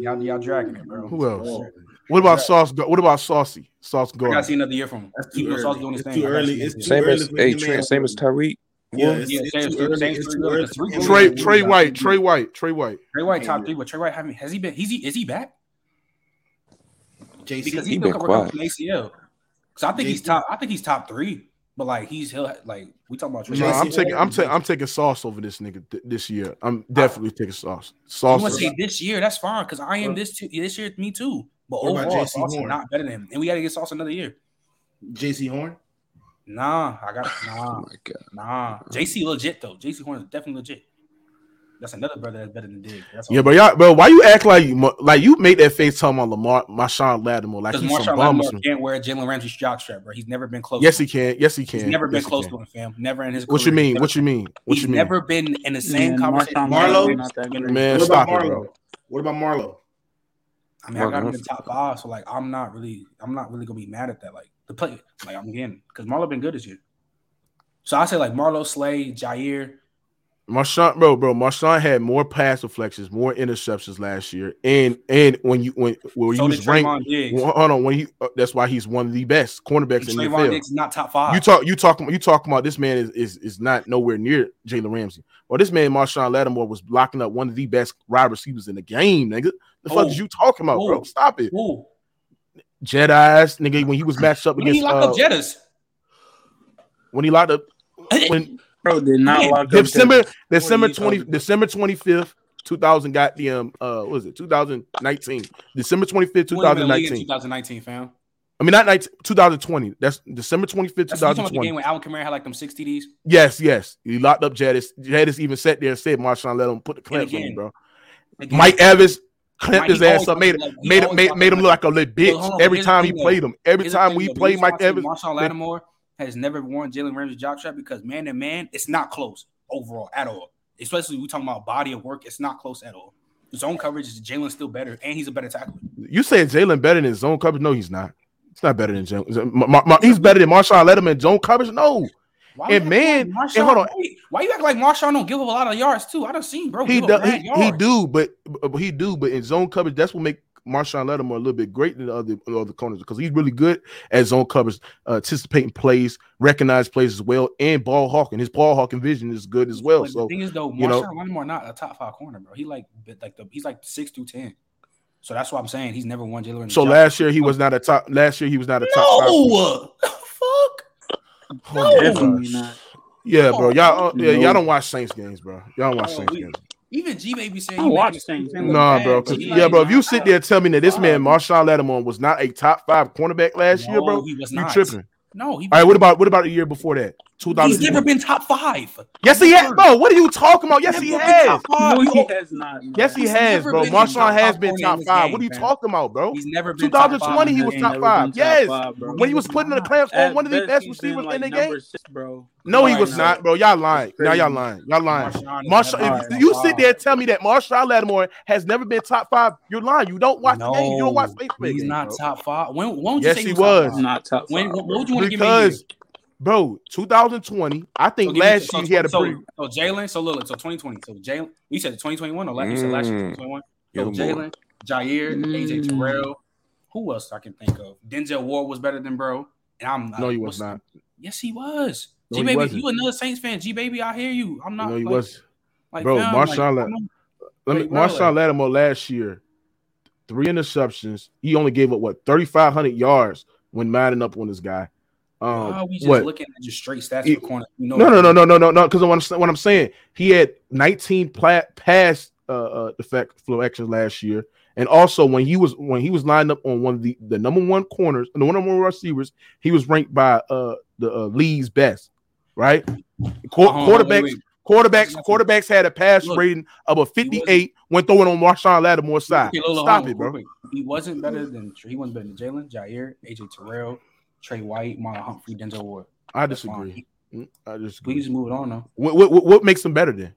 Y'all, y'all dragging it, bro. Who else? Oh, What about Sauce? Go- What about Saucy? Sauce I gotta Gardner. see another year from him. That's too Even though Sauce early. doing his It's thing, too early. It's his too year. Same early as hey, Trent, same as Tyreek. Yeah, it's, Yeah, it's same- too early. It's too early. Three Trey. Trey White. Trey White. Trey White. Trey White top three, but Trey White haven't has he been? He's he is he back? Jaycee. Because He he's been still recovering quiet. from ACL. So I think he's top. I think he's top three. But like he's he'll like we talking about Trey. No, I'm taking. I'm Horn. taking. I'm taking Sauce over this nigga th- this year. I'm definitely taking Sauce. You Sauce. want to say this year? That's fine because I am this too, this year. Me too. But What about overall, Sauce is not better than him, and we got to get Sauce another year. Jaycee Horn. Nah, I got Oh nah, my god. nah. Jaycee legit though. Jaycee Horn is definitely legit. That's another brother that's better than Dig. That's all. Yeah, but y'all, bro, why you act like you like you make that face talking about Lamar, Marshawn Lattimore like because he's some Lattimore can't wear Jalen Ramsey's jock strap, bro. He's never been close. Yes, to he can. Yes, he can. He's never been Yes, he close can. to him, fam. Never in his. What you career. mean? What you mean? What He's you mean? never been in the same Man, conversation. Marlo? Lattimore not that great. Man, What stop about it, bro. What about Marlo? I mean, I got him Marlon in top five, so like, I'm not really, I'm not really gonna be mad at that. Like the play, like I'm again, because Marlo been good this year. So I say like Marlo, Slay, Jaire. Marshawn, bro, bro, Marshawn had more pass deflections, more interceptions last year, and and when you when when so he was ranked, well, hold on, when he uh, that's why he's one of the best cornerbacks in the Trevon NFL. Diggs not top five. You talk, you talking, you talking about this man is is is not nowhere near Jalen Ramsey. Well, this man Marshawn Lattimore was blocking up one of the best wide receivers in the game, nigga. The fuck is you talking about, bro? Stop it, Jettas, nigga. When he was matched up when he locked uh, up Jettas. when he locked up when Bro did not Man, lock up December Jalen. December twenty? December twenty fifth. 2000 goddamn uh what was it 2019 December 25th He wasn't even in the league in 2019 2019, fam. I mean not 19, 2020 that's December 25th That's you talking about the 2020 game when Alvin Kamara had like them six TDs. yes yes. He locked up Jettas. Jettas even sat there and said Marshawn let him put the clamps on him bro. Again, Mike Evans clamped Mike, his ass up, made like- made made, made him look like a little bitch hold on, but every time he played him. Every time we played Mike Evans, Marshawn Lattimore has never worn Jalen Ramsey's jock strap because man to man, it's not close overall at all. Especially we talking about body of work, it's not close at all. Zone coverage is Jalen's still better, and he's a better tackler. you said Jalen better than zone coverage? No, he's not. It's not better than Jalen. He's better than Marshawn Letterman zone coverage. No, Why And man- like and hold on. wait, why you act like Marshawn don't give up a lot of yards too? I done seen bro. he do, he, he do, but, but he do, but in zone coverage, that's what make Marshawn Lattimore a little bit greater than the other the other corners because he's really good at zone coverage, uh, anticipating plays, recognize plays as well, and ball hawking. His ball hawking vision is good as well. But So the thing is though, you know- Marshawn Lattimore not a top five corner, bro. He like like the he's like six through ten. So that's why I'm saying he's never won Jalen. Ramsey's so job. last year he was not a top. Last year he was not a top. five. no fuck. Oh, Definitely not. Yeah, bro. Y'all, uh, yeah, y'all don't watch Saints games, bro. Y'all don't watch Oh, Saints we- games. Even G may be saying I he watch making Saints. Jalen look Nah, bro. but 'cause- yeah, like, bro. If you sit there and tell me that this man Marshawn Lattimore was not a top five cornerback last year, bro, he was you not. tripping. No, he All right, what about what about the year before that? Two he's never been top five. Yes, he has, bro. What are you talking about? Yes, Never he has. top. No, he has not. man. Yes, he He's has, bro. been Marshawn has been corner top five. game, What are you fam. talking about, bro? He's never been top 2020 five he was top five. been top Yes. five, bro. When he was putting the clamps on one of the best, best he's been, receivers like, in the game. six, bro. No, he was not, bro. Y'all lying. Now y'all lying. Y'all lying. Marshawn is Marshawn, never if you sit there and tell me that Marshawn Lattimore has never been top five, you're lying. You don't watch the game. You don't watch No, He's games, not bro. top five. When, when would you Yes, say he was? top was. Not top When, five. what would you want to give me? Because bro. 2020. I think So give me- last so- year he had a so, pretty. So Jalen, so look, so 2020, so Jalen, you said 2021 or last, you said last year Mm. 2021. So. Jalen, Jaire, AJ Mm. Terrell. Who else I can think of? Denzel Ward was better than bro. And I'm not. No, he was not. Yes, he was. No, G baby, you another Saints fan. G baby, I hear you. I'm not. No, he like, was. like, Bro, fam, Marshawn like, me, Wait, Marshawn Lattimore last year, three interceptions. He only gave up what 3,500 yards when matting up on this guy. Um, are we just what? looking at just straight stats for corner? You know, No, no, no, no, no, no, no. Because what I'm what I'm saying, he had 19 pla- pass uh, uh defect actions last year, and also when he was when he was lined up on one of the the number one corners, the one number one receivers, he was ranked by uh the uh, league's best, right? Qu- Uh-huh, wait, quarterbacks, wait. quarterbacks, quarterbacks had a pass Look, rating of a 58 when throwing on Marshawn Lattimore's side. Okay, Stop it, bro. quick. He wasn't better than he wasn't better than Jalen, Jaire, AJ Terrell, Trey White, Marlon Humphrey, Denzel Ward. I disagree. Mm, I We disagree. can just move it on though. What, what, what- what makes them better then?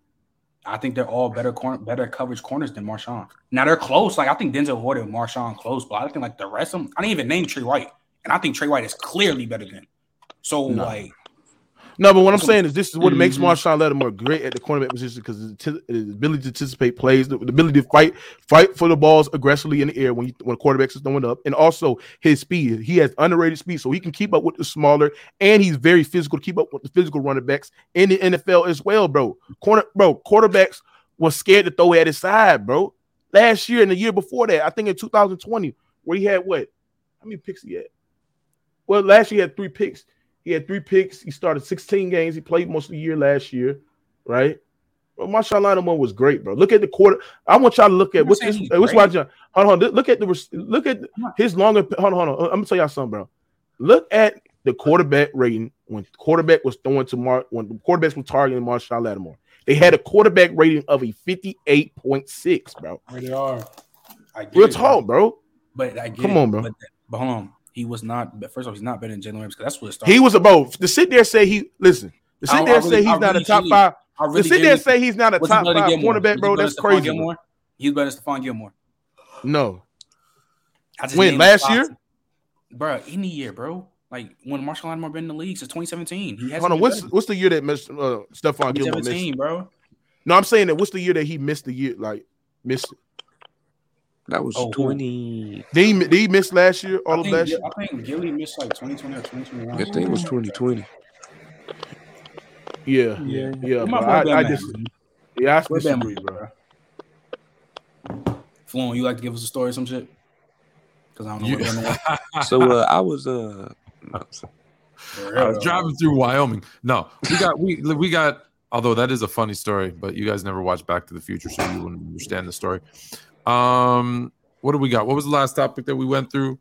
I think they're all better corner, better coverage corners than Marshawn. Now they're close. Like I think Denzel Ward and Marshawn close, but I think like the rest of them, I didn't even name Trey White, and I think Trey White is clearly better than. So No. like, No, but what I'm saying is this is what makes Mhm. Marshawn Lattimore great at the cornerback position because his, his ability to anticipate plays, the, the ability to fight, fight for the balls aggressively in the air when you, when quarterbacks is throwing up, and also his speed. He has underrated speed, so he can keep up with the smaller, and he's very physical to keep up with the physical running backs in the NFL as well, bro. Corner, bro, quarterbacks was scared to throw at his side, bro. Last year and the year before that, I think in 2020, where he had what? How many picks he had? Well, last year he had three picks. He had three picks. He started 16 games. He played most of the year last year, right? Well, Marshawn Lattimore was great, bro. Look at the quarter. I want y'all to look at what's saying this. he's Hey, what's why John? Hold on. Look- Look at the look at his longer. Hold on, hold on. I'm gonna tell y'all something, bro. Look at the quarterback rating when quarterback was throwing to Mark when the quarterbacks were targeting Marshawn Lattimore. They had a quarterback rating of a 58.6, bro. where they are. I get Real it, talk, bro. But I get Come it, on, bro. But, but hold on, he was not. First of all, he's not better than Jalen Ramsey because that's what it started. He was a bro. To sit there say he listen. To sit there and really- say he's not a top five. To sit there and say he's not a top five cornerback, bro. That's crazy. Gilmore? He's better than Stephon Gilmore. No, When, last year? bro. Any year, bro. Like when Marshall Lattimore been in the league since 2017. He hold on. What's what's the year that missed uh, Stephon Gilmore missed? bro? No, I'm saying that. What's the year that he missed the year? Like missed. That was Oh, 20. Did he, did he miss last year? All I of think, last year? I think Gilly missed like 2020 or 2021. I think it was 2020. Yeah, Yeah. yeah. Who Bro. I, Ben I just yeah, I Where Ben disagree, bro. Flown, you like to give us a story or some shit? Because I don't know You- what's going on. So uh, I was uh, I was driving through Wyoming. No, we got we we got. Although that is a funny story, but you guys never watched Back to the Future, so you wouldn't understand the story. Um, what do we got? What was the last topic that we went through?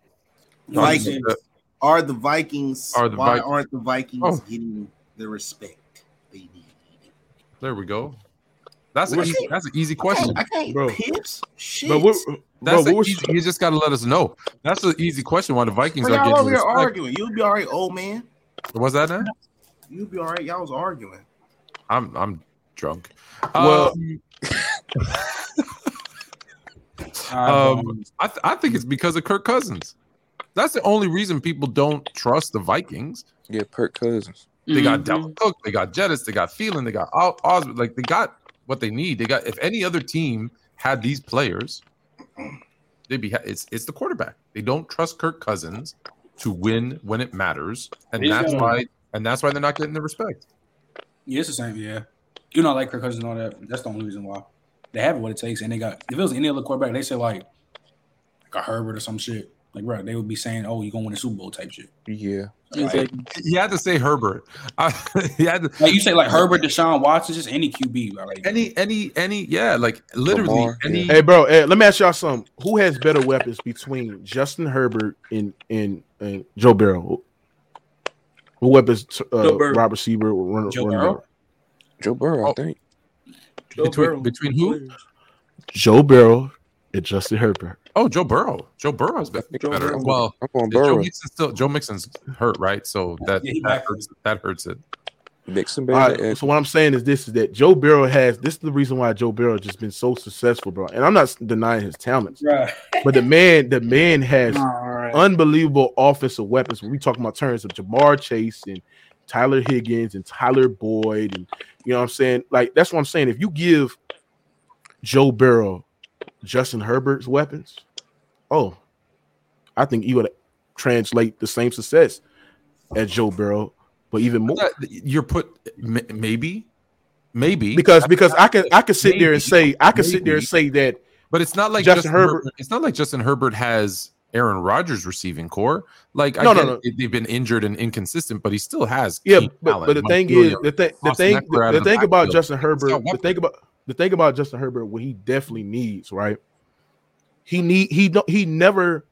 Vikings. Uh, Are the Vikings? Are the why Vik- aren't the Vikings Oh. getting the respect they need? There we go. That's an easy, that's an easy question. I can't Bro. piss shit. But what, That's bro, what easy, you just got to let us know. That's an easy question. Why the Vikings Bro, are y'all getting over here respect. arguing. You'll be all right, old man. What's that now? You'll be all right. Y'all was arguing. I'm I'm drunk. Well- um, All right, um, I, th- I think it's because of Kirk Cousins. That's the only reason people don't trust the Vikings. yeah, Kirk Cousins. They got Mhm. Dalvin Cook, they got Jettas, they got Thielen, they got Os- Osborn. Like they got what they need. They got if any other team had these players, they'd be. ha- It's it's the quarterback. They don't trust Kirk Cousins to win when it matters, and He's that's gonna- why and that's why they're not getting the respect. Yeah, it's the same. Yeah, you know, like Kirk Cousins and all that. That's the only reason why they have what it takes. And they got if it was any other quarterback, they say like like a Herbert or some shit. Like, bro, they would be saying, "Oh, you gonna win a Super Bowl" type shit. Yeah. Exactly. He had to say Herbert. I, he had to, Like you say, like Herbert, Deshaun Watson, just any QB. Bro. Like any any any yeah, like literally Lamar, any. hey, bro, hey, let me ask y'all something. Who has better weapons between Justin Herbert and and, and Joe Burrow? What weapons? Uh, Joe Burrow. Robert Siebert run, Joe running Burrow? Joe Burrow, Oh. I think. Between, between who? Joe Burrow and Justin Herbert. Oh, Joe Burrow. Joe Burrow's better. Joe better. Burrow. Well, I'm going Joe Mixon's still Joe Mixon's hurt, right? So that Yeah, that hurts, that hurts it. Mixon All better. right, so what I'm saying is this: is that Joe Burrow has this is the reason why Joe Burrow has just been so successful, bro. And I'm not denying his talents, right. but the man, the man has All right. unbelievable offensive weapons. When we talking about terms of Ja'Marr Chase and Tyler Higgins and Tyler Boyd, and you know what I'm saying. Like that's what I'm saying. If you give Joe Burrow, Justin Herbert's weapons, oh, I think you would translate the same success as Joe Burrow, but even more. You're put maybe, maybe Because because I can I can sit there and say I can sit there and say that But it's not like Justin Justin, Herbert- Herbert. It's not like Justin Herbert has Aaron Rodgers receiving core. Like I no, no. They've been injured and inconsistent, but he still has. Yeah, but, but the thing is, the thing, the thing, out the, thing about. Justin Herbert, the thing about the thing about Justin Herbert, what he definitely needs, right? He need he don't he never.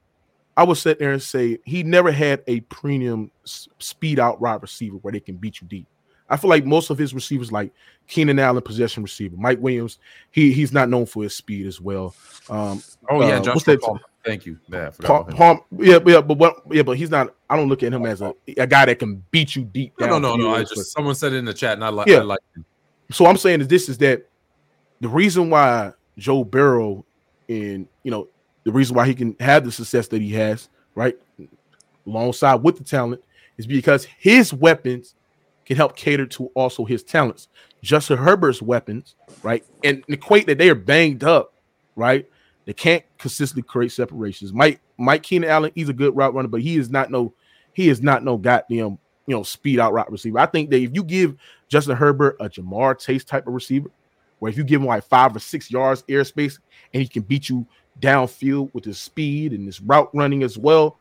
I would sit there and say he never had a premium speed out wide receiver where they can beat you deep. I feel like most of his receivers, like Keenan Allen, possession receiver, Mike Williams, he he's not known for his speed as well. Um, Oh yeah, uh, Josh what's that- Palmer. Thank you. Yeah, I forgot Palm, about him. Palm, yeah, yeah, but what? Yeah, but he's not. I don't look at him as a, a guy that can beat you deep. No, no, no, no. I just someone said it in the chat, and I like. Yeah. I like. him. so I'm saying is this is that the reason why Joe Burrow and you know the reason why he can have the success that he has, right, alongside with the talent, is because his weapons can help cater to also his talents. Justin Herbert's weapons, right, and equate that they are banged up, right. They can't consistently create separations. Mike Mike Keenan Allen, he's a good route runner, but he is not no he is not no goddamn you know speed out route receiver. I think that if you give Justin Herbert a Ja'Marr Chase type of receiver, where if you give him like five or six yards airspace and he can beat you downfield with his speed and his route running as well.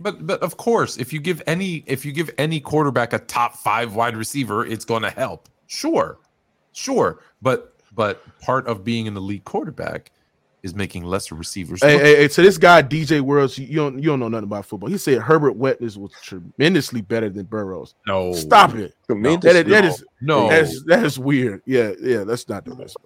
But but of course, if you give any if you give any quarterback a top five wide receiver, it's going to help. Sure, sure. But but part of being an elite quarterback is making lesser receivers. Hey, hey, hey, to this guy DJ Worlds, you, you don't you don't know nothing about football. He said Herbert Wetness was tremendously better than Burrows. no, Stop it. Tremendous. That is, that is no. that is that is weird. Yeah, yeah, that's not the best.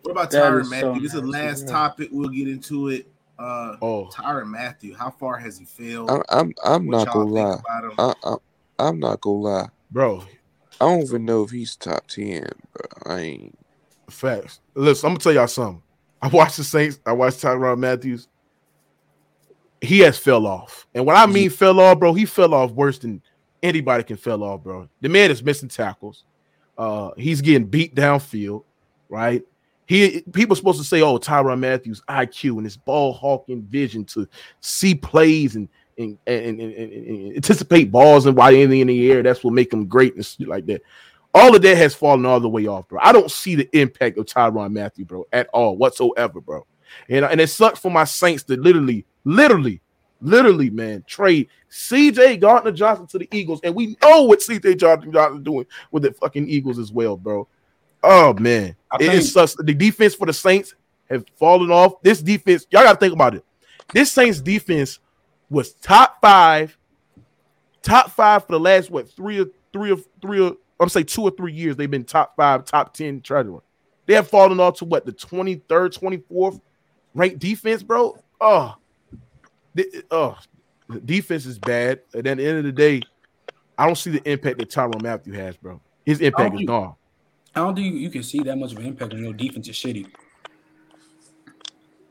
What about That Tyrann Mathieu? so this is the last yeah. topic. We'll get into it. Uh, Oh, Tyrann Mathieu, how far has he failed? I'm I'm, I'm not gonna lie. I, I I'm not gonna lie. bro, I don't even know if he's top ten, bro. I ain't. Facts. Listen, I'm gonna tell y'all something. I watched the Saints. I watched Tyrann Matthews. He has fell off, and when I mean fell off, bro, he fell off worse than anybody can fell off, bro. The man is missing tackles. Uh, he's getting beat downfield, right? He people supposed to say, "Oh, Tyrann Matthews IQ and his ball hawking vision to see plays and and and, and, and- and anticipate balls and why anything in the air. That's what make him great and like that." All of that has fallen all the way off, bro. I don't see the impact of Tyrann Mathieu, bro, at all whatsoever, bro. And and it sucks for my Saints to literally, literally, literally, man, trade CJ Gardner Johnson to the Eagles, and we know what CJ Johnson Johnson doing with the fucking Eagles as well, bro. Oh man, I it, it sucks. The defense for the Saints have fallen off. This defense, y'all got to think about it. This Saints defense was top five, top five for the last what three or three or three or I'm say two or three years. They've been top five, top ten treasurer. They have fallen off to what the 23rd, 24th ranked defense, bro. Oh, the, oh, the defense is bad. And at the end of the day, I don't see the impact that Tyrann Mathieu has, bro. His impact is gone. I don't think you can see that much of an impact when your defense is shitty.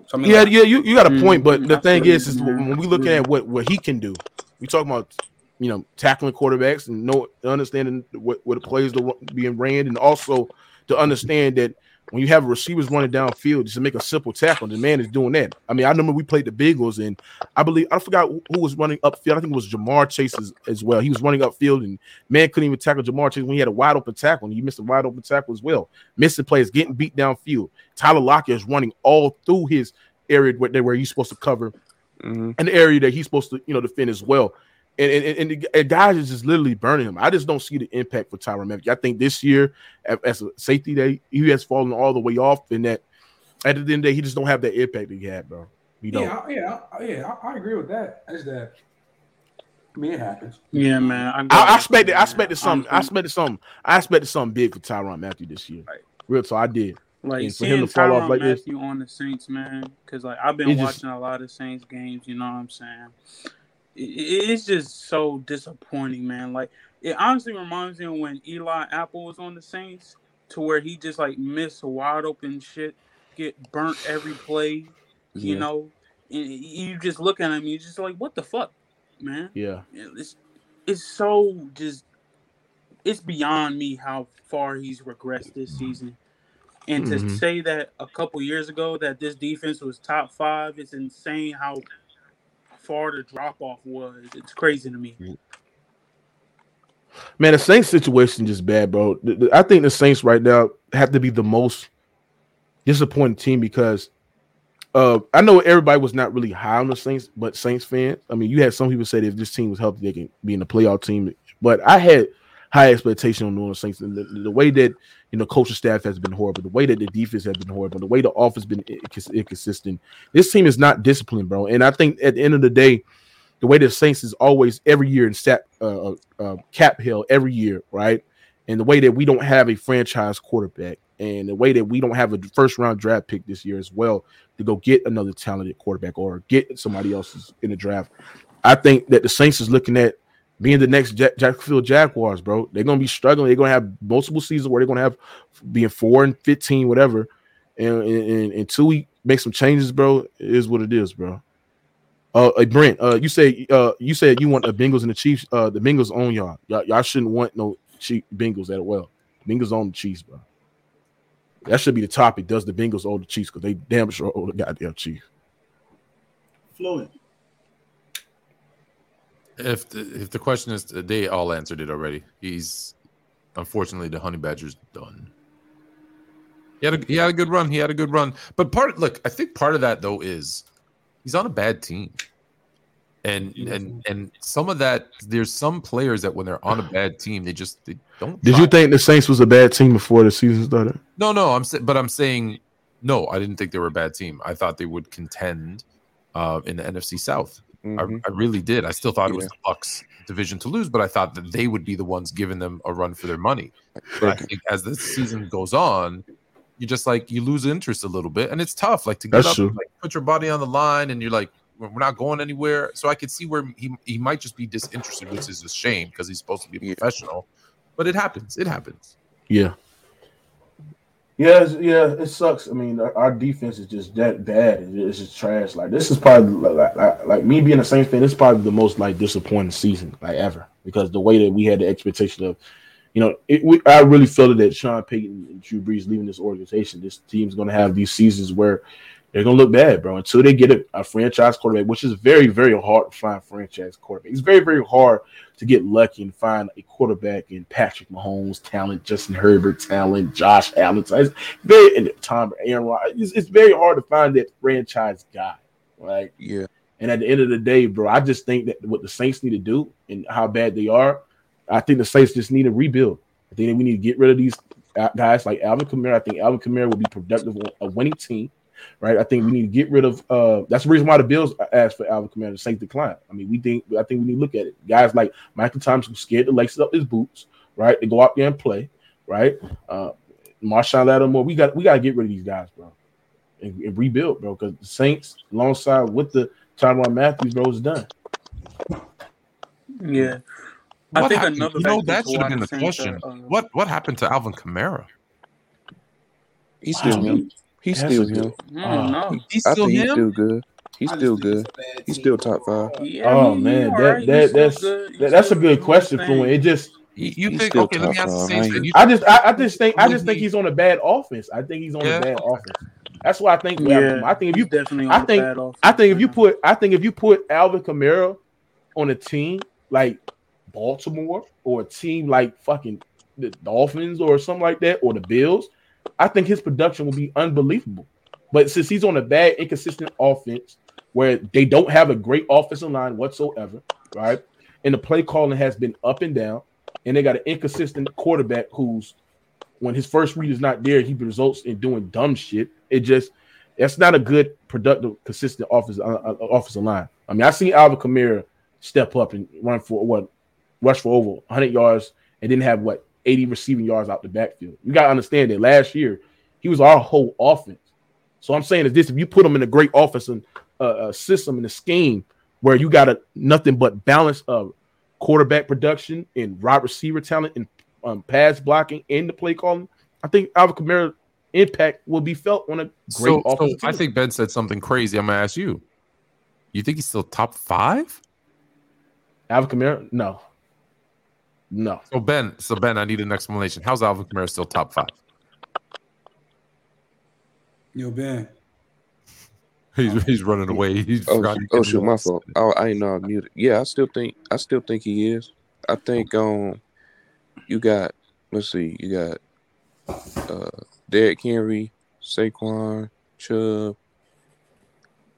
So, I Yeah, like, yeah, you, you got a point, but Mm, the thing is, is when we looking at what, what he can do, we talking about you know tackling quarterbacks and know understanding what, what the plays are being ran, and also to understand that when you have receivers running downfield, just to make a simple tackle, the man is doing that. I mean, I remember we played the Bengals, and I believe I forgot who was running upfield. I think it was Ja'Marr Chase as, as well. He was running upfield, and man couldn't even tackle Ja'Marr Chase when he had a wide open tackle, and he missed a wide open tackle as well. Missing plays, getting beat downfield. Tyler Lockett is running all through his area where, where he's supposed to cover, Mhm. and the area that he's supposed to you know defend as well. And and, and, and guys is just literally burning him. I just don't see the impact for Tyrann Mathieu. I think this year, as a safety, day he has fallen all the way off. And that at the end of the day, he just don't have that impact that he had, bro. He don't. yeah, I- yeah, yeah. I, I agree with that. That's that. I mean, it happens. Yeah, man. I, I got expected, I expected something. I expected something. I expected something big for Tyrann Mathieu this year. Right. Real so I did. Like And for him seeing to fall off Tyrann like this- Mathieu on the Saints, man, because like I've been It just- watching a lot of Saints games. You know what I'm saying? It, it- it's just so disappointing, man. Like it honestly reminds me of when Eli Apple was on the Saints, to where he just like missed wide open shit, get burnt every play. You Yeah. know, and you just look at him, you just like, what the fuck? man. Yeah. It's it's so just it's beyond me how far he's regressed this season. And to Mhm. say that a couple years ago that this defense was top five, it's insane how far the drop off was. It's crazy to me. Man, the Saints situation just bad, bro. I think the Saints right now have to be the most disappointing team because uh I know everybody was not really high on the Saints, but Saints fans, I mean, you had some people say that if this team was healthy, they can be in the playoff team. But I had high expectation on New Orleans Saints, and the, the way that you know coaching staff has been horrible, the way that the defense has been horrible, the way the offense been incons- inconsistent. This team is not disciplined, bro. And I think at the end of the day, the way the Saints is always every year in uh, uh, uh, cap hill every year, right? And the way that we don't have a franchise quarterback, and the way that we don't have a first round draft pick this year as well to go get another talented quarterback or get somebody else's in the draft. I think that the Saints is looking at being the next Jack- Jacksonville Jaguars, bro. They're gonna be struggling. They're gonna have multiple seasons where they're gonna have being four and fifteen, whatever. And, and, until we make some changes, bro, is what it is, bro. Uh, uh, Brent, uh, you say uh, you said you want the Bengals and the Chiefs. Uh, the Bengals own y'all. y'all. Y'all shouldn't want no Chief Bengals at well. Bengals own the Chiefs, bro. That should be the topic. Does the Bengals own the Chiefs? Because they damn sure own the goddamn Chiefs. Fluent. If the, if the question is, they all answered it already. He's unfortunately the Honey Badger's done. He had a he had a good run. He had a good run. But part look, I think part of that though is he's on a bad team. And and and some of that there's some players that when they're on a bad team they just they don't. Did try. you think the Saints was a bad team before the season started? No, no, I'm sa- but I'm saying no. I didn't think they were a bad team. I thought they would contend uh, in the NFC South. Mhm. I, I really did. I still thought it was the Bucs division to lose, but I thought that they would be the ones giving them a run for their money. But I think as the season goes on, you just like you lose interest a little bit, and it's tough. Like to get That's up, and, like put your body on the line, and you're like, we're not going anywhere. So I could see where he he might just be disinterested, which is a shame because he's supposed to be a professional. But it happens. It happens. Yeah. Yeah, yeah, it sucks. I mean, our, our defense is just that bad. It's just trash. Like this is probably like, like, like me being a Saints fan. This is probably the most like disappointing season like ever because the way that we had the expectation of, you know, it, we, I really felt that Sean Payton and Drew Brees leaving this organization, this team's going to have these seasons where they're going to look bad, bro, until they get a, a franchise quarterback, which is very, very hard to find franchise quarterback. It's very, very hard to get lucky and find a quarterback in Patrick Mahomes talent, Justin Herbert talent, Josh Allen. talent. It's very and Tom Aaron. Rodgers. It's, it's very hard to find that franchise guy, right? Yeah. And at the end of the day, bro, I just think that what the Saints need to do and how bad they are, I think the Saints just need to rebuild. I think that we need to get rid of these guys like Alvin Kamara. I think Alvin Kamara will be productive on a winning team, right? I think we need to get rid of. Uh, that's the reason why the Bills asked for Alvin Kamara. The Saints decline. I mean, we think. I think we need to look at it. Guys like Michael Thomas who scared to lace up his boots, right? To go out there and play, right? Uh, Marshawn Lattimore. We got we got to get rid of these guys, bro, and, and rebuild, bro. Because the Saints, alongside with the Tyrann Matthews, bro, is done. Yeah. I think happened? another you know that to should have been the Saints are, question. uh, what what happened to Alvin Kamara? He's still Wow. Him. He's That's still a good- him. I don't. He's I still think he's still good. He's still good. a He's still top overall. five. Yeah, Oh he- he man, alright. that He's that that's that, that's a good question, for Fluent. thing. It just You, you think okay? Let me ask the five. Saints I fan. ain't- You I just I, I just think I just think he's on a bad offense. I think he's on Yeah. a bad offense. That's why I think. Yeah, I think if you definitely I think offense I think if you put I think if you put Alvin Kamara on a team like Baltimore or a team like fucking the Dolphins or something like that or the Bills, I think his production will be unbelievable. But since he's on a bad, inconsistent offense where they don't have a great offensive line whatsoever, right? And the play calling has been up and down, and they got an inconsistent quarterback who's when his first read is not there, he results in doing dumb shit. It just that's not a good, productive, consistent offensive uh, uh, offensive line. I mean, I seen Alvin Kamara step up and run for what rush for over 100 yards and didn't have what 80 receiving yards out the backfield. You got to understand that last year he was our whole offense. So I'm saying is this: if you put him in a great offensive uh, uh, system and a scheme where you got a nothing but balance of quarterback production and wide receiver talent and um, pass blocking and the play calling, I think Alvin Kamara impact will be felt on a great So, so I think Ben said something crazy. I'm gonna ask you. You think he's still top five? Alvin Kamara, no, no. So Ben, so Ben, I need an explanation. How's Alvin Kamara still top five? Yo, Ben. He's, he's running away. He's Oh, forgot. oh shoot, my fault. Oh, I ain't know I muted. Yeah, I still think I still think he is. I think um you got let's see, you got uh Derrick Henry, Saquon, Chubb,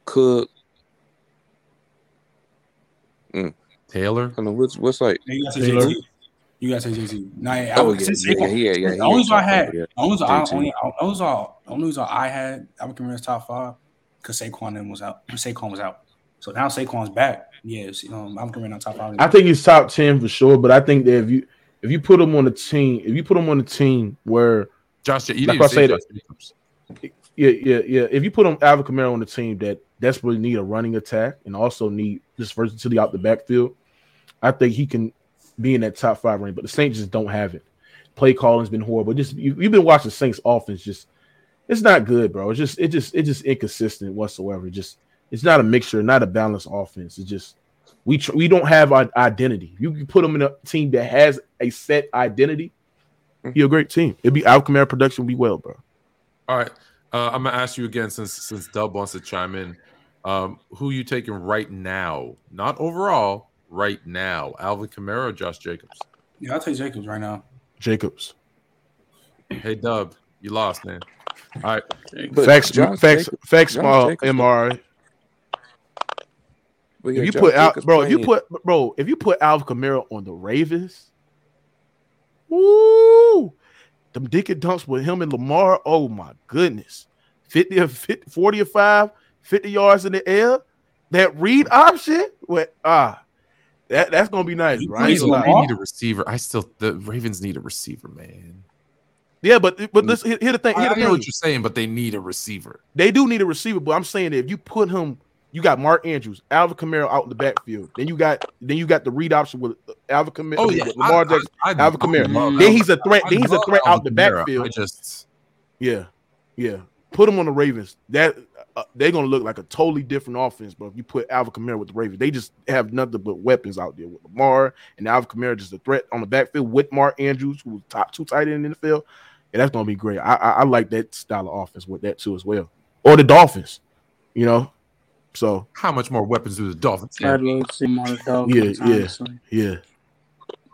Cook. Taylor. I don't know what's what's like You Taylor. Jay Z. You gotta say Jay Z. Nah, yeah, Oh I, yeah, since yeah, yeah, yeah, The yeah. only reason I had, yeah. the only reason I JT. only, the only reason I, the only reason I had Alvin Kamara's top five because Saquon then was out. Saquon was out. So now Saquon's back. Yes, um, Alvin Kamara on top five. I think he's top ten for sure. But I think that if you if you put him on the team, if you put him on the team where Josh, you Like didn't I say said, yeah, yeah, yeah. If you put him Alvin Kamara on the team that desperately need a running attack and also need this versatility out the backfield, I think he can be in that top five range. But the Saints just don't have it. Play calling's been horrible. Just you, you've been watching Saints offense. Just it's not good, bro. It's just it just it just inconsistent whatsoever. Just it's not a mixture, not a balanced offense. It's just we tr- we don't have our identity. You can put them in a team that has a set identity. Be a great team. It'd be Alvin Kamara production. Be well, bro. All right. Uh, I'm gonna ask you again since since Dub wants to chime in. Um, who you taking right now? Not overall, right now. Alvin Kamara or Josh Jacobs? yeah, I'll take Jacobs right now. Jacobs. Hey Dub, you lost, man. All right. But facts, Josh facts, Jacobs- facts. Josh Jacobs- MRI. but If you Josh put out, Jacobs bro, if you put, bro, if you put Alvin Kamara on the Ravens, woo, them dink and dunks with him and Lamar. Oh my goodness, 50 or 50, 40 or five, 50 yards in the air. That read option, what? Ah, that that's gonna be nice, right? They need a receiver. I still the Ravens need a receiver, man. Yeah, but but this here, the thing. I, Here I the know thing. what you're saying, but they need a receiver. They do need a receiver, but I'm saying that if you put him, you got Mark Andrews, Alvin Kamara out in the backfield. Then you got then you got the read option with uh, Alvin Kamara, Oh yeah, Lamar Jackson. I- I- Alvin Kamara. Then he's a threat. I Then he's a threat out the backfield. I just Yeah, yeah. Put him on the Ravens. That uh, they're gonna look like a totally different offense, bro. If you put Alvin Kamara with the Ravens, they just have nothing but weapons out there with Lamar and Alvin Kamara just a threat on the backfield with Mark Andrews, who's top two tight end in the field. And that's gonna be great. I, I I like that style of offense with that too as well. Or the Dolphins, you know. So how much more weapons do the Dolphins I'd have? love to see him on Yeah, yeah. honestly. Yeah.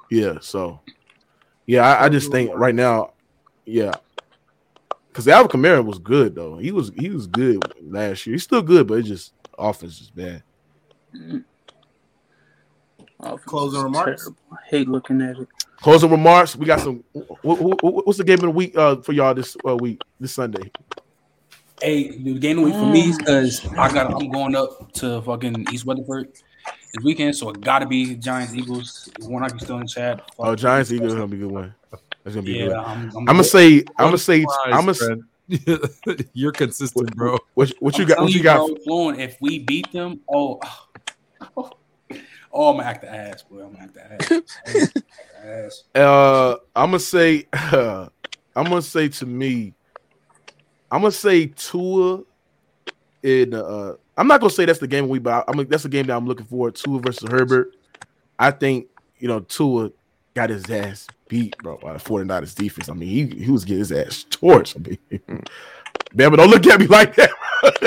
Yeah. So, yeah, I, I just think right now, yeah, because Alvin Kamara was good though. He was he was good last year. He's still good, but it's just offense is bad. Offense Closing remarks? terrible. I hate looking at it. Closing remarks. We got some. What, what, what's the game of the week uh, for y'all this uh, week this Sunday? Hey, the game of the week for me is because I got I'm going up to fucking East Weatherford this weekend, so it gotta be Giants Eagles. One I can still in chat. Oh, Giants Eagles gonna be a good one. That's gonna be Yeah, good. I'm, I'm, I'm gonna say. I'm gonna say. I'm gonna. You're consistent, bro. What, what you got? What you got? if we beat them, oh, oh, I'm gonna act the ass, boy. I'm gonna act the ass. I'm gonna act ass. Uh, I'm gonna say, I'm gonna say to me, I'm gonna say Tua. In uh, I'm not gonna say that's the game we, but I, am that's the game that I'm looking for. Tua versus Herbert. I think you know Tua got his ass beat, bro, by the 49ers defense. I mean, he, he was getting his ass torched. I mean, man, but don't look at me like that.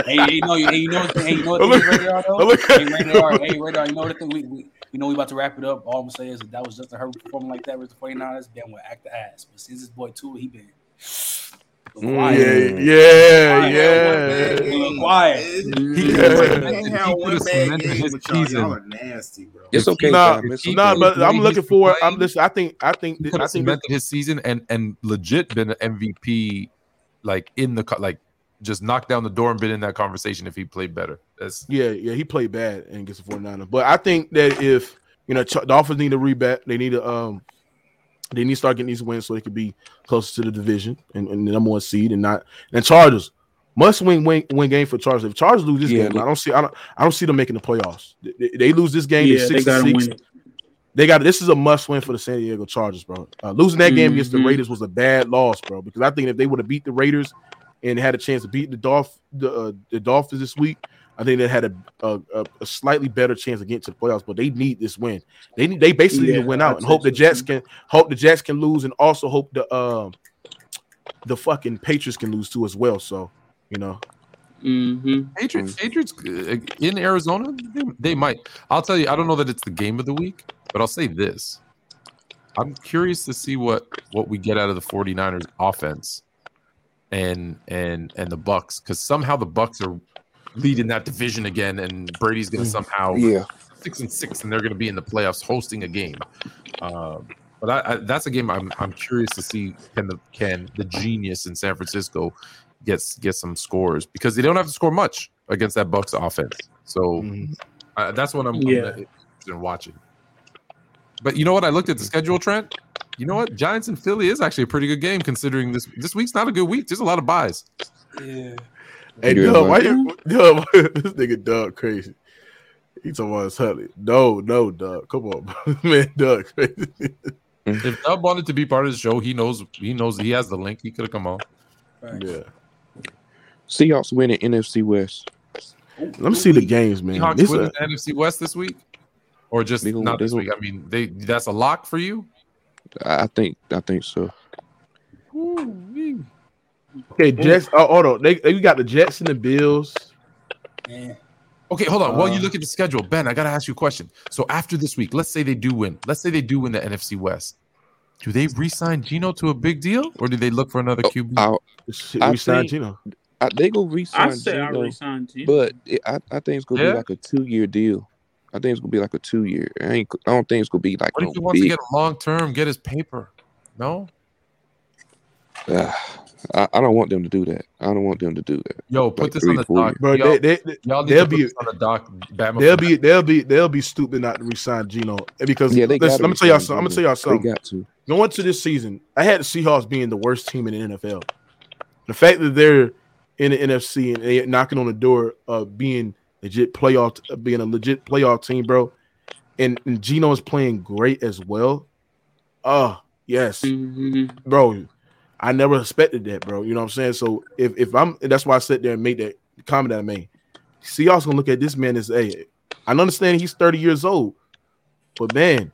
Hey, hey, you know, hey, you know, hey, you know what the thing, Radar, though? look- Hey, Radar, hey, Radar, you know what the thing? We, we, you know, we about to wrap it up. All I'm gonna say is that that was just a her performing like that versus the 49ers. Then we'll act the ass. But since this boy too, he been quiet. yeah, Quiet. yeah. He quiet. He Yeah. could've- he one could've bad cemented game his with y'all. Y'all season. are nasty, bro. It's okay, Nah. It's. Nah, but I'm looking for. I'm playing- listen. I think. I think. I could have think. cemented his season and and legit been an MVP, like in the like just knocked down the door and been in that conversation if he played better. That's Yeah, yeah, he played bad and gets a 49ers. But I think that if you know Ch- Dolphins need to rebat, they need to um they need to start getting these wins so they could be closer to the division and, and the number one seed and not and Chargers must win win win game for Chargers. If Chargers lose this Yeah, game, I don't see I don't I don't see them making the playoffs. They, they- they lose this game, Yeah, they're they six gotta and six. win. They got this is a must win for the San Diego Chargers, bro. Uh, losing that game against the Mhm. Raiders was a bad loss, bro. Because I think if they would have beat the Raiders and had a chance to beat the Dolph the, uh, the Dolphins this week, I think they had a, a, a- a slightly better chance of getting to the playoffs, but they need this win. They need they basically need to win out and hope the Jets can hope the Jets can lose and also hope the um the fucking Patriots can lose too as well. So you know, Mm-hmm. Patriots, Patriots uh, in Arizona, they, they might. I'll tell you, I don't know that it's the game of the week, but I'll say this. I'm curious to see what what we get out of the 49ers offense and and and the Bucs cuz somehow the Bucs are leading that division again and Brady's going to somehow Yeah. 6 and 6 and they're going to be in the playoffs hosting a game. Um, but I, I, that's a game I'm I'm curious to see can the can the genius in San Francisco gets get some scores because they don't have to score much against that Bucs offense. So mhm. uh, that's what I'm, I'm Yeah. interested in watching. But you know what? I looked at the schedule, Trent. You know what? Giants and Philly is actually a pretty good game considering this this week's not a good week. There's a lot of buys. Yeah. Hey Yeah, Doug, why man. you Doug, this nigga Doug crazy? He talking about his Huntley. No, no, Doug. Come on, man. Doug crazy. If Dub wanted to be part of the show, he knows he knows he has the link. He could have come on. Right. Yeah. Seahawks winning NFC West. Let me see the games, man. Seahawks This, win uh, the NFC West this week, or just They not this gonna- week. I mean, they that's a lock for you. I I think I think so. Ooh-wee. Okay, Jets. Oh, hold on. They, they got the Jets and the Bills. Man. Okay, hold on. While you Uh, look at the schedule, Ben, I gotta ask you a question. So after this week, let's say they do win. Let's say they do win the NFC West. Do they re-sign Geno to a big deal, or do they look for another QB? I, Shit, I we signed think- Gino. I they go I re-sign say I Geno, resigned you. but it, I I think it's gonna Yeah? be like a two-year deal. I think it's gonna be like a two-year. I ain't. I don't think it's gonna be like What no if he wants to get a long term, get his paper? No, Ah, I, I don't want them to do that. I don't want them to do that. yo, put Like this three, on the four doc. Bro, y'all, they, they, they, y'all need they'll to be- on the doc. Bama they'll for- be they'll be they'll be stupid not to resign Geno because Yeah, they listen, gotta let me tell y'all something. I'm gonna tell y'all They got to. Going to this season, I had the Seahawks being the worst team in the NFL. The fact that they're in the NFC and they knocking on the door of being legit playoff, being a legit playoff team, bro, and, and Geno is playing great as well. Oh yes, Mhm. bro. I never expected that, bro. You know what I'm saying? So if if I'm that's why I sit there and made that comment that I made. See, y'all's gonna look at this man as hey, I understand he's 30 years old, but man,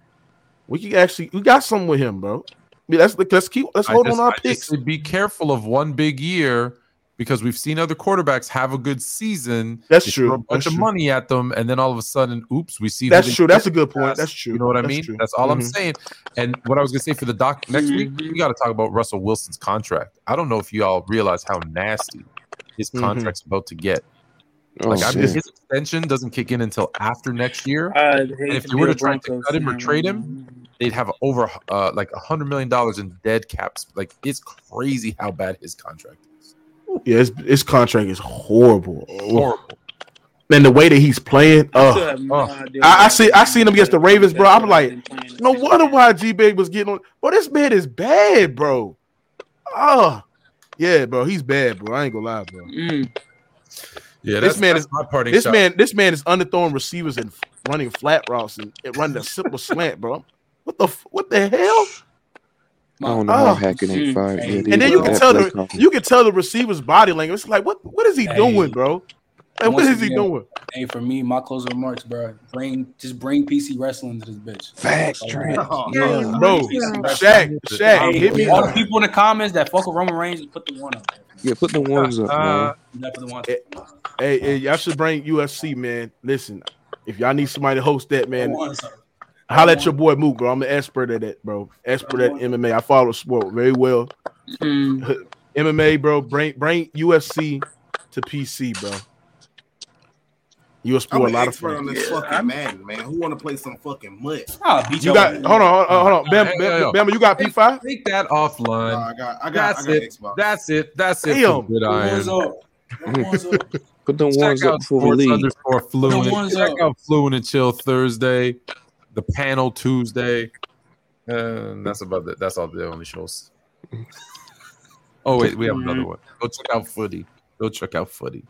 we can actually we got something with him, bro. I mean, let's let's keep let's hold just- on our I picks. be careful of one big year because we've seen other quarterbacks have a good season. That's they true. throw A bunch That's of true. money at them, and then all of a sudden, oops, we see. That's true. That's a good point. past. That's true. You know what I mean? true. That's all I'm Mhm. saying. And what I was gonna say for the doc next week, Mhm. we got to talk about Russell Wilson's contract. I don't know if you all realize how nasty his Mhm. contract's about to get. Oh, Like, I mean, his extension doesn't kick in until after next year. I'd if to they were to try to cut him or trade him. They'd have over uh, like a hundred million dollars in dead caps. Like it's crazy how bad his contract is. Yeah, his, his contract is horrible. Horrible. And the way that he's playing, I uh, no oh. I- I see- I seen him against the Ravens, bro. I'm like, Been playing this no wonder why G Big was getting on. Bro, this man is bad, bro. Oh, yeah, bro, he's bad, bro. I ain't gonna lie, bro. Mm. Yeah, This that's, man that's is- my parting This shot. man, this man is underthrowing receivers and running flat routes and, and running a simple slant, bro. What the what the hell? I don't know how Oh. Hackett ain't fired yet. And then you can tell the calling. you can tell the receiver's body language. It's like what what is he Hey. doing, bro? Like, what is he again, doing? Hey, for me, my closing remarks, bro. Bring just bring PC wrestling to this bitch. Facts, Like, Trent. oh, Yeah. Bro, Shaq, Shaq, Hey, hit me all up. the people in the comments that fuck with Roman Reigns, put the one up. there. Yeah, put the ones up, Uh, man. You gotta put the one. Hey, hey, y'all should bring UFC, man. Listen, if y'all need somebody to host that, man, The ones up. Holla at your boy Mook, bro. I'm an expert at that, bro. Expert at MMA. I follow sport very well. Mm. MMA, bro. Bring bring UFC to PC, bro. You I'm a lot of expert fun. on this Yeah, fucking I'm- Madden, man. Who want to play some fucking mud? You got hold on, hold on, hold on. Bam, Hey, Bam, yo, yo. Bama, you got P five? Take that offline. I got, I got, That's I got it. Xbox. That's it. That's it. Damn. Good The iron. ones up. The ones up. Put them Check ones up out before we sports leave. underscore fluent. The ones Check up. out fluent and chill Thursday. The panel Tuesday. And that's about it. That's all the only shows. Oh wait, we have another one. Go check out footy. Go check out footy.